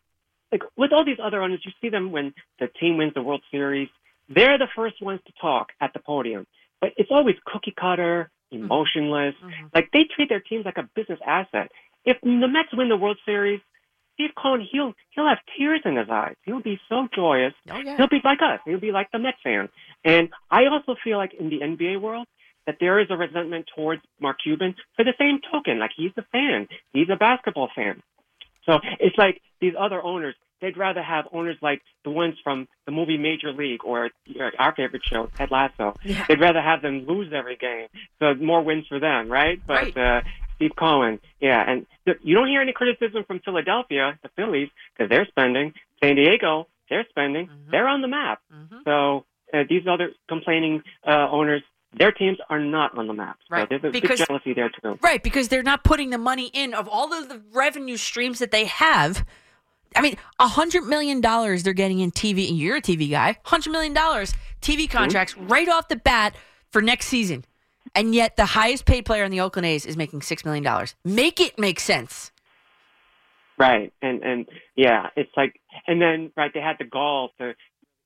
like with all these other owners, you see them when the team wins the World Series, they're the first ones to talk at the podium. But it's always cookie cutter, emotionless. Like they treat their teams like a business asset. If the Mets win the World Series, Steve Cohen, he'll he'll have tears in his eyes. He'll be so joyous. He'll be like us. He'll be like the Mets fan. And I also feel like in the NBA world that there is a resentment towards Mark Cuban for the same token. Like he's a fan. He's a basketball fan. So it's like these other owners, they'd rather have owners like the ones from the movie Major League or our favorite show, Ted Lasso. Yeah. They'd rather have them lose every game. So more wins for them, right? But uh Steve Cohen, yeah, and th- you don't hear any criticism from Philadelphia, the Phillies, because they're spending. San Diego, they're spending. They're on the map. So uh, these other complaining uh, owners, their teams are not on the map. So Right, there's a because- big jealousy there too. Right, because they're not putting the money in of all of the revenue streams that they have. I mean, a hundred million dollars they're getting in TV. And you're a TV guy. Hundred million dollars TV contracts right off the bat for next season, and yet the highest paid player in the Oakland A's is making six million dollars. Make it make sense. Right, and and yeah, it's like, and then right, they had the gall to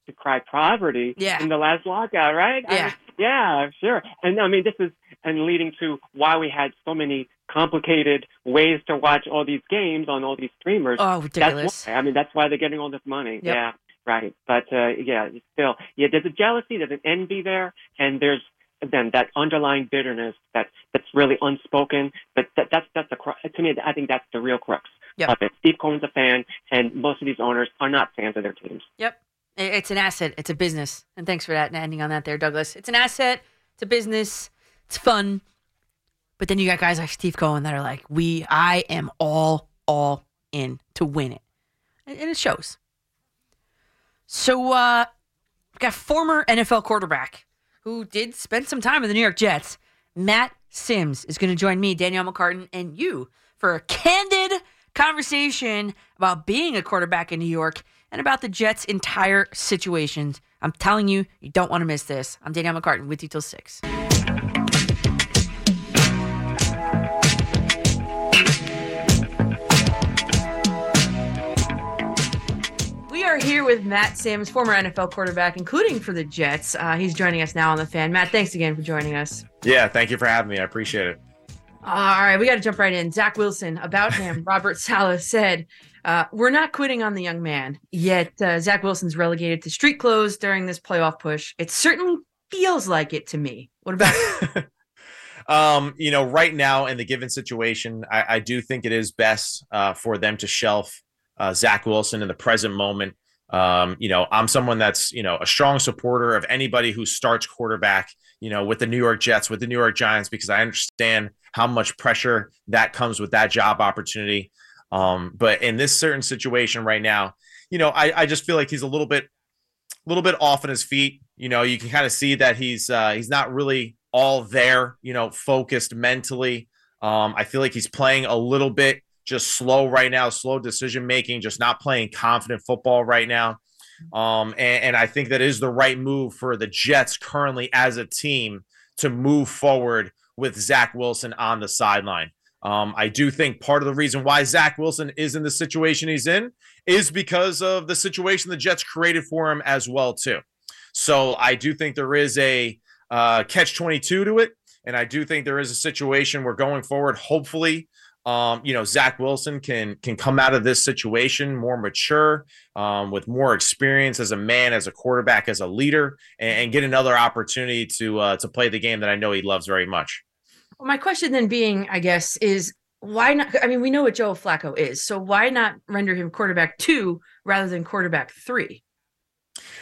to cry poverty Yeah. in the last lockout, right? I Yeah. mean, yeah, sure. And I mean, this is and leading to why we had so many complicated ways to watch all these games on all these streamers. Oh, ridiculous. That's why, I mean, that's why they're getting all this money. Yep. Yeah, right. But uh, yeah, still, yeah, there's a jealousy, there's an envy there, and there's then that underlying bitterness that that's really unspoken. But that, that's that's the to me. I think that's the real crux Yep. of it. Steve Cohen's a fan, and most of these owners are not fans of their teams. Yep. It's an asset. It's a business. And thanks for that and ending on that there, Douglas. It's an asset. It's a business. It's fun. But then you got guys like Steve Cohen that are like, we, I am all, all in to win it. And it shows. So, uh, got former NFL quarterback who did spend some time in the New York Jets. Matt Simms is going to join me, Danielle McCartan, and you for a candid conversation about being a quarterback in New York and about the Jets' entire situations. I'm telling you, you don't want to miss this. I'm Danielle McCartan with you till 6. Here with Matt Simms, former NFL quarterback, including for the Jets. Uh, he's joining us now on the fan. Matt, thanks again for joining us. Yeah, thank you for having me. I appreciate it. All right, we got to jump right in. Zach Wilson, about him, Robert Saleh said, uh, We're not quitting on the young man, yet uh, Zach Wilson's relegated to street clothes during this playoff push. It certainly feels like it to me. What about Um, you know, right now in the given situation, I, I do think it is best uh, for them to shelf uh, Zach Wilson in the present moment. Um, you know, I'm someone that's you know a strong supporter of anybody who starts quarterback. You know, with the New York Jets, with the New York Giants, because I understand how much pressure that comes with that job opportunity. Um, but in this certain situation right now, you know, I, I just feel like he's a little bit, a little bit off on his feet. You know, you can kind of see that he's uh, he's not really all there. You know, focused mentally. Um, I feel like he's playing a little bit just slow right now, slow decision making, just not playing confident football right now. Um, and, and I think that is the right move for the Jets currently as a team to move forward with Zach Wilson on the sideline. Um, I do think part of the reason why Zach Wilson is in the situation he's in is because of the situation the Jets created for him as well too. So I do think there is a uh, catch twenty two to it, and I do think there is a situation where going forward, hopefully, um, you know, Zach Wilson can can come out of this situation more mature, um, with more experience as a man, as a quarterback, as a leader, and, and get another opportunity to uh, to play the game that I know he loves very much. Well, my question then being, I guess, is why not? I mean, we know what Joe Flacco is, so why not render him quarterback two rather than quarterback three?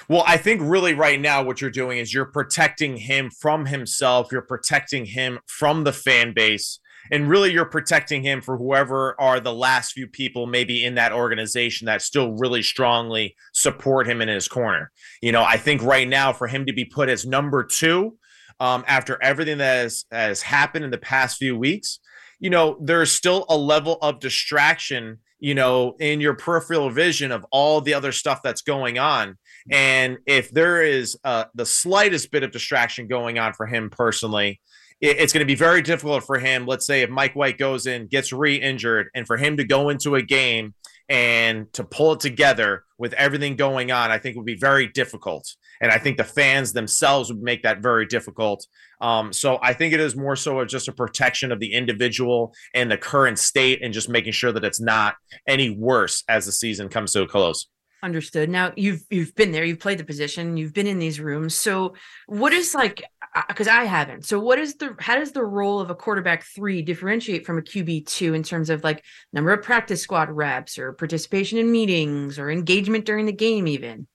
Well, I think really right now what you're doing is you're protecting him from himself. You're protecting him from the fan base. And really, you're protecting him for whoever are the last few people maybe in that organization that still really strongly support him in his corner. You know, I think right now for him to be put as number two um, after everything that has, has happened in the past few weeks, you know, there's still a level of distraction, you know, in your peripheral vision of all the other stuff that's going on. And if there is uh, the slightest bit of distraction going on for him personally, it's going to be very difficult for him. Let's say if Mike White goes in, gets re injured, and for him to go into a game and to pull it together with everything going on, I think would be very difficult. And I think the fans themselves would make that very difficult. Um, so I think it is more so just a protection of the individual and the current state and just making sure that it's not any worse as the season comes to a close. Understood. Now you've you've been there, you've played the position, you've been in these rooms. So what is like because I haven't. So what is the how does the role of a quarterback 3 differentiate from a QB 2 in terms of like number of practice squad reps or participation in meetings or engagement during the game even?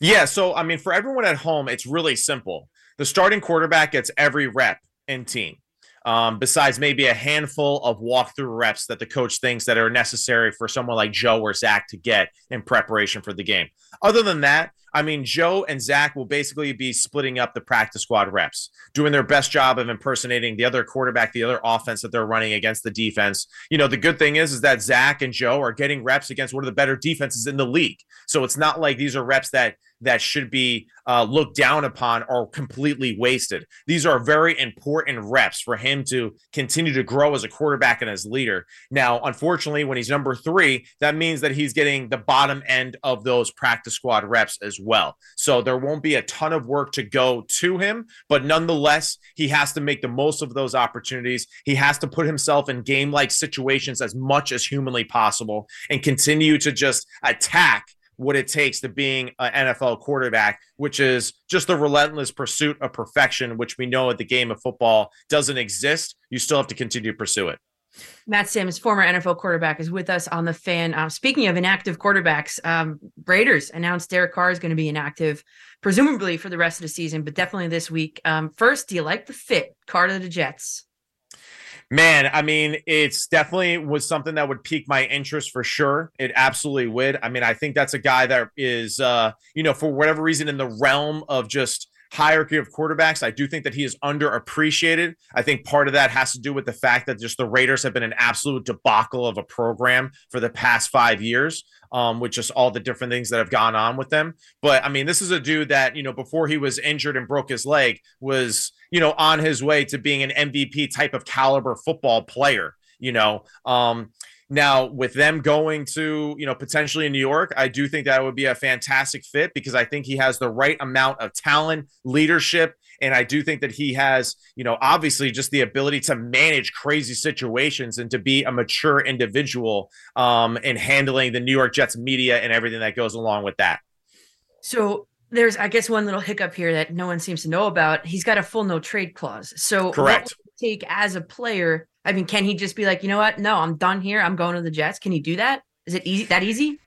Yeah, so I mean for everyone at home it's really simple. The starting quarterback gets every rep in team um, besides maybe a handful of walkthrough reps that the coach thinks that are necessary for someone like Joe or Zach to get in preparation for the game. Other than that, I mean, Joe and Zach will basically be splitting up the practice squad reps, doing their best job of impersonating the other quarterback, the other offense that they're running against the defense. You know, the good thing is, is that Zach and Joe are getting reps against one of the better defenses in the league. So it's not like these are reps that that should be uh, looked down upon or completely wasted. These are very important reps for him to continue to grow as a quarterback and as leader. Now, unfortunately, when he's number three, that means that he's getting the bottom end of those practice squad reps as well. So there won't be a ton of work to go to him, but nonetheless, he has to make the most of those opportunities. He has to put himself in game like situations as much as humanly possible and continue to just attack what it takes to being an NFL quarterback, which is just the relentless pursuit of perfection, which we know at the game of football doesn't exist. You still have to continue to pursue it. Matt Simms, former NFL quarterback, is with us on the fan. Uh, speaking of inactive quarterbacks, um, Raiders announced Derek Carr is going to be inactive, presumably for the rest of the season, but definitely this week. Um, first, do you like the fit, Carr to the Jets? Man, I mean, it's definitely was something that would pique my interest for sure. It absolutely would. I mean, I think that's a guy that is, uh, you know, for whatever reason, in the realm of just hierarchy of quarterbacks. I do think that he is underappreciated. I think part of that has to do with the fact that just the Raiders have been an absolute debacle of a program for the past five years. Um, with just all the different things that have gone on with them. But I mean, this is a dude that, you know, before he was injured and broke his leg, was, you know, on his way to being an MVP type of caliber football player, you know. Um, now, with them going to, you know, potentially in New York, I do think that would be a fantastic fit because I think he has the right amount of talent, leadership, and I do think that he has, you know, obviously just the ability to manage crazy situations and to be a mature individual um, in handling the New York Jets media and everything that goes along with that. So there's, I guess, one little hiccup here that no one seems to know about. He's got a full no trade clause. So correct. take as a player I mean, can he just be like, you know what? No, I'm done here. I'm going to the Jets. Can he do that? Is it easy? That easy?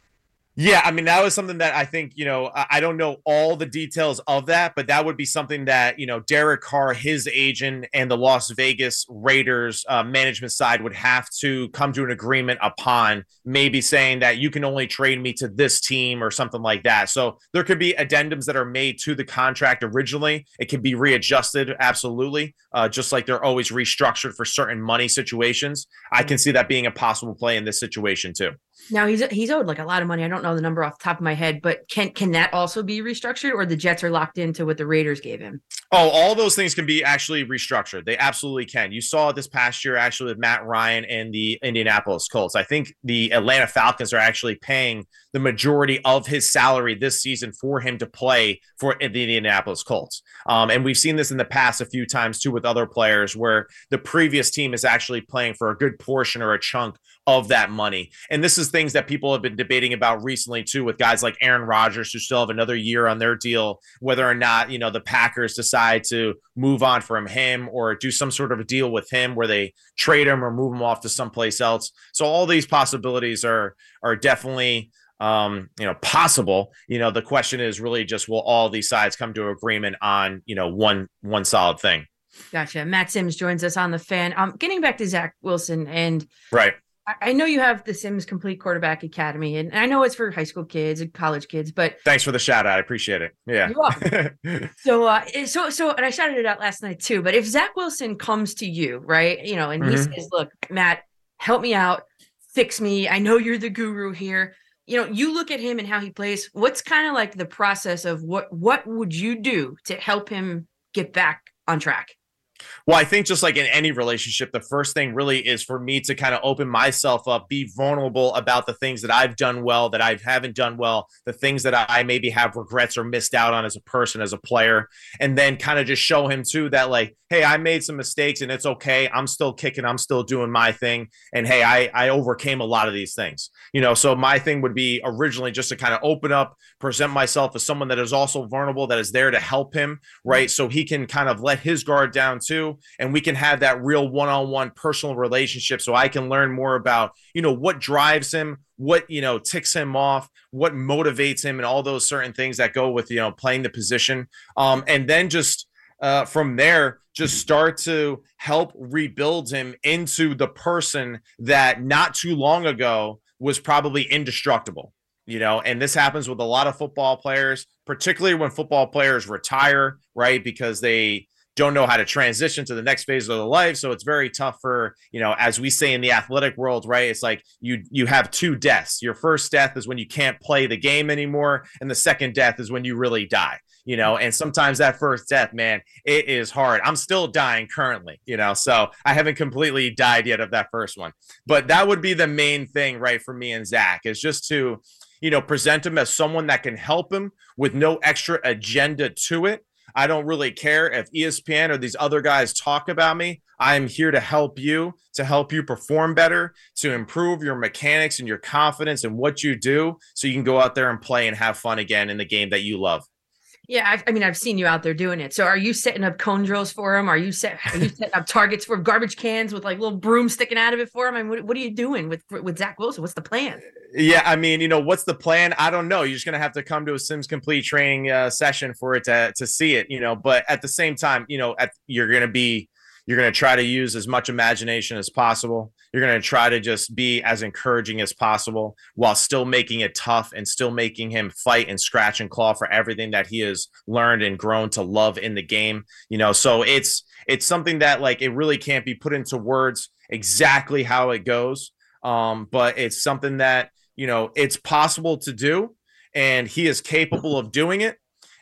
Yeah, I mean that was something that I think you know I don't know all the details of that, but that would be something that you know Derek Carr, his agent, and the Las Vegas Raiders uh, management side would have to come to an agreement upon. Maybe saying that you can only trade me to this team or something like that. So there could be addendums that are made to the contract originally. It can be readjusted, absolutely, uh, just like they're always restructured for certain money situations. I can see that being a possible play in this situation too. Now he's he's owed like a lot of money. I don't know the number off the top of my head, but can can that also be restructured, or the Jets are locked into what the Raiders gave him? Oh, all those things can be actually restructured. They absolutely can. You saw this past year actually with Matt Ryan and the Indianapolis Colts. I think the Atlanta Falcons are actually paying the majority of his salary this season for him to play for the Indianapolis Colts. Um, and we've seen this in the past a few times too with other players where the previous team is actually playing for a good portion or a chunk of that money. And this is things that people have been debating about recently too with guys like Aaron Rodgers who still have another year on their deal whether or not, you know, the Packers decide to move on from him or do some sort of a deal with him where they trade him or move him off to someplace else. So all these possibilities are are definitely um, you know, possible. You know, the question is really just will all these sides come to agreement on, you know, one one solid thing. Gotcha. Matt Simms joins us on the fan. Um, getting back to Zach Wilson and right. I know you have the Simms Complete Quarterback Academy, and I know it's for high school kids and college kids. But thanks for the shout out. I appreciate it. Yeah. so, uh, so, so, and I shouted it out last night too. But if Zach Wilson comes to you, right, you know, and mm-hmm. he says, "Look, Matt, help me out, fix me. I know you're the guru here." You know, you look at him and how he plays. What's kind of like the process of what what would you do to help him get back on track? Well, I think just like in any relationship, the first thing really is for me to kind of open myself up, be vulnerable about the things that I've done well, that I haven't done well, the things that I maybe have regrets or missed out on as a person, as a player, and then kind of just show him too that like, hey, I made some mistakes and it's okay. I'm still kicking, I'm still doing my thing, and hey, I I overcame a lot of these things, you know. So my thing would be originally just to kind of open up, present myself as someone that is also vulnerable, that is there to help him, right? So he can kind of let his guard down too and we can have that real one-on-one personal relationship so i can learn more about you know what drives him what you know ticks him off what motivates him and all those certain things that go with you know playing the position um and then just uh, from there, just start to help rebuild him into the person that not too long ago was probably indestructible. You know, and this happens with a lot of football players, particularly when football players retire, right? Because they don't know how to transition to the next phase of their life so it's very tough for you know as we say in the athletic world right it's like you you have two deaths your first death is when you can't play the game anymore and the second death is when you really die you know and sometimes that first death man it is hard i'm still dying currently you know so i haven't completely died yet of that first one but that would be the main thing right for me and zach is just to you know present him as someone that can help him with no extra agenda to it I don't really care if ESPN or these other guys talk about me. I'm here to help you, to help you perform better, to improve your mechanics and your confidence and what you do so you can go out there and play and have fun again in the game that you love. Yeah, I've, I mean, I've seen you out there doing it. So, are you setting up cone drills for him? Are you set? Are you setting up targets for garbage cans with like little brooms sticking out of it for him? I mean, what, what are you doing with with Zach Wilson? What's the plan? Yeah, I mean, you know, what's the plan? I don't know. You're just gonna have to come to a Simms Complete training uh, session for it to to see it. You know, but at the same time, you know, at, you're gonna be you're to try to use as much imagination as possible. You're going to try to just be as encouraging as possible while still making it tough and still making him fight and scratch and claw for everything that he has learned and grown to love in the game. You know, so it's it's something that like it really can't be put into words exactly how it goes. Um, but it's something that, you know, it's possible to do and he is capable of doing it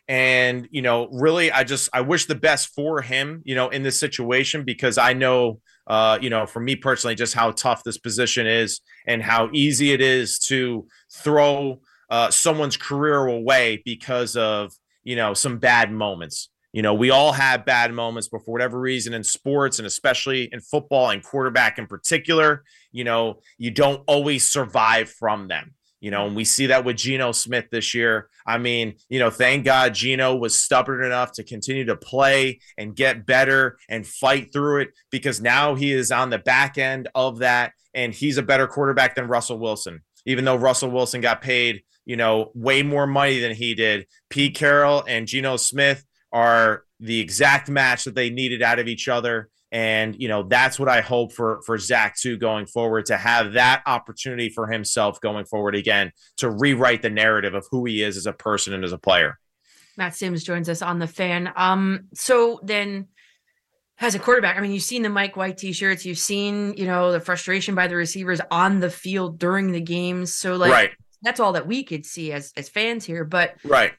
and, you know, really, I just, I wish the best for him, you know, in this situation because I know, uh, you know, for me personally, just how tough this position is and how easy it is to throw uh, someone's career away because of, you know, some bad moments. You know, we all have bad moments, but for whatever reason in sports and especially in football and quarterback in particular, you know, you don't always survive from them. You know, and we see that with Geno Smith this year. I mean, you know, thank God Geno was stubborn enough to continue to play and get better and fight through it because now he is on the back end of that and he's a better quarterback than Russell Wilson. Even though Russell Wilson got paid, you know, way more money than he did, Pete Carroll and Geno Smith are the exact match that they needed out of each other. And you know that's what I hope for for Zach too going forward to have that opportunity for himself going forward again to rewrite the narrative of who he is as a person and as a player. Matt Simms joins us on the fan. Um, so then as a quarterback, I mean, you've seen the Mike White t-shirts, you've seen, you know, the frustration by the receivers on the field during the games. So like right. that's all that we could see as as fans here. But right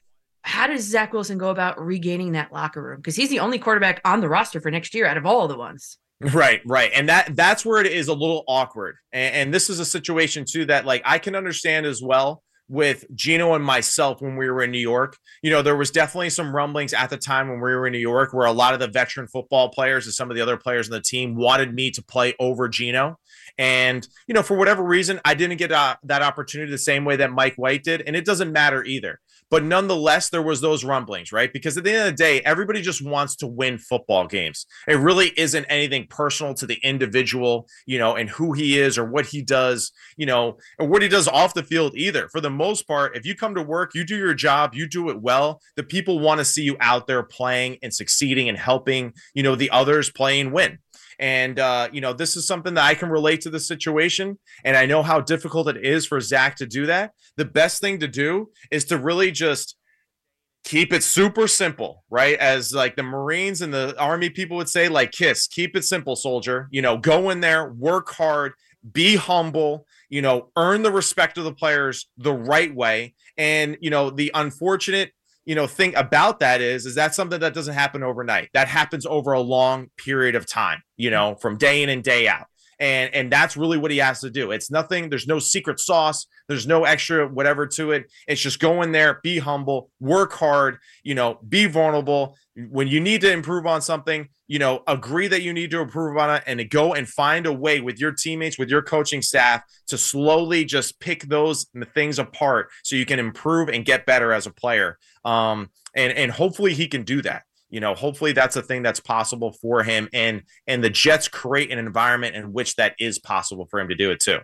how does Zach Wilson go about regaining that locker room? Because he's the only quarterback on the roster for next year out of all the ones. Right, right, and that that's where it is a little awkward. And, and this is a situation too that like I can understand as well with Geno and myself when we were in New York. You know, there was definitely some rumblings at the time when we were in New York where a lot of the veteran football players and some of the other players on the team wanted me to play over Geno. And, you know, for whatever reason, I didn't get uh, that opportunity the same way that Mike White did. And it doesn't matter either. But nonetheless, there was those rumblings, right? Because at the end of the day, everybody just wants to win football games. It really isn't anything personal to the individual, you know, and who he is or what he does, you know, or what he does off the field either. For the most part, if you come to work, you do your job, you do it well, the people want to see you out there playing and succeeding and helping, you know, the others playing win. And, uh, you know, this is something that I can relate to the situation. And I know how difficult it is for Zach to do that. The best thing to do is to really just keep it super simple, right? As like the Marines and the Army people would say, like, kiss, keep it simple, soldier. You know, go in there, work hard, be humble, you know, earn the respect of the players the right way. And, you know, the unfortunate you know thing about that is is that something that doesn't happen overnight. That happens over a long period of time you know from day in and day out and and that's really what he has to do. It's nothing there's no secret sauce there's no extra whatever to it. It's just go in there be humble work hard you know be vulnerable. When you need to improve on something you know agree that you need to improve on it and go and find a way with your teammates with your coaching staff to slowly just pick those things apart so you can improve and get better as a player. Um and and hopefully he can do that you know hopefully that's a thing that's possible for him and and the jets create an environment in which that is possible for him to do it too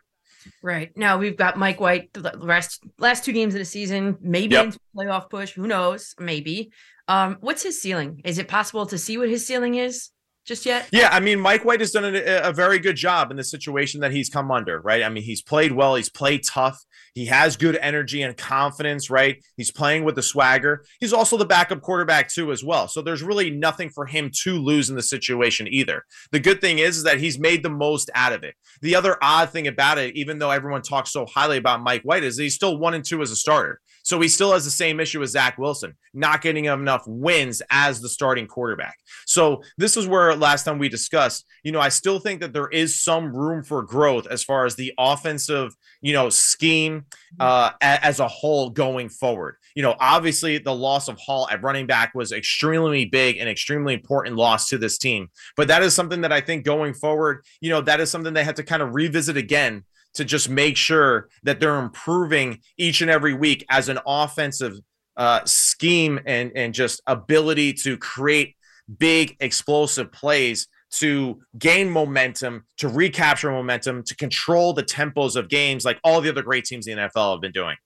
Right. Now we've got Mike White the rest last two games of the season, maybe Yep. into playoff push. Who knows? Maybe. Um, what's his ceiling? Is it possible to see what his ceiling is just yet? Yeah, I mean, Mike White has done a, a very good job in the situation that he's come under, right? I mean, he's played well, he's played tough, he has good energy and confidence, right? He's playing with the swagger. He's also the backup quarterback too, as well. So there's really nothing for him to lose in the situation either. The good thing is, is that he's made the most out of it. The other odd thing about it, even though everyone talks so highly about Mike White, is he's still one and two as a starter. So he still has the same issue as Zach Wilson, not getting enough wins as the starting quarterback. So this is where last time we discussed, you know, I still think that there is some room for growth as far as the offensive, you know, scheme uh, a- as a whole going forward. You know, obviously the loss of Hall at running back was extremely big and extremely important loss to this team. But that is something that I think going forward, you know, that is something they have to kind of revisit again to just make sure that they're improving each and every week as an offensive uh, scheme and and just ability to create big explosive plays to gain momentum, to recapture momentum, to control the tempos of games like all the other great teams in the NFL have been doing.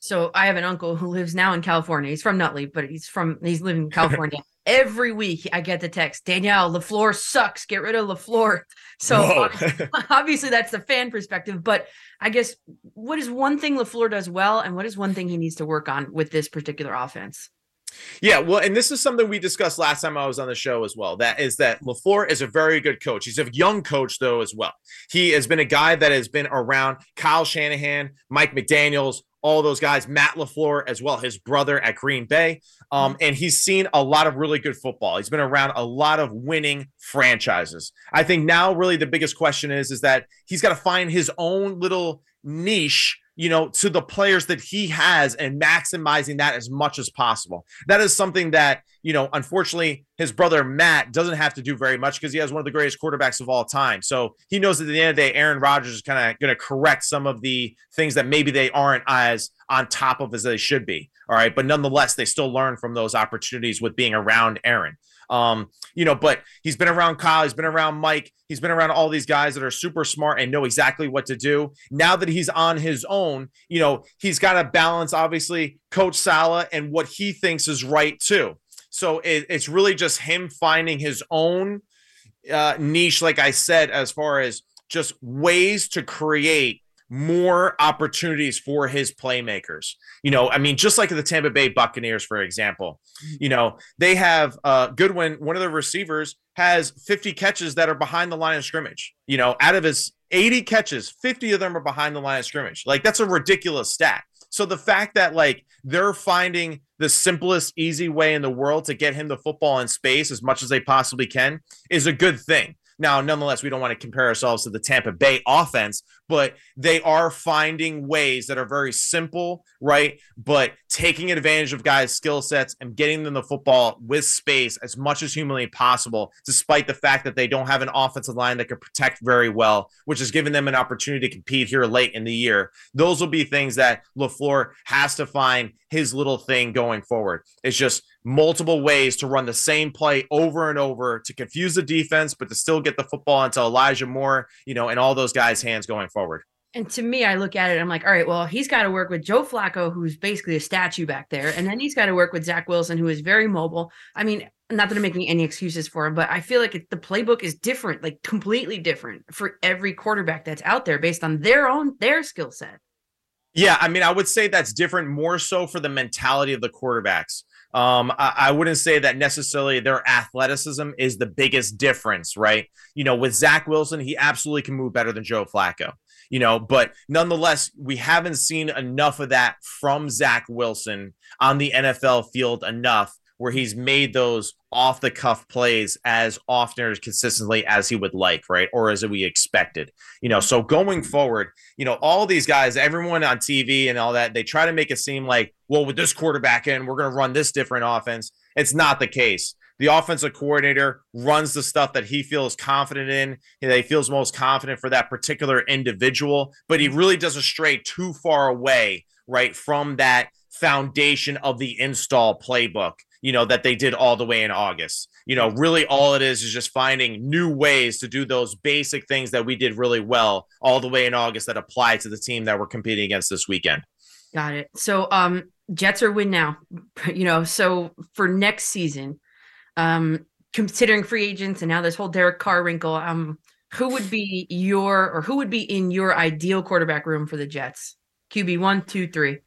So I have an uncle who lives now in California. He's from Nutley, but he's from he's living in California. Every week I get the text, Danielle, LaFleur sucks. Get rid of LaFleur. So obviously, obviously that's the fan perspective. But I guess what is one thing LaFleur does well, and what is one thing he needs to work on with this particular offense? Yeah, well, and this is something we discussed last time I was on the show as well. That is that LaFleur is a very good coach. He's a young coach, though, as well. He has been a guy that has been around Kyle Shanahan, Mike McDaniels, all those guys, Matt LaFleur as well, his brother at Green Bay. Um, and he's seen a lot of really good football. He's been around a lot of winning franchises. I think now really the biggest question is, is that he's got to find his own little niche you know, to the players that he has and maximizing that as much as possible. That is something that, you know, unfortunately, his brother Matt doesn't have to do very much because he has one of the greatest quarterbacks of all time. So he knows that at the end of the day, Aaron Rodgers is kind of going to correct some of the things that maybe they aren't as on top of as they should be. All right. But nonetheless, they still learn from those opportunities with being around Aaron. Um, you know, but he's been around Kyle, he's been around Mike, he's been around all these guys that are super smart and know exactly what to do. Now that he's on his own, you know, he's got to balance obviously Coach Saleh and what he thinks is right too. So it, it's really just him finding his own uh, niche, like I said, as far as just ways to create more opportunities for his playmakers. You know, I mean, just like the Tampa Bay Buccaneers, for example, you know, they have uh, Godwin, one of the receivers, has 50 catches that are behind the line of scrimmage. You know, out of his 80 catches, 50 of them are behind the line of scrimmage. Like, that's a ridiculous stat. So the fact that, like, they're finding the simplest, easy way in the world to get him the football in space as much as they possibly can is a good thing. Now, nonetheless, we don't want to compare ourselves to the Tampa Bay offense, but they are finding ways that are very simple, right? But taking advantage of guys' skill sets and getting them the football with space as much as humanly possible, despite the fact that they don't have an offensive line that can protect very well, which has given them an opportunity to compete here late in the year. Those will be things that LaFleur has to find his little thing going forward. It's just multiple ways to run the same play over and over to confuse the defense, but to still get the football into Elijah Moore, you know, and all those guys' hands going forward. And to me, I look at it, I'm like, all right, well, he's got to work with Joe Flacco, who's basically a statue back there. And then he's got to work with Zach Wilson, who is very mobile. I mean, not that I'm making any excuses for him, but I feel like it, the playbook is different, like completely different for every quarterback that's out there based on their own, their skill set. Yeah, I mean, I would say that's different more so for the mentality of the quarterbacks. Um, I, I, wouldn't say that necessarily their athleticism is the biggest difference, right? You know, with Zach Wilson, he absolutely can move better than Joe Flacco, you know, but nonetheless, we haven't seen enough of that from Zach Wilson on the NFL field enough where he's made those off the cuff plays as often or as consistently as he would like, right? Or as we expected. You know, so going forward, you know, all these guys, everyone on TV and all that, they try to make it seem like, well, with this quarterback in, we're going to run this different offense. It's not the case. The offensive coordinator runs the stuff that he feels confident in, that he feels most confident for that particular individual, but he really doesn't stray too far away, right, from that foundation of the install playbook you know, that they did all the way in August. You know, really all it is is just finding new ways to do those basic things that we did really well all the way in August that apply to the team that we're competing against this weekend. Got it. So, um, Jets are win now, you know, so for next season, um, considering free agents and now this whole Derek Carr wrinkle, um, who would be your or who would be in your ideal quarterback room for the Jets? QB one, two, three.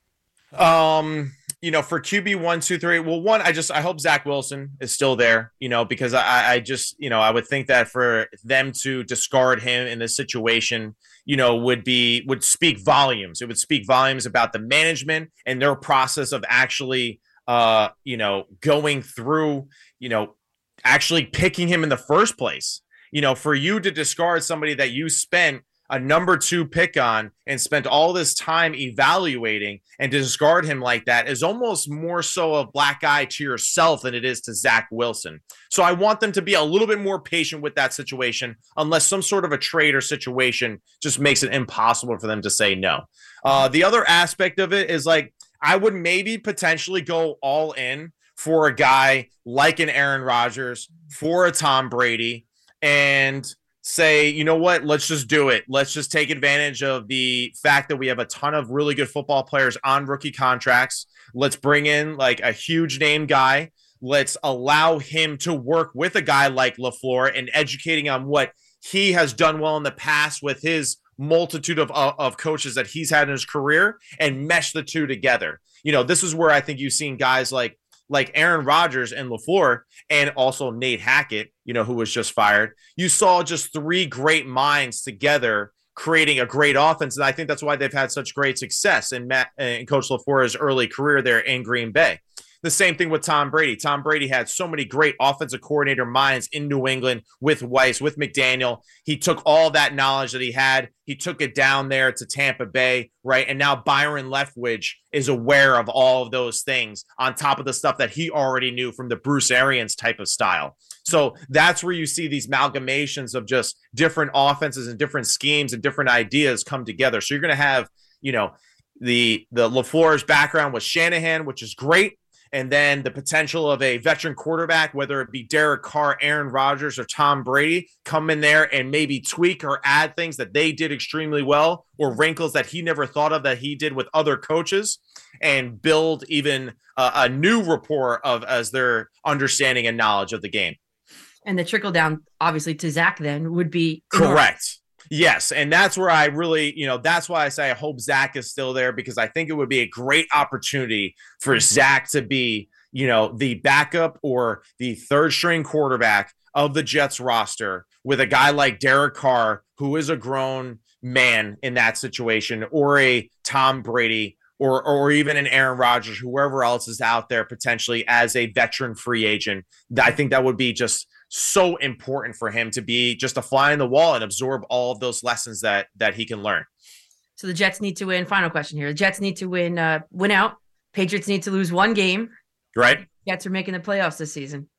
Um, you know, for QB one, two, three. Well, one, I just I hope Zach Wilson is still there. You know, because I I just you know I would think that for them to discard him in this situation, you know, would be would speak volumes. It would speak volumes about the management and their process of actually, uh, you know, going through, you know, actually picking him in the first place. You know, for you to discard somebody that you spent a number two pick on and spent all this time evaluating and discard him like that is almost more so a black eye to yourself than it is to Zach Wilson. So I want them to be a little bit more patient with that situation, unless some sort of a trade or situation just makes it impossible for them to say no. Uh, the other aspect of it is like, I would maybe potentially go all in for a guy like an Aaron Rodgers, for a Tom Brady, and say, you know what, let's just do it. Let's just take advantage of the fact that we have a ton of really good football players on rookie contracts. Let's bring in like a huge name guy. Let's allow him to work with a guy like LaFleur and educating on what he has done well in the past with his multitude of, uh, of coaches that he's had in his career and mesh the two together. You know, this is where I think you've seen guys like like Aaron Rodgers and LaFleur and also Nate Hackett, you know, who was just fired. You saw just three great minds together creating a great offense. And I think that's why they've had such great success in Matt and Coach LaFleur's early career there in Green Bay. The same thing with Tom Brady. Tom Brady had so many great offensive coordinator minds in New England with Weis, with McDaniel. He took all that knowledge that he had, he took it down there to Tampa Bay, right? And now Byron Leftwich is aware of all of those things on top of the stuff that he already knew from the Bruce Arians type of style. So that's where you see these amalgamations of just different offenses and different schemes and different ideas come together. So you're going to have, you know, the the LaFleur's background with Shanahan, which is great and then the potential of a veteran quarterback, whether it be Derek Carr, Aaron Rodgers, or Tom Brady, come in there and maybe tweak or add things that they did extremely well or wrinkles that he never thought of that he did with other coaches and build even a, a new rapport of as their understanding and knowledge of the game. And the trickle down, obviously, to Zach then would be correct. Yes, and that's where I really, you know, that's why I say I hope Zach is still there because I think it would be a great opportunity for mm-hmm. Zach to be, you know, the backup or the third string quarterback of the Jets roster with a guy like Derek Carr, who is a grown man in that situation, or a Tom Brady, or or even an Aaron Rodgers, whoever else is out there potentially as a veteran free agent. I think that would be just so important for him to be just a fly in the wall and absorb all of those lessons that that he can learn. So the Jets need to win. Final question here: the Jets need to win, uh, win out. Patriots need to lose one game. Right. Jets are making the playoffs this season.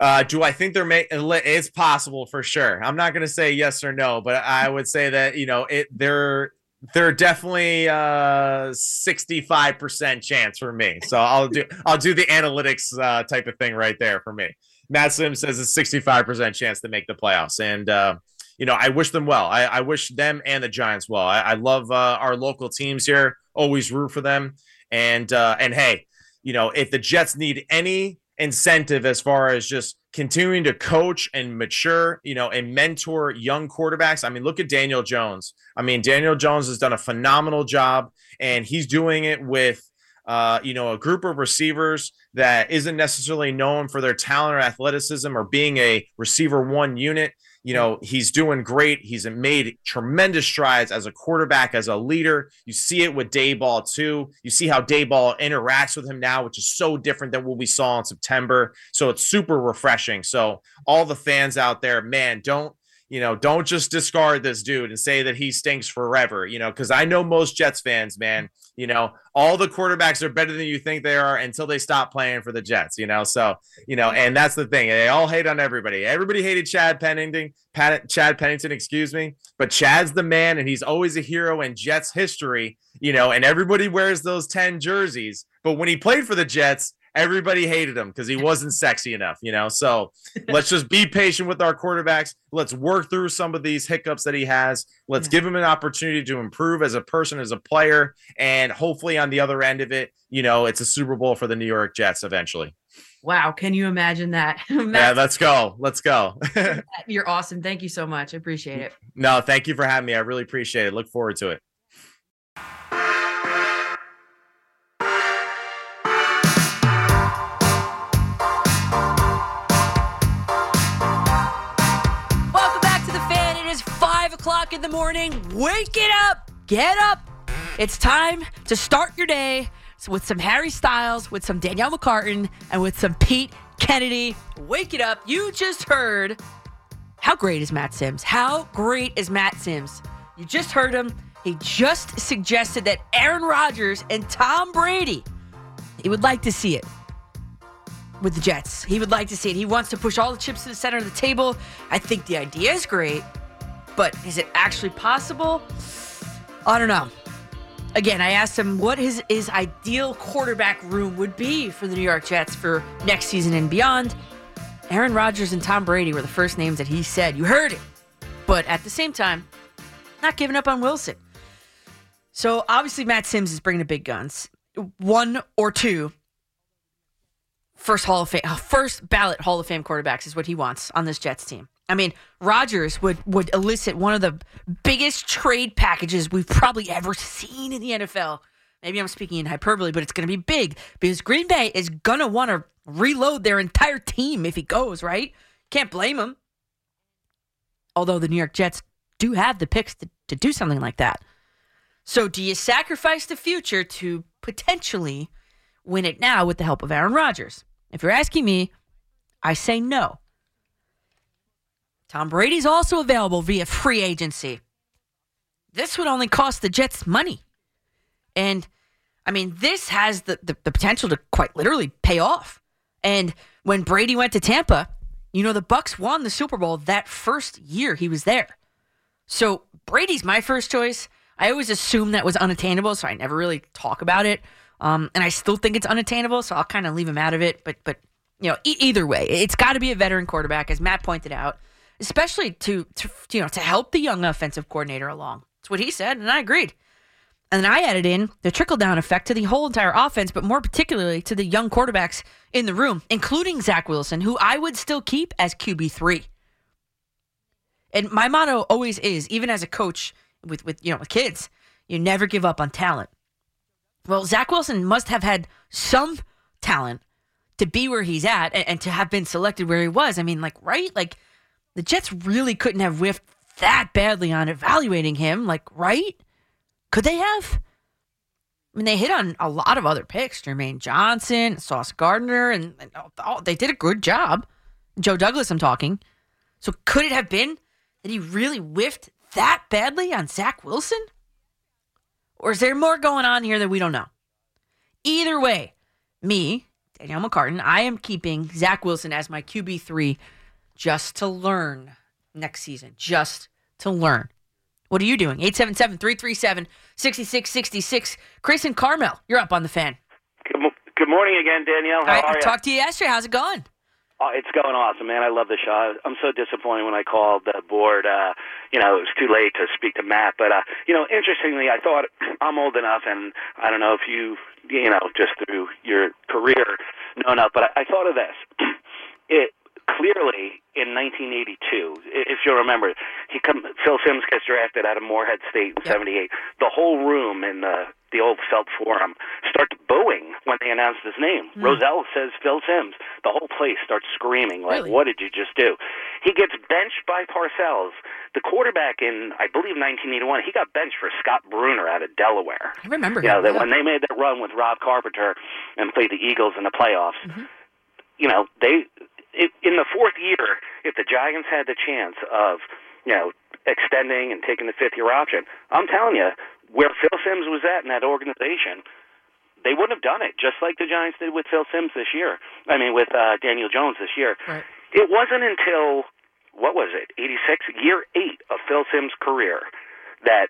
Uh, do I think they're making? It's possible for sure. I'm not going to say yes or no, but I would say that you know it. They're they're definitely uh 65% chance for me. So I'll do I'll do the analytics uh, type of thing right there for me. Matt Simms says a 65% chance to make the playoffs. And, uh, you know, I wish them well. I, I, wish them and the Giants well. I, I love uh, our local teams here. Always root for them. And uh, and hey, you know, if the Jets need any incentive as far as just continuing to coach and mature, you know, and mentor young quarterbacks. I mean, look at Daniel Jones. I mean, Daniel Jones has done a phenomenal job, and he's doing it with uh, you know, a group of receivers that isn't necessarily known for their talent or athleticism or being a receiver one unit. You know, he's doing great. He's made tremendous strides as a quarterback, as a leader. You see it with Daboll too. You see how Daboll interacts with him now, which is so different than what we saw in September. So it's super refreshing. So all the fans out there, man, don't you know, don't just discard this dude and say that he stinks forever, you know, because I know most Jets fans, man, you know, all the quarterbacks are better than you think they are until they stop playing for the Jets, you know. So, you know, and that's the thing. They all hate on everybody. Everybody hated Chad Pennington, Pat, Chad Pennington, excuse me. But Chad's the man, and he's always a hero in Jets history, you know, and everybody wears those 10 jerseys. But when he played for the Jets, everybody hated him because he wasn't sexy enough, you know. So let's just be patient with our quarterbacks. Let's work through some of these hiccups that he has. Let's give him an opportunity to improve as a person, as a player, and hopefully on the other end of it, you know, it's a Super Bowl for the New York Jets eventually. Wow, can you imagine that? yeah, let's go. Let's go. You're awesome. Thank you so much. I appreciate it. No, thank you for having me. I really appreciate it. Look forward to it. O'clock in the morning. Wake it up. Get up. It's time to start your day with some Harry Styles, with some Danielle McCartan, and with some Pete Kennedy. Wake it up. You just heard. How great is Matt Simms? How great is Matt Simms? You just heard him. He just suggested that Aaron Rodgers and Tom Brady, he would like to see it with the Jets. He would like to see it. He wants to push all the chips to the center of the table. I think the idea is great, but is it actually possible? I don't know. Again, I asked him what his, his ideal quarterback room would be for the New York Jets for next season and beyond. Aaron Rodgers and Tom Brady were the first names that he said. You heard it. But at the same time, not giving up on Wilson. So obviously, Matt Simms is bringing the big guns. One or two first Hall of Fame, first ballot Hall of Fame quarterbacks is what he wants on this Jets team. I mean, Rodgers would would elicit one of the biggest trade packages we've probably ever seen in the NFL. Maybe I'm speaking in hyperbole, but it's going to be big because Green Bay is going to want to reload their entire team if he goes, right? Can't blame him. Although the New York Jets do have the picks to, to do something like that. So, do you sacrifice the future to potentially win it now with the help of Aaron Rodgers? If you're asking me, I say no. Tom Brady's also available via free agency. This would only cost the Jets money. And I mean, this has the, the, the, potential to quite literally pay off. And when Brady went to Tampa, you know, the Bucs won the Super Bowl that first year he was there. So Brady's my first choice. I always assume that was unattainable, so I never really talk about it. Um, and I still think it's unattainable, so I'll kind of leave him out of it. But but you know, e- either way, it's got to be a veteran quarterback, as Matt pointed out, especially to, to you know to help the young offensive coordinator along. That's what he said, and I agreed. And then I added in the trickle down effect to the whole entire offense, but more particularly to the young quarterbacks in the room, including Zach Wilson, who I would still keep as QB three. And my motto always is, even as a coach with with you know with kids, you never give up on talent. Well, Zach Wilson must have had some talent to be where he's at and, and, to have been selected where he was. I mean, like, right? Like, the Jets really couldn't have whiffed that badly on evaluating him. Like, right? Could they have? I mean, they hit on a lot of other picks Jermaine Johnson, Sauce Gardner, and, and they did a good job. Joe Douglas, I'm talking. So, could it have been that he really whiffed that badly on Zach Wilson? Or is there more going on here that we don't know? Either way, me, Danielle McCartan, I am keeping Zach Wilson as my QB3 just to learn next season. Just to learn. What are you doing? 877 337 6666. Chris and Carmel, you're up on the fan. Good, good morning again, Danielle. How I, are you? talked to you yesterday. How's it going? Oh, it's going awesome, man. I love the show. I'm so disappointed when I called the board. Uh, you know, it was too late to speak to Matt. But, uh, you know, interestingly, I thought I'm old enough, and I don't know if you, you know, just through your career know enough, but I, I thought of this. it clearly in 1982, if you remember, he come, Phil Simms gets drafted out of Morehead State in '78. The whole room in the the old Felt Forum starts booing when they announced his name. Hmm. Rozelle says Phil Simms. The whole place starts screaming, like, Really? what did you just do? He gets benched by Parcells. The quarterback in, I believe, 1981, he got benched for Scott Brunner out of Delaware. I remember You know, him, that yeah. when they made that run with Rob Carpenter and played the Eagles in the playoffs, Mm-hmm. you know, they it, in the fourth year, if the Giants had the chance of, you know, extending and taking the fifth year option, I'm telling you, where Phil Simms was at in that organization, they wouldn't have done it, just like the Giants did with Phil Simms this year. I mean, with uh, Daniel Jones this year. Right. It wasn't until what was it, 86, year eight of Phil Simms' career, that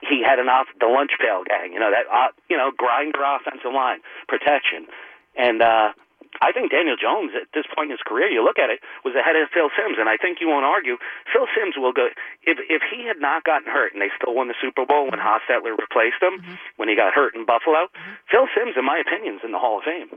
he had an off the lunch pail gang. You know that uh, you know grinder offensive line protection, and uh, I think Daniel Jones at this point in his career, you look at it, was ahead of Phil Simms, and I think you won't argue. Phil Simms will go if if he had not gotten hurt and they still won the Super Bowl when Hostetler replaced him when he got hurt in Buffalo. Phil Simms, in my opinion, is in the Hall of Fame.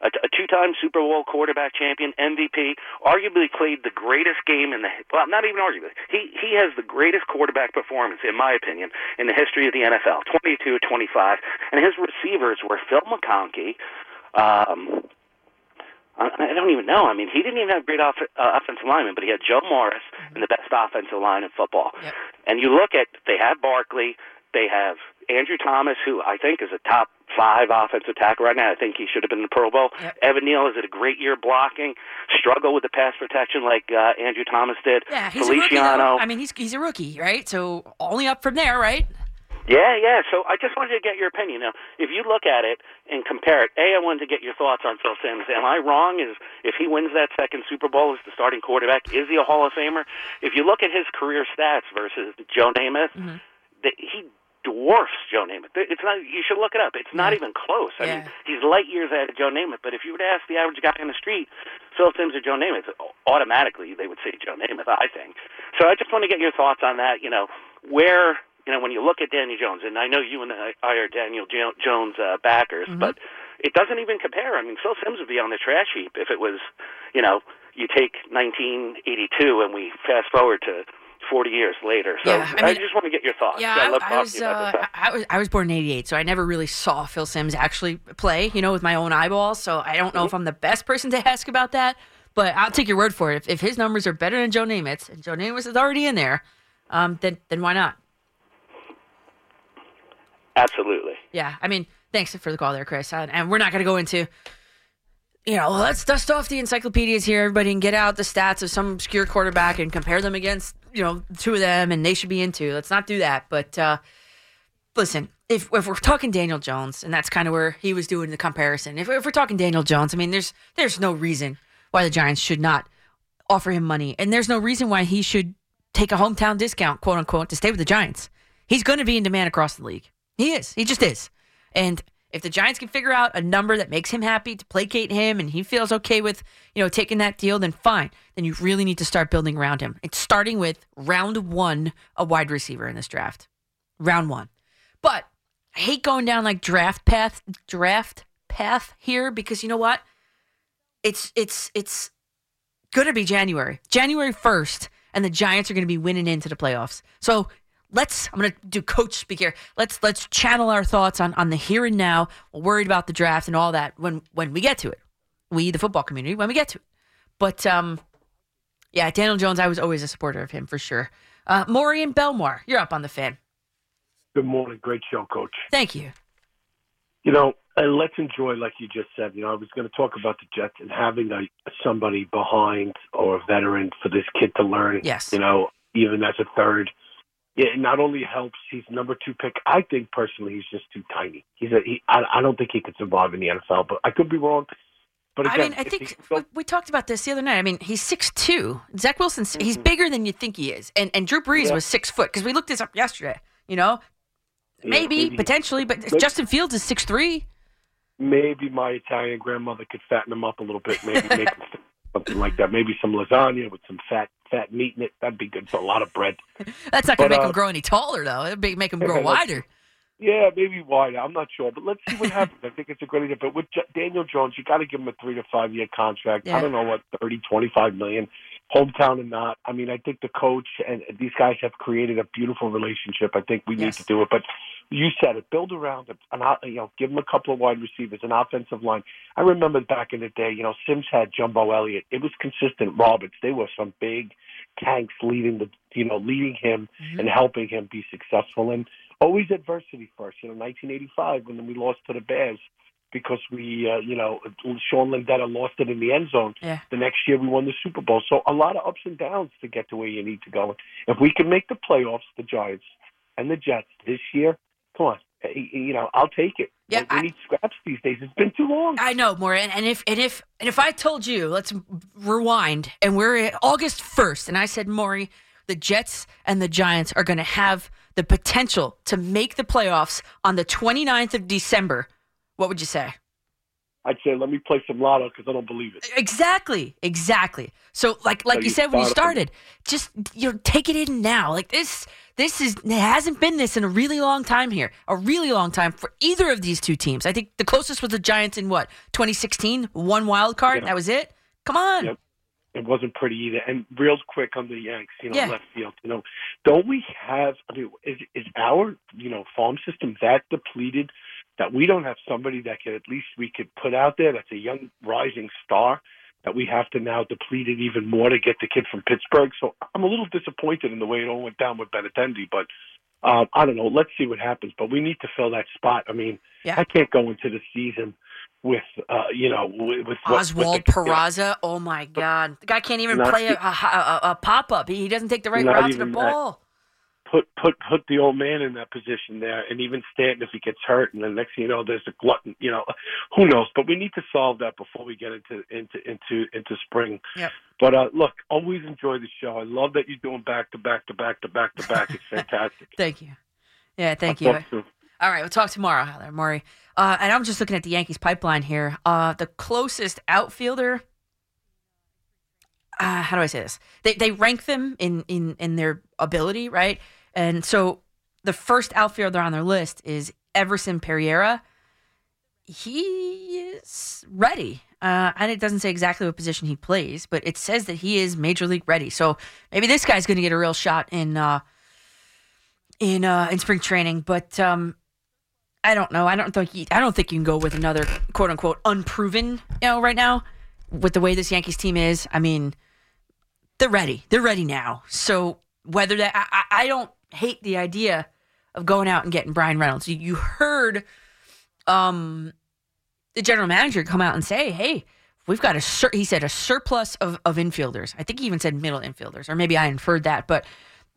A, a two-time Super Bowl quarterback champion, MVP, arguably played the greatest game in the well, not even arguably. He he has the greatest quarterback performance, in my opinion, in the history of the NFL. Twenty-two, twenty-five, and his receivers were Phil McConkey. Um, I I don't even know. I mean, he didn't even have great off, uh, offensive linemen, but he had Joe Morris and the best offensive line in football. And you look at they have Barkley, they have Andrew Thomas, who I think is a top five offensive tackle right now. I think he should have been in the Pro Bowl. Evan Neal is at a great year blocking, struggle with the pass protection like uh, Andrew Thomas did. Yeah, he's a rookie. Though. Feliciano. I mean, he's he's a rookie, right? So only up from there, right? Yeah, yeah. So I just wanted to get your opinion. Now, if you look at it and compare it, A, I wanted to get your thoughts on Phil Simms. Am I wrong? Is if he wins that second Super Bowl as the starting quarterback, is he a Hall of Famer? If you look at his career stats versus Joe Namath, mm-hmm. that he dwarfs Joe Namath. It's not. You should look it up. It's not even close. I mean, he's light years ahead of Joe Namath. But if you were to ask the average guy on the street, Phil Simms or Joe Namath, automatically they would say Joe Namath. I think. So I just want to get your thoughts on that. You know, where you know when you look at Daniel Jones, and I know you and I are Daniel jo- Jones uh, backers, but it doesn't even compare. I mean, Phil Simms would be on the trash heap if it was, you know, you take 1982 and we fast forward to 40 years later. So Yeah, I I, just want to get your thoughts. Yeah, I, love I talking was about uh. I was I was born in '88, so I never really saw Phil Simms actually play, you know, with my own eyeballs. So I don't know if I'm the best person to ask about that. But I'll take your word for it. If, if his numbers are better than Joe Namath's, and Joe Namath is already in there, um, then then why not? Absolutely. Yeah, I mean, thanks for the call there, Chris. And, and we're not going to go into, you know, let's dust off the encyclopedias here. Everybody can get out the stats of some obscure quarterback and compare them against, you know, two of them, and they should be into. Let's not do that. But uh, listen, if if we're talking Daniel Jones, and that's kind of where he was doing the comparison. If, if we're talking Daniel Jones, I mean, there's there's no reason why the Giants should not offer him money, and there's no reason why he should take a hometown discount, quote unquote, to stay with the Giants. He's going to be in demand across the league. He is. He just is. And if the Giants can figure out a number that makes him happy to placate him and he feels okay with, you know, taking that deal, then fine. Then you really need to start building around him. It's starting with round one, a wide receiver in this draft. Round one. But I hate going down like draft path draft path here because you know what? It's it's it's gonna be January. January first, and the Giants are gonna be winning into the playoffs. So let's I'm gonna do coach speak here. Let's let's channel our thoughts on on the here and now. We're worried about the draft and all that when when we get to it. We the football community when we get to it. But um yeah, Daniel Jones, I was always a supporter of him for sure. Uh Maury and Bellmore, you're up on the fan. Good morning. Great show, Coach. Thank you. You know, and let's enjoy, like you just said. You know, I was going to talk about the Jets and having a somebody behind or a veteran for this kid to learn. Yes. You know, even as a third, it not only helps. He's number two pick. I think personally, he's just too tiny. He's a. He, I, I don't think he could survive in the NFL, but I could be wrong. But I mean, I think we, we talked about this the other night. I mean, he's six two. Zach Wilson's he's mm-hmm. bigger than you think he is, and and Drew Brees Yeah. was six foot because we looked this up yesterday. You know, Yeah, maybe, maybe. potentially, but Maybe. Justin Fields is six three. maybe my Italian grandmother could fatten him up a little bit. Maybe make something like that. Maybe some lasagna with some fat fat meat in it. That'd be good. So a lot of bread. That's not going to make uh, him grow any taller, though. It'd be, make him grow wider. Yeah, maybe wider. I'm not sure, but let's see what happens. I think it's a great idea. But with J- Daniel Jones, you got to give him a three to five year contract. Yeah. I don't know what thirty, twenty-five million, hometown or not. I mean, I think the coach and these guys have created a beautiful relationship. I think we need to do it. But you said it. Build around it, and you know, give them a couple of wide receivers, an offensive line. I remember back in the day, you know, Simms had Jumbo Elliott. It was consistent. Roberts, they were some big tanks leading the, you know, leading him mm-hmm. and helping him be successful. And always adversity first. You know, 1985 when we lost to the Bears because we, uh, you know, Sean Landeta lost it in the end zone. Yeah. The next year we won the Super Bowl. So a lot of ups and downs to get to where you need to go. If we can make the playoffs, the Giants and the Jets this year, come on, eh, you know, I'll take it. Yeah, we need scraps these days. It's been too long. I know, more. And, and if and if and if I told you, let's rewind, and we're at August first, and I said, Maury, the Jets and the Giants are going to have the potential to make the playoffs on the 29th of December. What would you say? I'd say let me play some lotto because I don't believe it. Exactly, exactly. So, like, like So you you said when you started, just you know, take it in now. Like this, this is it hasn't been this in a really long time here, a really long time for either of these two teams. I think the closest was the Giants in what 2016, one wild card. That was it. Come on. Yep. It wasn't pretty either. And real quick on the Yanks, you know, Yeah. left field. You know, don't we have? I mean, is is our you know farm system that depleted that we don't have somebody that could at least we could put out there that's a young rising star that we have to now deplete it even more to get the kid from Pittsburgh. So I'm a little disappointed in the way it all went down with Benintendi, but. Um, I don't know. Let's see what happens, but we need to fill that spot. I mean, Yeah. I can't go into the season with, uh, you know, with, with what- Oswald the- Peraza. Oh my God, the guy can't even play a, a, a, a pop up. He, he doesn't take the right route to the ball. that. Put put put the old man in that position there, and even Stanton if he gets hurt, and the next thing you know, there's a glutton. You know, who knows? But we need to solve that before we get into into into into spring. Yep. But uh, look, always enjoy the show. I love that you're doing back to back to back to back to back. It's fantastic. Thank you. Yeah, thank I'll you. All right, we'll talk tomorrow, Heather Maury. Uh, and I'm just looking at the Yankees pipeline here. Uh, the closest outfielder. Uh, how do I say this? They they rank them in in in their ability, right? And so the first outfielder on their list is Everson Pereira. He is ready. Uh, and it doesn't say exactly what position he plays, but it says that he is major league ready. So maybe this guy's going to get a real shot in uh, in uh, in spring training. But um, I don't know. I don't think you, I don't think you can go with another quote unquote unproven. You know, right now with the way this Yankees team is, I mean, they're ready. They're ready now. So whether that I I don't hate the idea of going out and getting Bryan Reynolds. You, you heard um the general manager come out and say, "Hey, we've got a sur-, he said a surplus of of infielders. I think he even said middle infielders, or maybe I inferred that, but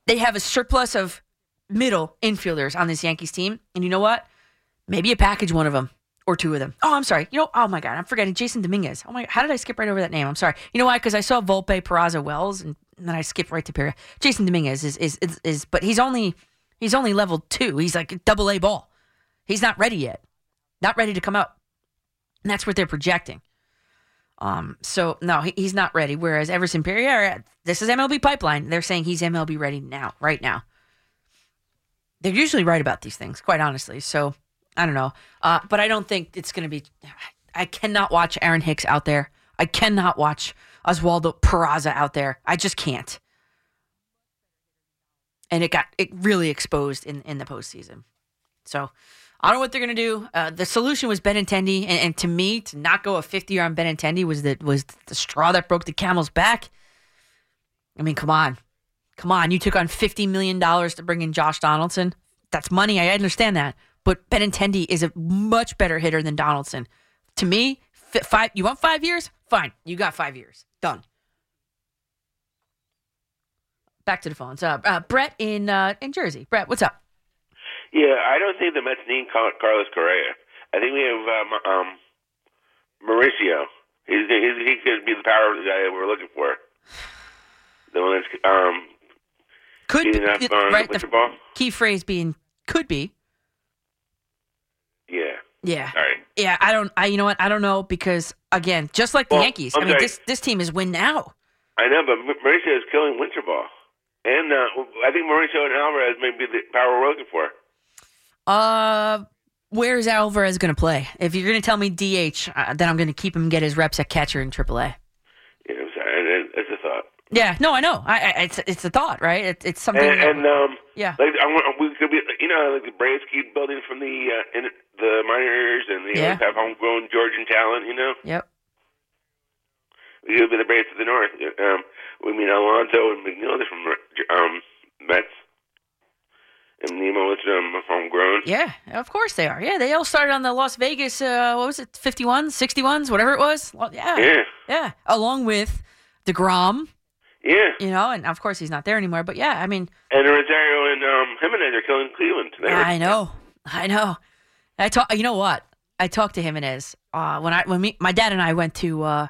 they have a surplus of middle infielders on this Yankees team. And you know what? Maybe you package one of them or two of them. Oh, I'm sorry. You know, oh my God, I'm forgetting Jasson Dominguez. Oh my, how did I skip right over that name? I'm sorry. You know why? Because I saw Volpe, Peraza, Wells, and then I skip right to Pera. Jasson Dominguez is, is is is, but he's only he's only level two. He's like double A ball. He's not ready yet. Not ready to come out. And that's what they're projecting. Um, so no, he, he's not ready. Whereas Everson Pereira, this is MLB pipeline. They're saying he's MLB ready now, right now. They're usually right about these things, quite honestly. So I don't know, uh, but I don't think it's going to be. I cannot watch Aaron Hicks out there. I cannot watch Oswaldo Peraza out there. I just can't. And it got it really exposed in in the postseason. So I don't know what they're gonna do. Uh, the solution was Benintendi, and, and to me, to not go a 50 year on Benintendi was the was the straw that broke the camel's back. I mean, come on, come on! You took on 50 million dollars to bring in Josh Donaldson. That's money. I understand that, but Benintendi is a much better hitter than Donaldson. To me, fi- five. You want five years? Fine, you got five years. Done. Back to the phones. Uh, uh, Brett in uh, in Jersey. Brett, what's up? Yeah, I don't think the Mets need Carlos Correa. I think we have um, um, Mauricio. He's, he's, he could be the power of the guy that we're looking for. The one that's um, Could be, up on right, the- the ball. Key phrase being could be. Yeah. Yeah. All right. Yeah, I don't. I you know what? I don't know because again, just like the Well, Yankees, I'm I mean this this team is win now. I know, but Ma- Mauricio is killing winter ball. And uh, I think Mauricio and Alvarez may be the power we're looking for. Uh, where's Alvarez going to play? If you're going to tell me DH, uh, then I'm going to keep him get his reps at catcher in AAA. What I'm? And, It's a thought. Yeah, no, I know. I, I it's it's a thought, right? It, it's something. And, and um, yeah, like I want, we could be, you know, like the Braves keep building from the uh, in the minors, and they Yeah. always have homegrown Georgian talent. You know, Yep. we could be the Braves of the north. Um, we mean Alonso and McNeil from um Mets, and Nimmo is um homegrown. Yeah, of course they are. Yeah, they all started on the Las Vegas. Uh, what was it? 51s, 61s, whatever it was. Yeah, Yeah. yeah. Along with deGrom. Yeah. You know, and of course he's not there anymore. But yeah, I mean, And Rosario and um Gimenez are killing Cleveland. They I know, I know. I talk. You know what? I talked to Gimenez uh, when I when me, my dad and I went to uh,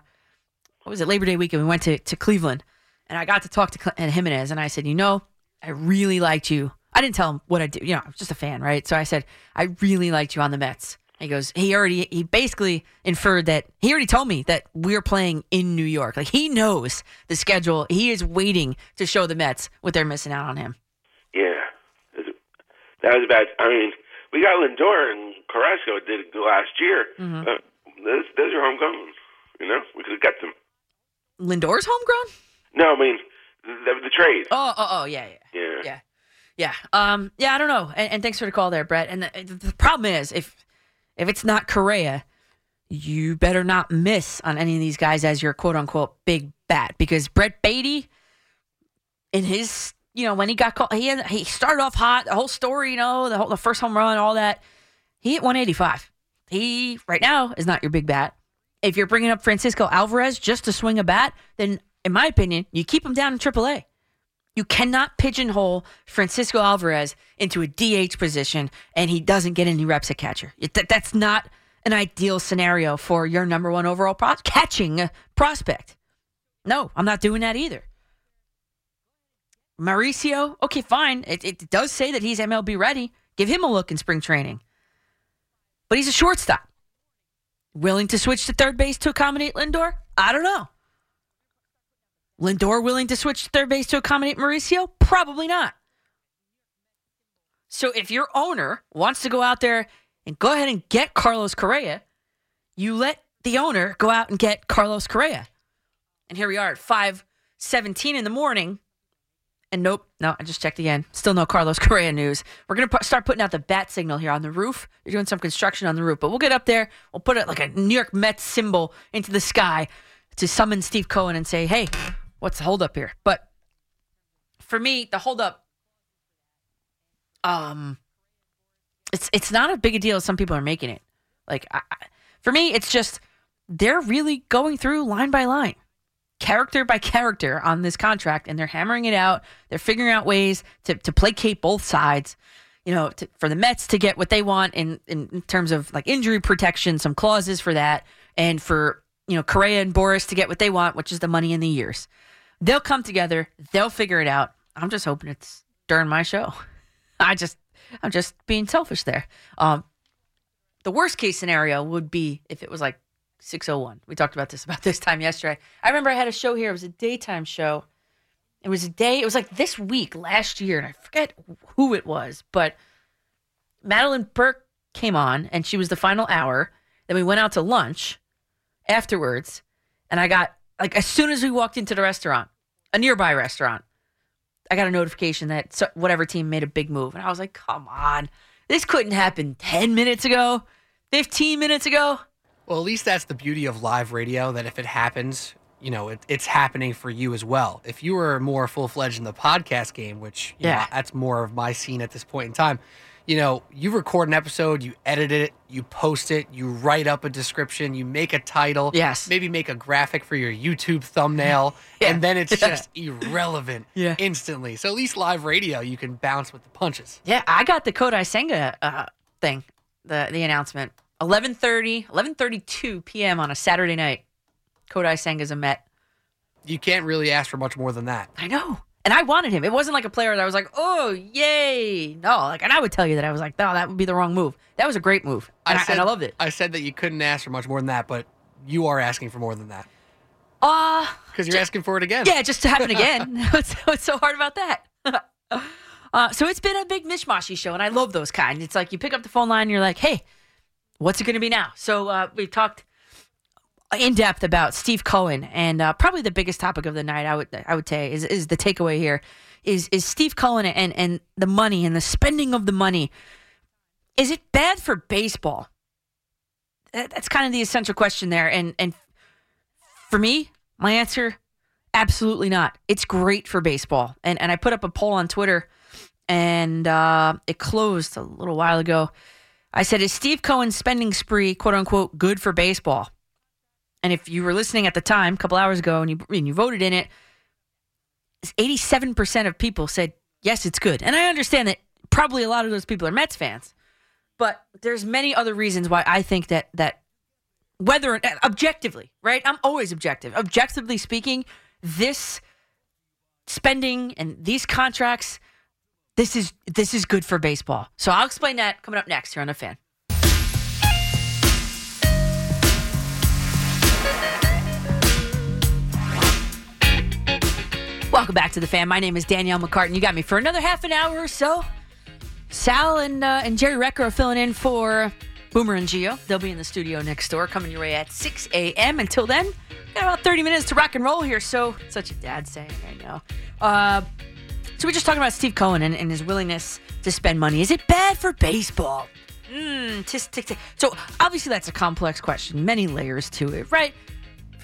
what was it Labor Day weekend. We went to to Cleveland, and I got to talk to Cle- and Gimenez, and I said, you know, I really liked you. I didn't tell him what I do. You know, I was just a fan, right? So I said, I really liked you on the Mets. He goes, he already, he basically inferred that he already told me that we're playing in New York. Like he knows the schedule. He is waiting to show the Mets what they're missing out on him. Yeah, that was bad. I mean, we got Lindor and Carrasco did it last year. Mhm. Uh, those, those are homegrown. You know, we could have got them. Lindor's homegrown? No, I mean the, the trade. Oh, oh, oh, yeah, yeah. Yeah. Yeah. Yeah. Um, yeah, I don't know. And, and thanks for the call there, Brett. And the, the problem is if if it's not Correa, you better not miss on any of these guys as your quote unquote big bat because Brett Baty in his you know when he got called he had, he started off hot the whole story you know the whole the first home run all that. He hit 185 he right now is not your big bat. If you're bringing up Francisco Alvarez just to swing a bat then in my opinion you keep him down in AAA you cannot pigeonhole Francisco Alvarez into a DH position and he doesn't get any reps at catcher. That- that's not an ideal scenario for your number one overall catching prospect. No, I'm not doing that either. Mauricio, okay, fine. It, it does say that he's MLB ready. Give him a look in spring training. But he's a shortstop. Willing to switch to third base to accommodate Lindor? I don't know. Lindor willing to switch third base to accommodate Mauricio? Probably not. So if your owner wants to go out there and go ahead and get Carlos Correa, you let the owner go out and get Carlos Correa. And here we are at 5:17 in the morning. And nope, no, I just checked again. Still no Carlos Correa news. We're going to start putting out the bat signal here on the roof. They're doing some construction on the roof, but we'll get up there. We'll put it like a New York Mets symbol into the sky to summon Steve Cohen and say, hey, what's the holdup here? But for me, the holdup, um, it's it's not a big a deal some people are making it. Like, I, for me, it's just they're really going through line by line, character by character on this contract, and they're hammering it out. They're figuring out ways to to placate both sides. You know, to, for the Mets to get what they want in, in in terms of like injury protection, some clauses for that, and for you know Correa and Boras to get what they want, which is the money and the years. They'll come together. They'll figure it out. I'm just hoping it's during my show. I just, I'm just being selfish there. Um, the worst case scenario would be if it was like 601. We talked about this about this time yesterday. I remember I had a show here. It was a daytime show. It was a day. It was like this week last year, and I forget who it was, but Madeline Burke came on, and she was the final hour. Then we went out to lunch afterwards, and I got like as soon as we walked into the restaurant, a nearby restaurant, I got a notification that whatever team made a big move, and I was like, "Come on, this couldn't happen ten minutes ago, fifteen minutes ago." Well, at least that's the beauty of live radio. That if it happens, you know, it, it's happening for you as well. If you were more full fledged in the podcast game, which you know, Yeah. that's more of my scene at this point in time. You know, you record an episode, you edit it, you post it, you write up a description, you make a title, yes, maybe make a graphic for your YouTube thumbnail, and then it's Yeah. just irrelevant Yeah. instantly. So at least live radio, you can bounce with the punches. Yeah, I got the Kodai Senga uh, thing, the the announcement. 11:30, 11:32 p.m. on a Saturday night. Kodai Senga's a Met. You can't really ask for much more than that. I know. And I wanted him. It wasn't like a player that I was like, "Oh, yay!" No, like, and I would tell you that I was like, "No, that would be the wrong move." That was a great move, and I, and I loved it. I said that you couldn't ask for much more than that, but you are asking for more than that Uh because you're asking for it again. Yeah, just to happen again. what's, what's so hard about that? uh, so it's been a big mishmashy show, and I love those kind. It's like you pick up the phone line, and you're like, "Hey, what's it going to be now?" So uh, we've talked in depth about Steve Cohen, and uh, probably the biggest topic of the night, I would I would say, is is the takeaway here is is Steve Cohen and and the money and the spending of the money. Is it bad for baseball? That's kind of the essential question there, and and for me, my answer, absolutely not. It's great for baseball, and and I put up a poll on Twitter, and uh, it closed a little while ago. I said, "Is Steve Cohen's spending spree, quote unquote, good for baseball?" And if you were listening at the time, a couple hours ago, and you and you voted in it, eighty-seven percent of people said yes, it's good. And I understand that probably a lot of those people are Mets fans, but there's many other reasons why I think that that whether objectively, right? I'm always objective. Objectively speaking, this spending and these contracts, this is this is good for baseball. So I'll explain that coming up next here on the fan. Welcome back to the fan. My name is Danielle McCartan. You got me for another half an hour or so. Sal and uh, and Jerry Recker are filling in for Boomer and Gio. They'll be in the studio next door, coming your way at 6 a.m. Until then, got about 30 minutes to rock and roll here. So such a dad saying, I know. Uh, so we're just talking about Steve Cohen and, and his willingness to spend money. Is it bad for baseball? Mm, tisk, tisk, tisk. So obviously that's a complex question, many layers to it, right?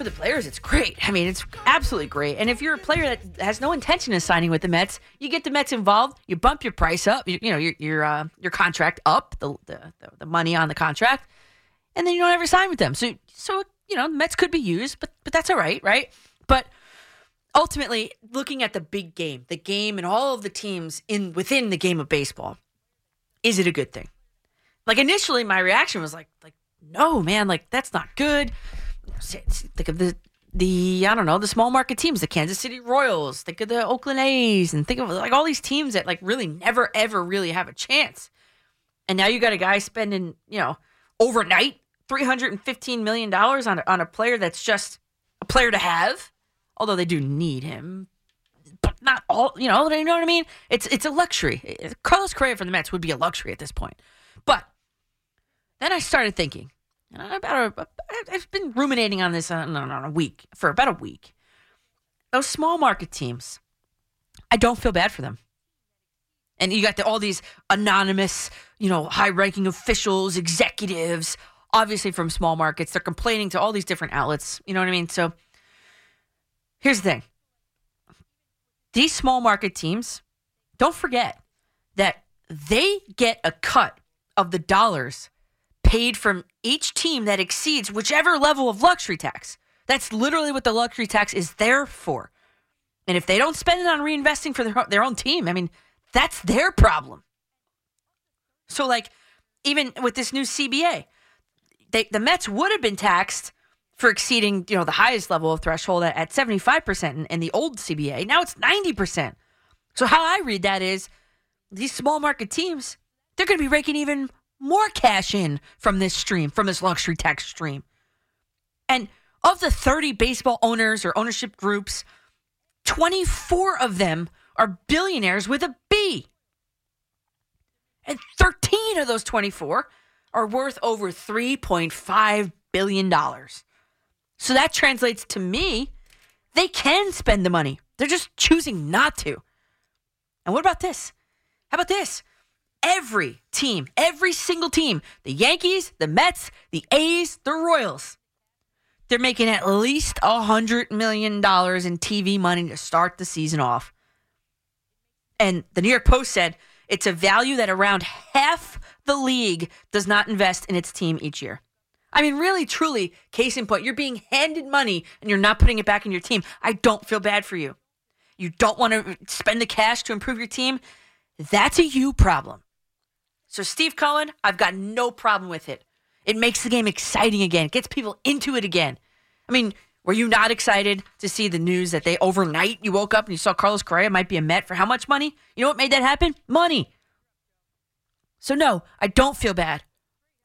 For the players, it's great. I mean, it's absolutely great. And if you're a player that has no intention of signing with the Mets, you get the Mets involved. You bump your price up. You, you know your your uh, your contract up, the, the the money on the contract, and then you don't ever sign with them. So so you know the Mets could be used, but but that's all right, right? But ultimately, looking at the big game, the game, and all of the teams in within the game of baseball, is it a good thing? Like initially, my reaction was like like no, man, like that's not good think of the the I don't know the small market teams, the Kansas City Royals. Think of the Oakland A's, and think of like all these teams that like really never ever really have a chance. And now you got a guy spending you know overnight three hundred and fifteen million dollars on on a player that's just a player to have, although they do need him, but not all. You know, you know what I mean? It's it's a luxury. Carlos Correa for the Mets would be a luxury at this point. But then I started thinking about a, I've been ruminating on this uh, on, on a week for about a week. Those small market teams, I don't feel bad for them. And you got the, all these anonymous, you know, high-ranking officials, executives, obviously from small markets. They're complaining to all these different outlets. You know what I mean? So here's the thing: these small market teams, don't forget that they get a cut of the dollars paid from each team that exceeds whichever level of luxury tax. That's literally what the luxury tax is there for. And if they don't spend it on reinvesting for their, their own team, I mean, that's their problem. So, like, even with this new CBA, they, the Mets would have been taxed for exceeding, you know, the highest level of threshold at, at 75% in, in the old CBA. Now it's 90%. So how I read that is these small market teams, they're going to be raking even more cash in from this stream, from this luxury tax stream. And of the 30 baseball owners or ownership groups, 24 of them are billionaires with a B. And 13 of those 24 are worth over $3.5 billion. So that translates to me, they can spend the money. They're just choosing not to. And what about this? How about this? Every team, every single team, the Yankees, the Mets, the A's, the Royals, they're making at least a $100 million in TV money to start the season off. And the New York Post said it's a value that around half the league does not invest in its team each year. I mean, really, truly, case in point, you're being handed money and you're not putting it back in your team. I don't feel bad for you. You don't want to spend the cash to improve your team. That's a you problem. So, Steve Cohen, I've got no problem with it. It makes the game exciting again, it gets people into it again. I mean, were you not excited to see the news that they overnight you woke up and you saw Carlos Correa might be a Met for how much money? You know what made that happen? Money. So, no, I don't feel bad.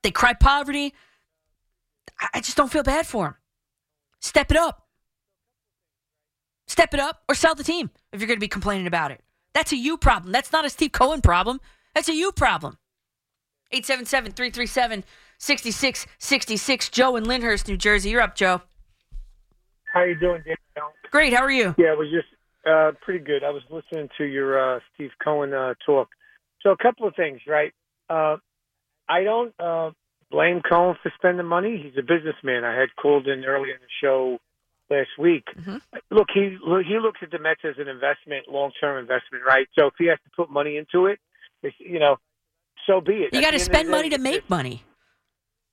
They cry poverty. I just don't feel bad for them. Step it up. Step it up or sell the team if you're going to be complaining about it. That's a you problem. That's not a Steve Cohen problem. That's a you problem. 877 337 6666. Joe in Lyndhurst, New Jersey. You're up, Joe. How are you doing, Danielle? Great. How are you? Yeah, it was just uh, pretty good. I was listening to your uh, Steve Cohen uh, talk. So a couple of things, right? Uh, I don't uh, blame Cohen for spending money. He's a businessman. I had called in earlier in the show last week. Look, he look, he looks at the Mets as an investment, long term investment, right? So if he has to put money into it, it's, you know, so be it. You got to the end of spend money day, to make money.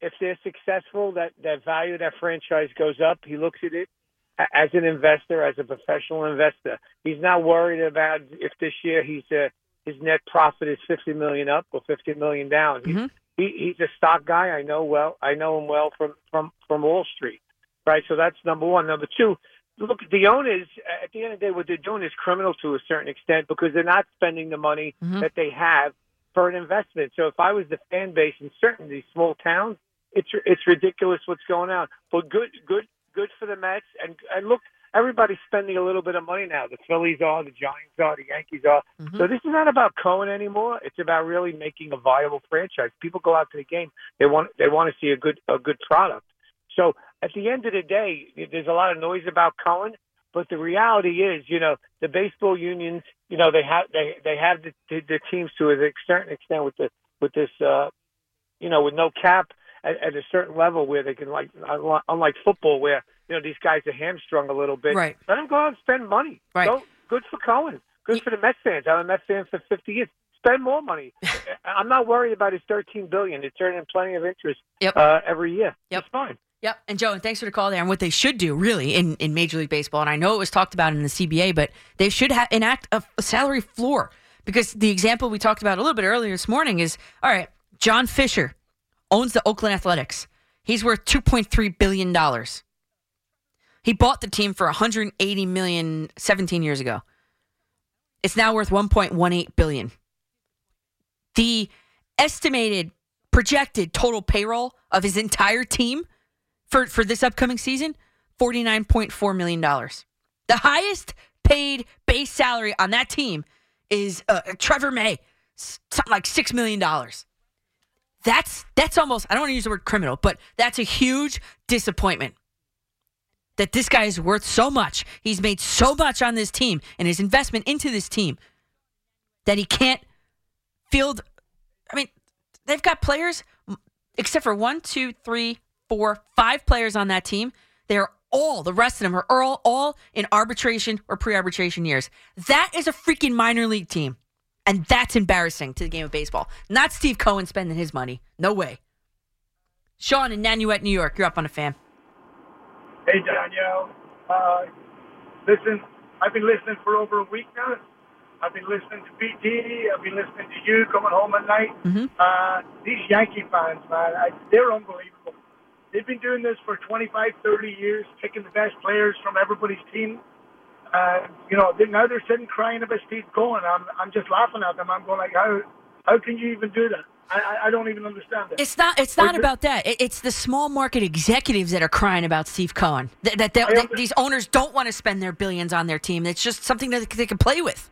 if they're successful, that that value of that franchise goes up. He looks at it as an investor, as a professional investor. He's not worried about if this year he's uh, his net profit is fifty million up or fifty million down. He's, he, he's a stock guy. I know well. I know him well from from from Wall Street, right? So that's number one. Number two. Look, the owners at the end of the day, what they're doing is criminal to a certain extent because they're not spending the money that they have for an investment. So if I was the fan base in certain these small towns, it's it's ridiculous what's going on. But good good good for the Mets and and look, everybody's spending a little bit of money now. The Phillies are, the Giants are, the Yankees are. Mm-hmm. So this is not about Cohen anymore. It's about really making a viable franchise. People go out to the game. They want they want to see a good a good product. So at the end of the day, there's a lot of noise about Cohen, but the reality is, you know, the baseball unions, you know, they have they they have the, the, the teams to a certain extent with the with this, uh, you know, with no cap at, at a certain level where they can like unlike football where you know these guys are hamstrung a little bit. Right. Let them go out and spend money. Right. Go, good for Cohen. Good for the Mets fans. I'm a Mets fan for 50 years. Spend more money. I'm not worried about his 13 billion. It's earning plenty of interest Yep. uh, every year. Yep. It's fine. Yep. And Joe, and thanks for the call there. And what they should do, really, in, in Major League Baseball, and I know it was talked about in the CBA, but they should ha- enact a, a salary floor. Because the example we talked about a little bit earlier this morning is all right, John Fisher owns the Oakland Athletics. He's worth $2.3 billion. He bought the team for 180 million 17 years ago. It's now worth 1.18 billion. The estimated projected total payroll of his entire team for, for this upcoming season, $49.4 million. The highest paid base salary on that team is uh, Trevor May, something like $6 million. That's that's almost I don't want to use the word criminal, but that's a huge disappointment. That this guy is worth so much. He's made so much on this team and his investment into this team that he can't field I mean, they've got players except for one, two, three, four, five players on that team. They're all the rest of them are all, all in arbitration or pre-arbitration years. That is a freaking minor league team. And that's embarrassing to the game of baseball. Not Steve Cohen spending his money. No way. Sean in Nanuet, New York. You're up on a fan. Hey, Danielle. Uh, listen, I've been listening for over a week now. I've been listening to BT. I've been listening to you coming home at night. Uh, these Yankee fans, man, I, they're unbelievable. They've been doing this for 25, 30 years, picking the best players from everybody's team. Uh, you know, they, now they're sitting crying about Steve Cohen. I'm, I'm just laughing at them. I'm going like, how, how can you even do that? I, I, don't even understand it. It's not. It's not about that. It- It's the small market executives that are crying about Steve Cohen. That, that, that- that these owners don't want to spend their billions on their team. It's just something that they can play with.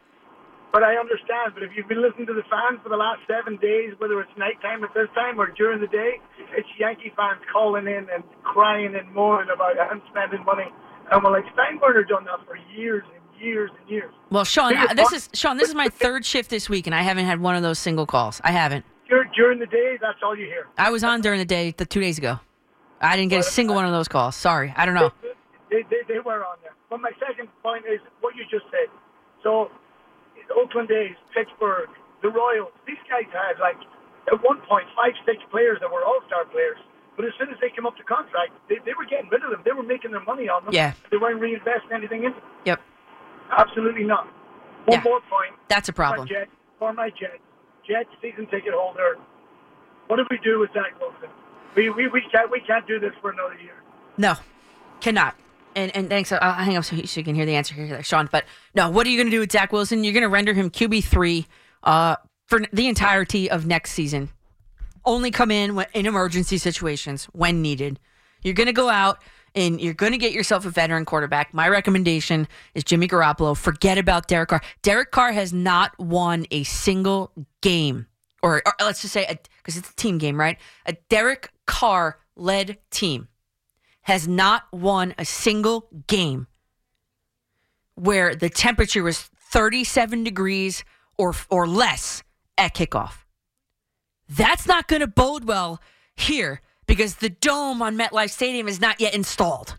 But I understand. But if you've been listening to the fans for the last seven days, whether it's nighttime at this time or during the day, it's Yankee fans calling in and crying and moaning about I'm spending money. And we're like, Steinbrenner done that for years and years and years. Well, Sean, uh, this one- is Sean. This is my third shift this week, and I haven't had one of those single calls. I haven't. During the day, that's all you hear. I was on during the day the two days ago. I didn't get a single one of those calls. Sorry, I don't know. They, they, they were on there. But my second point is what you just said. So, Oakland A's, Pittsburgh, the Royals, these guys had like at one point five, six players that were all-star players. But as soon as they came up to contract, they, they were getting rid of them. They were making their money on them. Yeah. They weren't reinvesting anything in them. Yep. Absolutely not. One Yeah. more point. That's a problem. For my Jets, for my Jets, Jets season ticket holder. What do we do with Zach Wilson? We, we, we can't we can't do this for another year. No, cannot. And and thanks. I'll hang up so you, can hear the answer here, Sean. But no, what are you going to do with Zach Wilson? You're going to render him QB three uh, for the entirety of next season. Only come in in emergency situations when needed. You're going to go out and you're going to get yourself a veteran quarterback. My recommendation is Jimmy Garoppolo. Forget about Derek Carr. Derek Carr has not won a single game, or, or let's just say, because it's a team game, right? A Derek Carr led team has not won a single game where the temperature was 37 degrees or or less at kickoff. That's not going to bode well here because the dome on MetLife Stadium is not yet installed.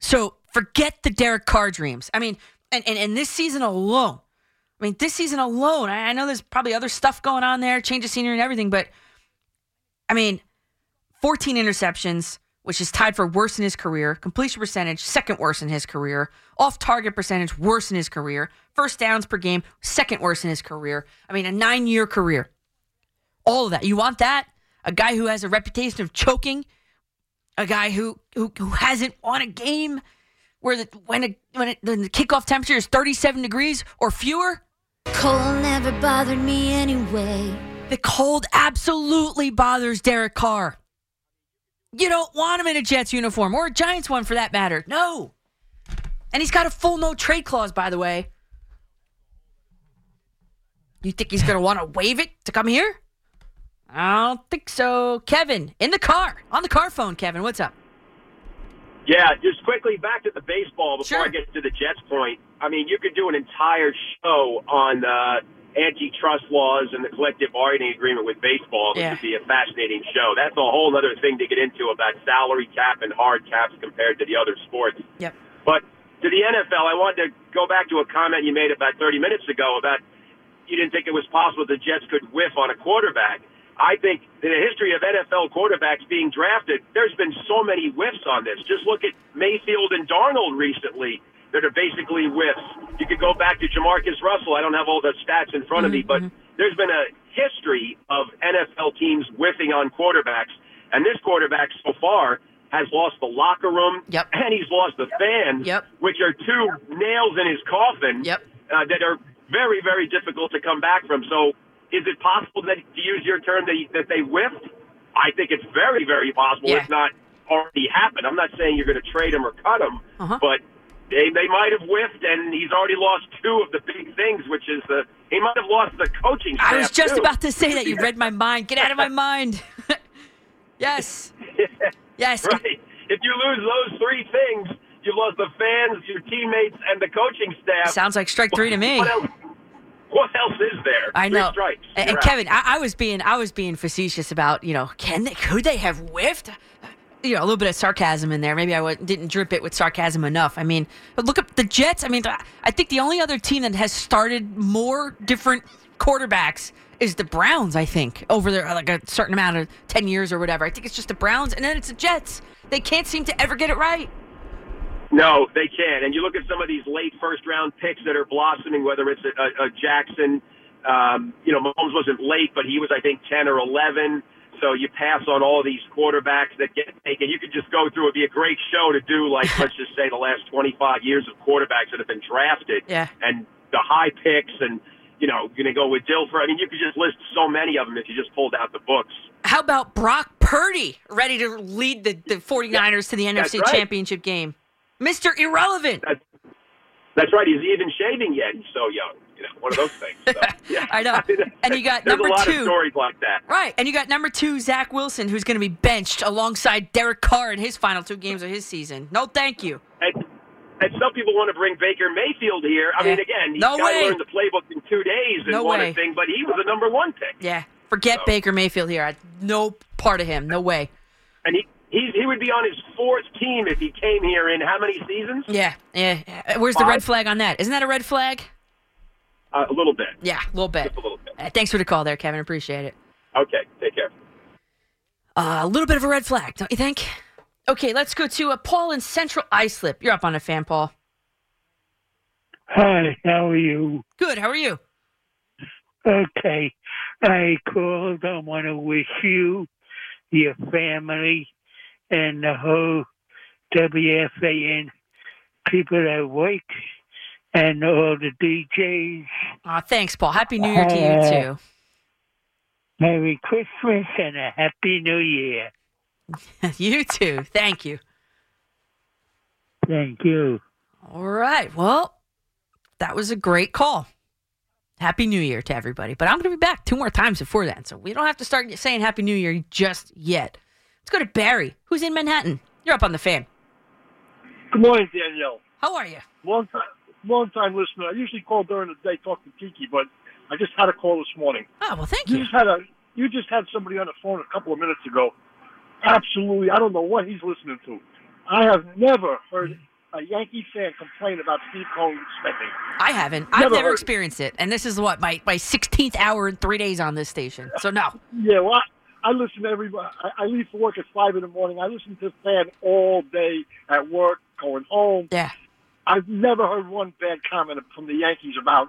So forget the Derek Carr dreams. I mean, and, and, and this season alone, I mean, this season alone, I I know there's probably other stuff going on there, change of scenery and everything, but I mean, 14 interceptions, which is tied for worst in his career. Completion percentage, second worst in his career. Off target percentage, worst in his career. First downs per game, second worst in his career. I mean, a nine year career. All of that. You want that? A guy who has a reputation of choking, a guy who who, who hasn't won a game where the, when a, when, it, when the kickoff temperature is 37 degrees or fewer. Cold never bothered me anyway. The cold absolutely bothers Derek Carr. You don't want him in a Jets uniform or a Giants one for that matter. No. And he's got a full no trade clause, by the way. You think he's going to want to waive it to come here? I don't think so. Kevin, in the car, on the car phone, Kevin, what's up? Yeah, just quickly back to the baseball before I get to the Jets point. I mean, you could do an entire show on uh, antitrust laws and the collective bargaining agreement with baseball. This Yeah. would be a fascinating show. That's a whole other thing to get into about salary cap and hard caps compared to the other sports. Yep. But to the NFL, I wanted to go back to a comment you made about 30 minutes ago about you didn't think it was possible the Jets could whiff on a quarterback. I think in the history of NFL quarterbacks being drafted, there's been so many whiffs on this. Just look at Mayfield and Darnold recently that are basically whiffs. You could go back to JaMarcus Russell. I don't have all the stats in front of me, but there's been a history of NFL teams whiffing on quarterbacks. And this quarterback so far has lost the locker room yep. and he's lost the fans, yep. which are two nails in his coffin yep. uh, that are very, very difficult to come back from. So is it possible that, to use your term, that, that they whiffed? I think it's very, very possible, Yeah. if not already happened. I'm not saying you're going to trade him or cut him, Uh-huh. but they, they might have whiffed, and he's already lost two of the big things, which is the he might have lost the coaching. Staff. I was just too. about to say that. You read my mind. Get out of my mind. yes. Yes. right. If you lose those three things, you've lost the fans, your teammates, and the coaching staff. Sounds like strike three to me. What else, what else is there? I Three know. strikes. And, You're and out. Kevin, I, I was being I was being facetious about you know can they could they have whiffed? You know, a little bit of sarcasm in there. Maybe I didn't drip it with sarcasm enough. I mean, look at the Jets. I mean, I think the only other team that has started more different quarterbacks is the Browns. I think over there, like a certain amount of ten years or whatever. I think it's just the Browns, and then it's the Jets. They can't seem to ever get it right. No, they can't. And you look at some of these late first round picks that are blossoming, whether it's a, a, a Jackson, um, you know, Mahomes wasn't late, but he was, I think, 10 or 11. So you pass on all these quarterbacks that get taken. You could just go through. It'd be a great show to do, like, let's just say the last 25 years of quarterbacks that have been drafted Yeah. and the high picks and, you know, going to go with Dilfer. I mean, you could just list so many of them if you just pulled out the books. How about Brock Purdy ready to lead the, the 49ers to the NFC right. Championship game? Mr. Irrelevant. That's right. He's even shaving yet. He's so young. One of those things. So, yeah. I know. And you got number a lot two. of stories like that. Right. And you got number two, Zach Wilson, who's going to be benched alongside Derek Carr in his final two games of his season. No, thank you. And, and some people want to bring Baker Mayfield here. I mean, again, he's No got to learn the playbook in two days and No won way. thing, but he was the number one pick. Yeah. Forget Baker Mayfield here. I, no part of him. No way. And he, he, he would be on his fourth team if he came here in how many seasons? Yeah. Yeah. Where's the red flag on that? Isn't that a red flag? Uh, a little bit. Yeah, a little bit. Just a little bit. Uh, thanks for the call there, Kevin. Appreciate it. Okay, take care. Uh, a little bit of a red flag, don't you think? Okay, let's go to uh, Paul in Central Islip. You're up on a fan, Paul. Hi, how are you? Good. How are you? Okay. I called. I want to wish you, your family, and the whole WFAN people that work and all the DJs. Aw, thanks, Paul. Happy New Year to you, uh, too. Merry Christmas and a Happy New Year. you too. Thank you. Thank you. All right. Well, that was a great call. Happy New Year to everybody. But I'm going to be back two more times before that. So we don't have to start saying Happy New Year just yet. Let's go to Barry, who's in Manhattan. You're up on the fan. Good morning, Danielle. How are you? Long time, long time listener. I usually call during the day, talk to Kiki, but I just had a call this morning. Oh well, thank you. you. Just had a, you just had somebody on the phone a couple of minutes ago. Absolutely, I don't know what he's listening to. I have never heard a Yankee fan complain about Steve Cohen spending. I haven't. I've Never never experienced it, and this is what my my 16th hour in three days on this station. So no. Yeah, well, I, I listen to everybody. I, I leave for work at five in the morning. I listen to the fan all day at work, going home. Yeah. I've never heard one bad comment from the Yankees about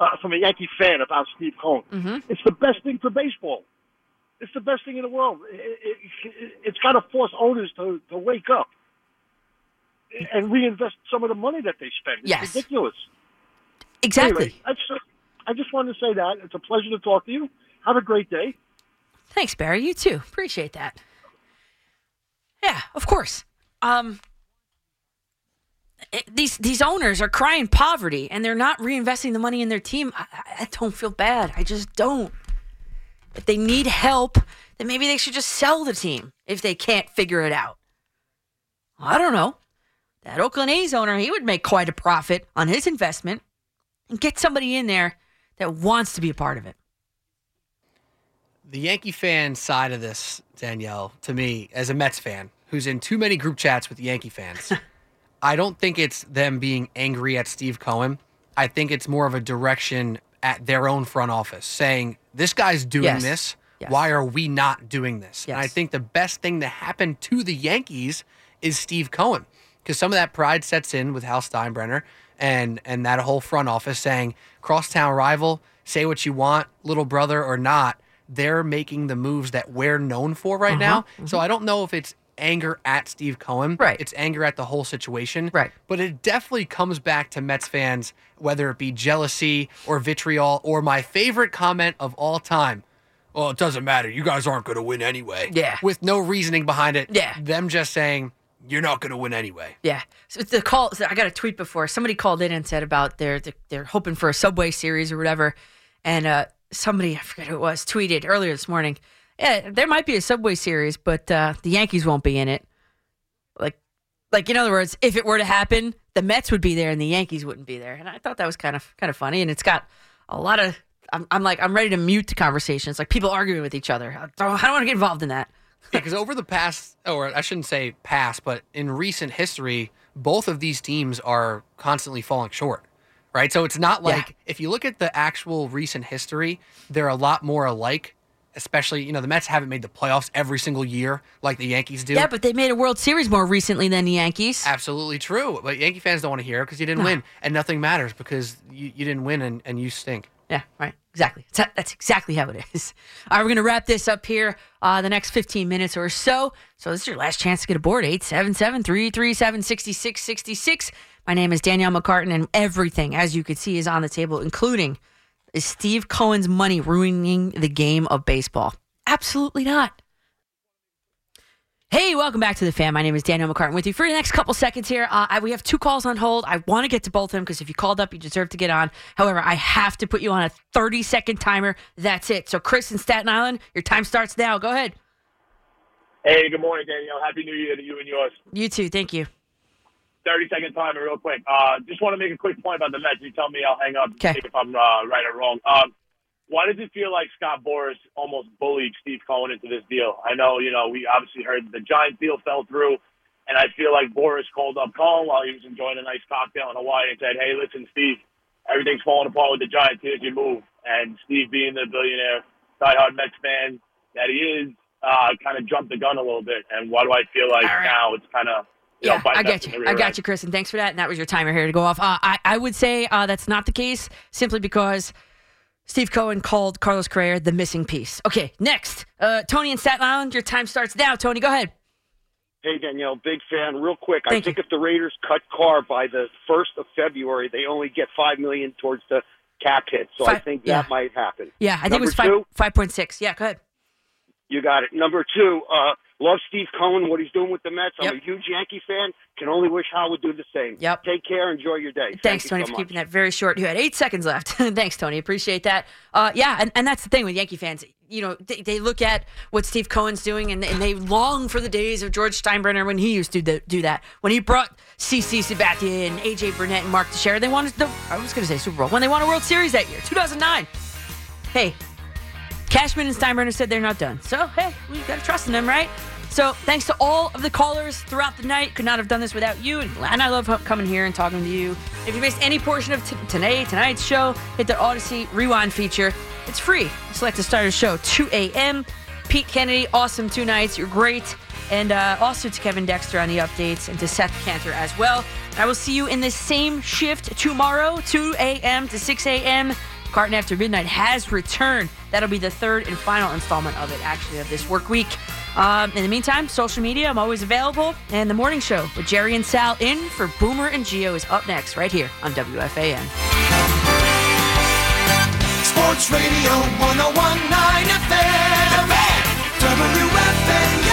uh, from a Yankee fan about Steve Cohen. Mm-hmm. It's the best thing for baseball. It's the best thing in the world. It, it's got to force owners to, to wake up and reinvest some of the money that they spend. It's Yes. ridiculous. Exactly. Anyway, I just, I just wanted to say that. It's a pleasure to talk to you. Have a great day. Thanks, Barry. You too. Appreciate that. Yeah, of course. Um, these these owners are crying poverty, and they're not reinvesting the money in their team. I, I- I don't feel bad. I just don't. If they need help, then maybe they should just sell the team if they can't figure it out. I don't know. That Oakland A's owner, he would make quite a profit on his investment and get somebody in there that wants to be a part of it. The Yankee fan side of this, Danielle, to me, as a Mets fan who's in too many group chats with Yankee fans, I don't think it's them being angry at Steve Cohen. I think it's more of a direction at their own front office saying, this guy's doing Yes. this. Yes. Why are we not doing this? And I think the best thing to happen to the Yankees is Steve Cohen because some of that pride sets in with Hal Steinbrenner and and that whole front office saying crosstown rival, say what you want, little brother or not. They're making the moves that we're known for right Uh-huh, now. So I don't know if it's anger at Steve Cohen. Right. It's anger at the whole situation. Right. But it definitely comes back to Mets fans, whether it be jealousy or vitriol or my favorite comment of all time. Well, it doesn't matter. You guys aren't going to win anyway. Yeah. With no reasoning behind it. Yeah. Them just saying, you're not going to win anyway. Yeah. So the call, so I got a tweet before. Somebody called in and said about their they're hoping for a Subway series or whatever, and uh, somebody I forget who it was tweeted earlier this morning. Yeah, there might be a Subway series, but uh, the Yankees won't be in it. Like, like in other words, if it were to happen, the Mets would be there and the Yankees wouldn't be there. And I thought that was kind of kind of funny, and it's got a lot of. I'm, I'm like I'm ready to mute the conversations. Like people arguing with each other. I don't, I don't want to get involved in that. because over the past, or I shouldn't say past, but in recent history, both of these teams are constantly falling short, right? So it's not like if you look at the actual recent history, they're a lot more alike. Especially, you know, the Mets haven't made the playoffs every single year like the Yankees do. Yeah, but they made a World Series more recently than the Yankees. Absolutely true. But Yankee fans don't want to hear it because you didn't No. win, and nothing matters because you, you didn't win and, and you stink. Yeah, right. Exactly. That's, that's exactly how it is. All right, we're going to wrap this up here uh, the next 15 minutes or so. So this is your last chance to get aboard. 877-337-6666. My name is Danielle McCartan, and everything, as you can see, is on the table, including is Steve Cohen's money ruining the game of baseball? Absolutely not. Hey, welcome back to the fan. My name is Danielle McCartan with you for the next couple seconds here. Uh, I, we have two calls on hold. I want to get to both of them because if you called up, you deserve to get on. However, I have to put you on a 30 second timer. That's it. So, Chris in Staten Island, your time starts now. Go ahead. Hey, good morning, Danielle. Happy New Year to you and yours. You too. Thank you. 30 second timer, real quick. Uh, just want to make a quick point about the Mets. You tell me, I'll hang up Okay. if I'm uh, right or wrong. Um, why does it feel like Scott Boras almost bullied Steve Cohen into this deal? I know, you know, we obviously heard the Giants deal fell through, and I feel like Boras called up Cohen while he was enjoying a nice cocktail in Hawaii and said, hey, listen, Steve, everything's falling apart with the Giants. Here's your move. And Steve, being the billionaire, diehard Mets fan that he is, uh, kind of jumped the gun a little bit. And why do I feel like now it's kind of you Yeah, biting I us get in the you. I got end? you, Chris, and thanks for that. And that was your timer here to go off. Uh, I, I would say uh, that's not the case simply because Steve Cohen called Carlos Correa the missing piece. Okay, next. Uh, Tony and Staten Island, your time starts now. Tony, go ahead. Hey Danielle, big fan. Real quick, I Thank think if the Raiders cut Carr by the first of February, they only get five million towards the cap hit. So I Five- think yeah. that might happen. Yeah, I think it was five, 5.6. Yeah, go ahead. you got it. Number two, uh, love Steve Cohen, what he's doing with the Mets. I'm a huge Yankee fan. Can only wish Hal would do the same. Yep. Take care. Enjoy your day. Thanks, Thank Tony, so for much. keeping that very short. You had eight seconds left. Thanks, Tony. Appreciate that. Uh, yeah, and, and that's the thing with Yankee fans. you know, they, they look at what Steve Cohen's doing and, and they long for the days of George Steinbrenner when he used to do, do that. When he brought CC Sabathia and AJ Burnett and Mark Teixeira, they wanted the, I was going to say Super Bowl, when they won a World Series that year, 2009. Hey, Cashman and Steinbrenner said they're not done. So, hey, we got to trust in them, right? So, thanks to all of the callers throughout the night. Could not have done this without you. And, I love coming here and talking to you. If you missed any portion of t- today, tonight's show, hit the Audacy Rewind feature. It's free. Select the start of the show, 2 a.m. Pete Kennedy, awesome two nights. You're great. And uh, also to Kevin Dexter on the updates and to Seth Cantor as well. I will see you in the same shift tomorrow, 2 a.m. to 6 a.m. Carton After Midnight has returned. That'll be the third and final installment of it, actually, of this work week. Um, in the meantime, social media, I'm always available. And the morning show with Jerry and Sal in for Boomer and Gio is up next, right here on WFAN. Sports Radio 1019 FM. WFAN.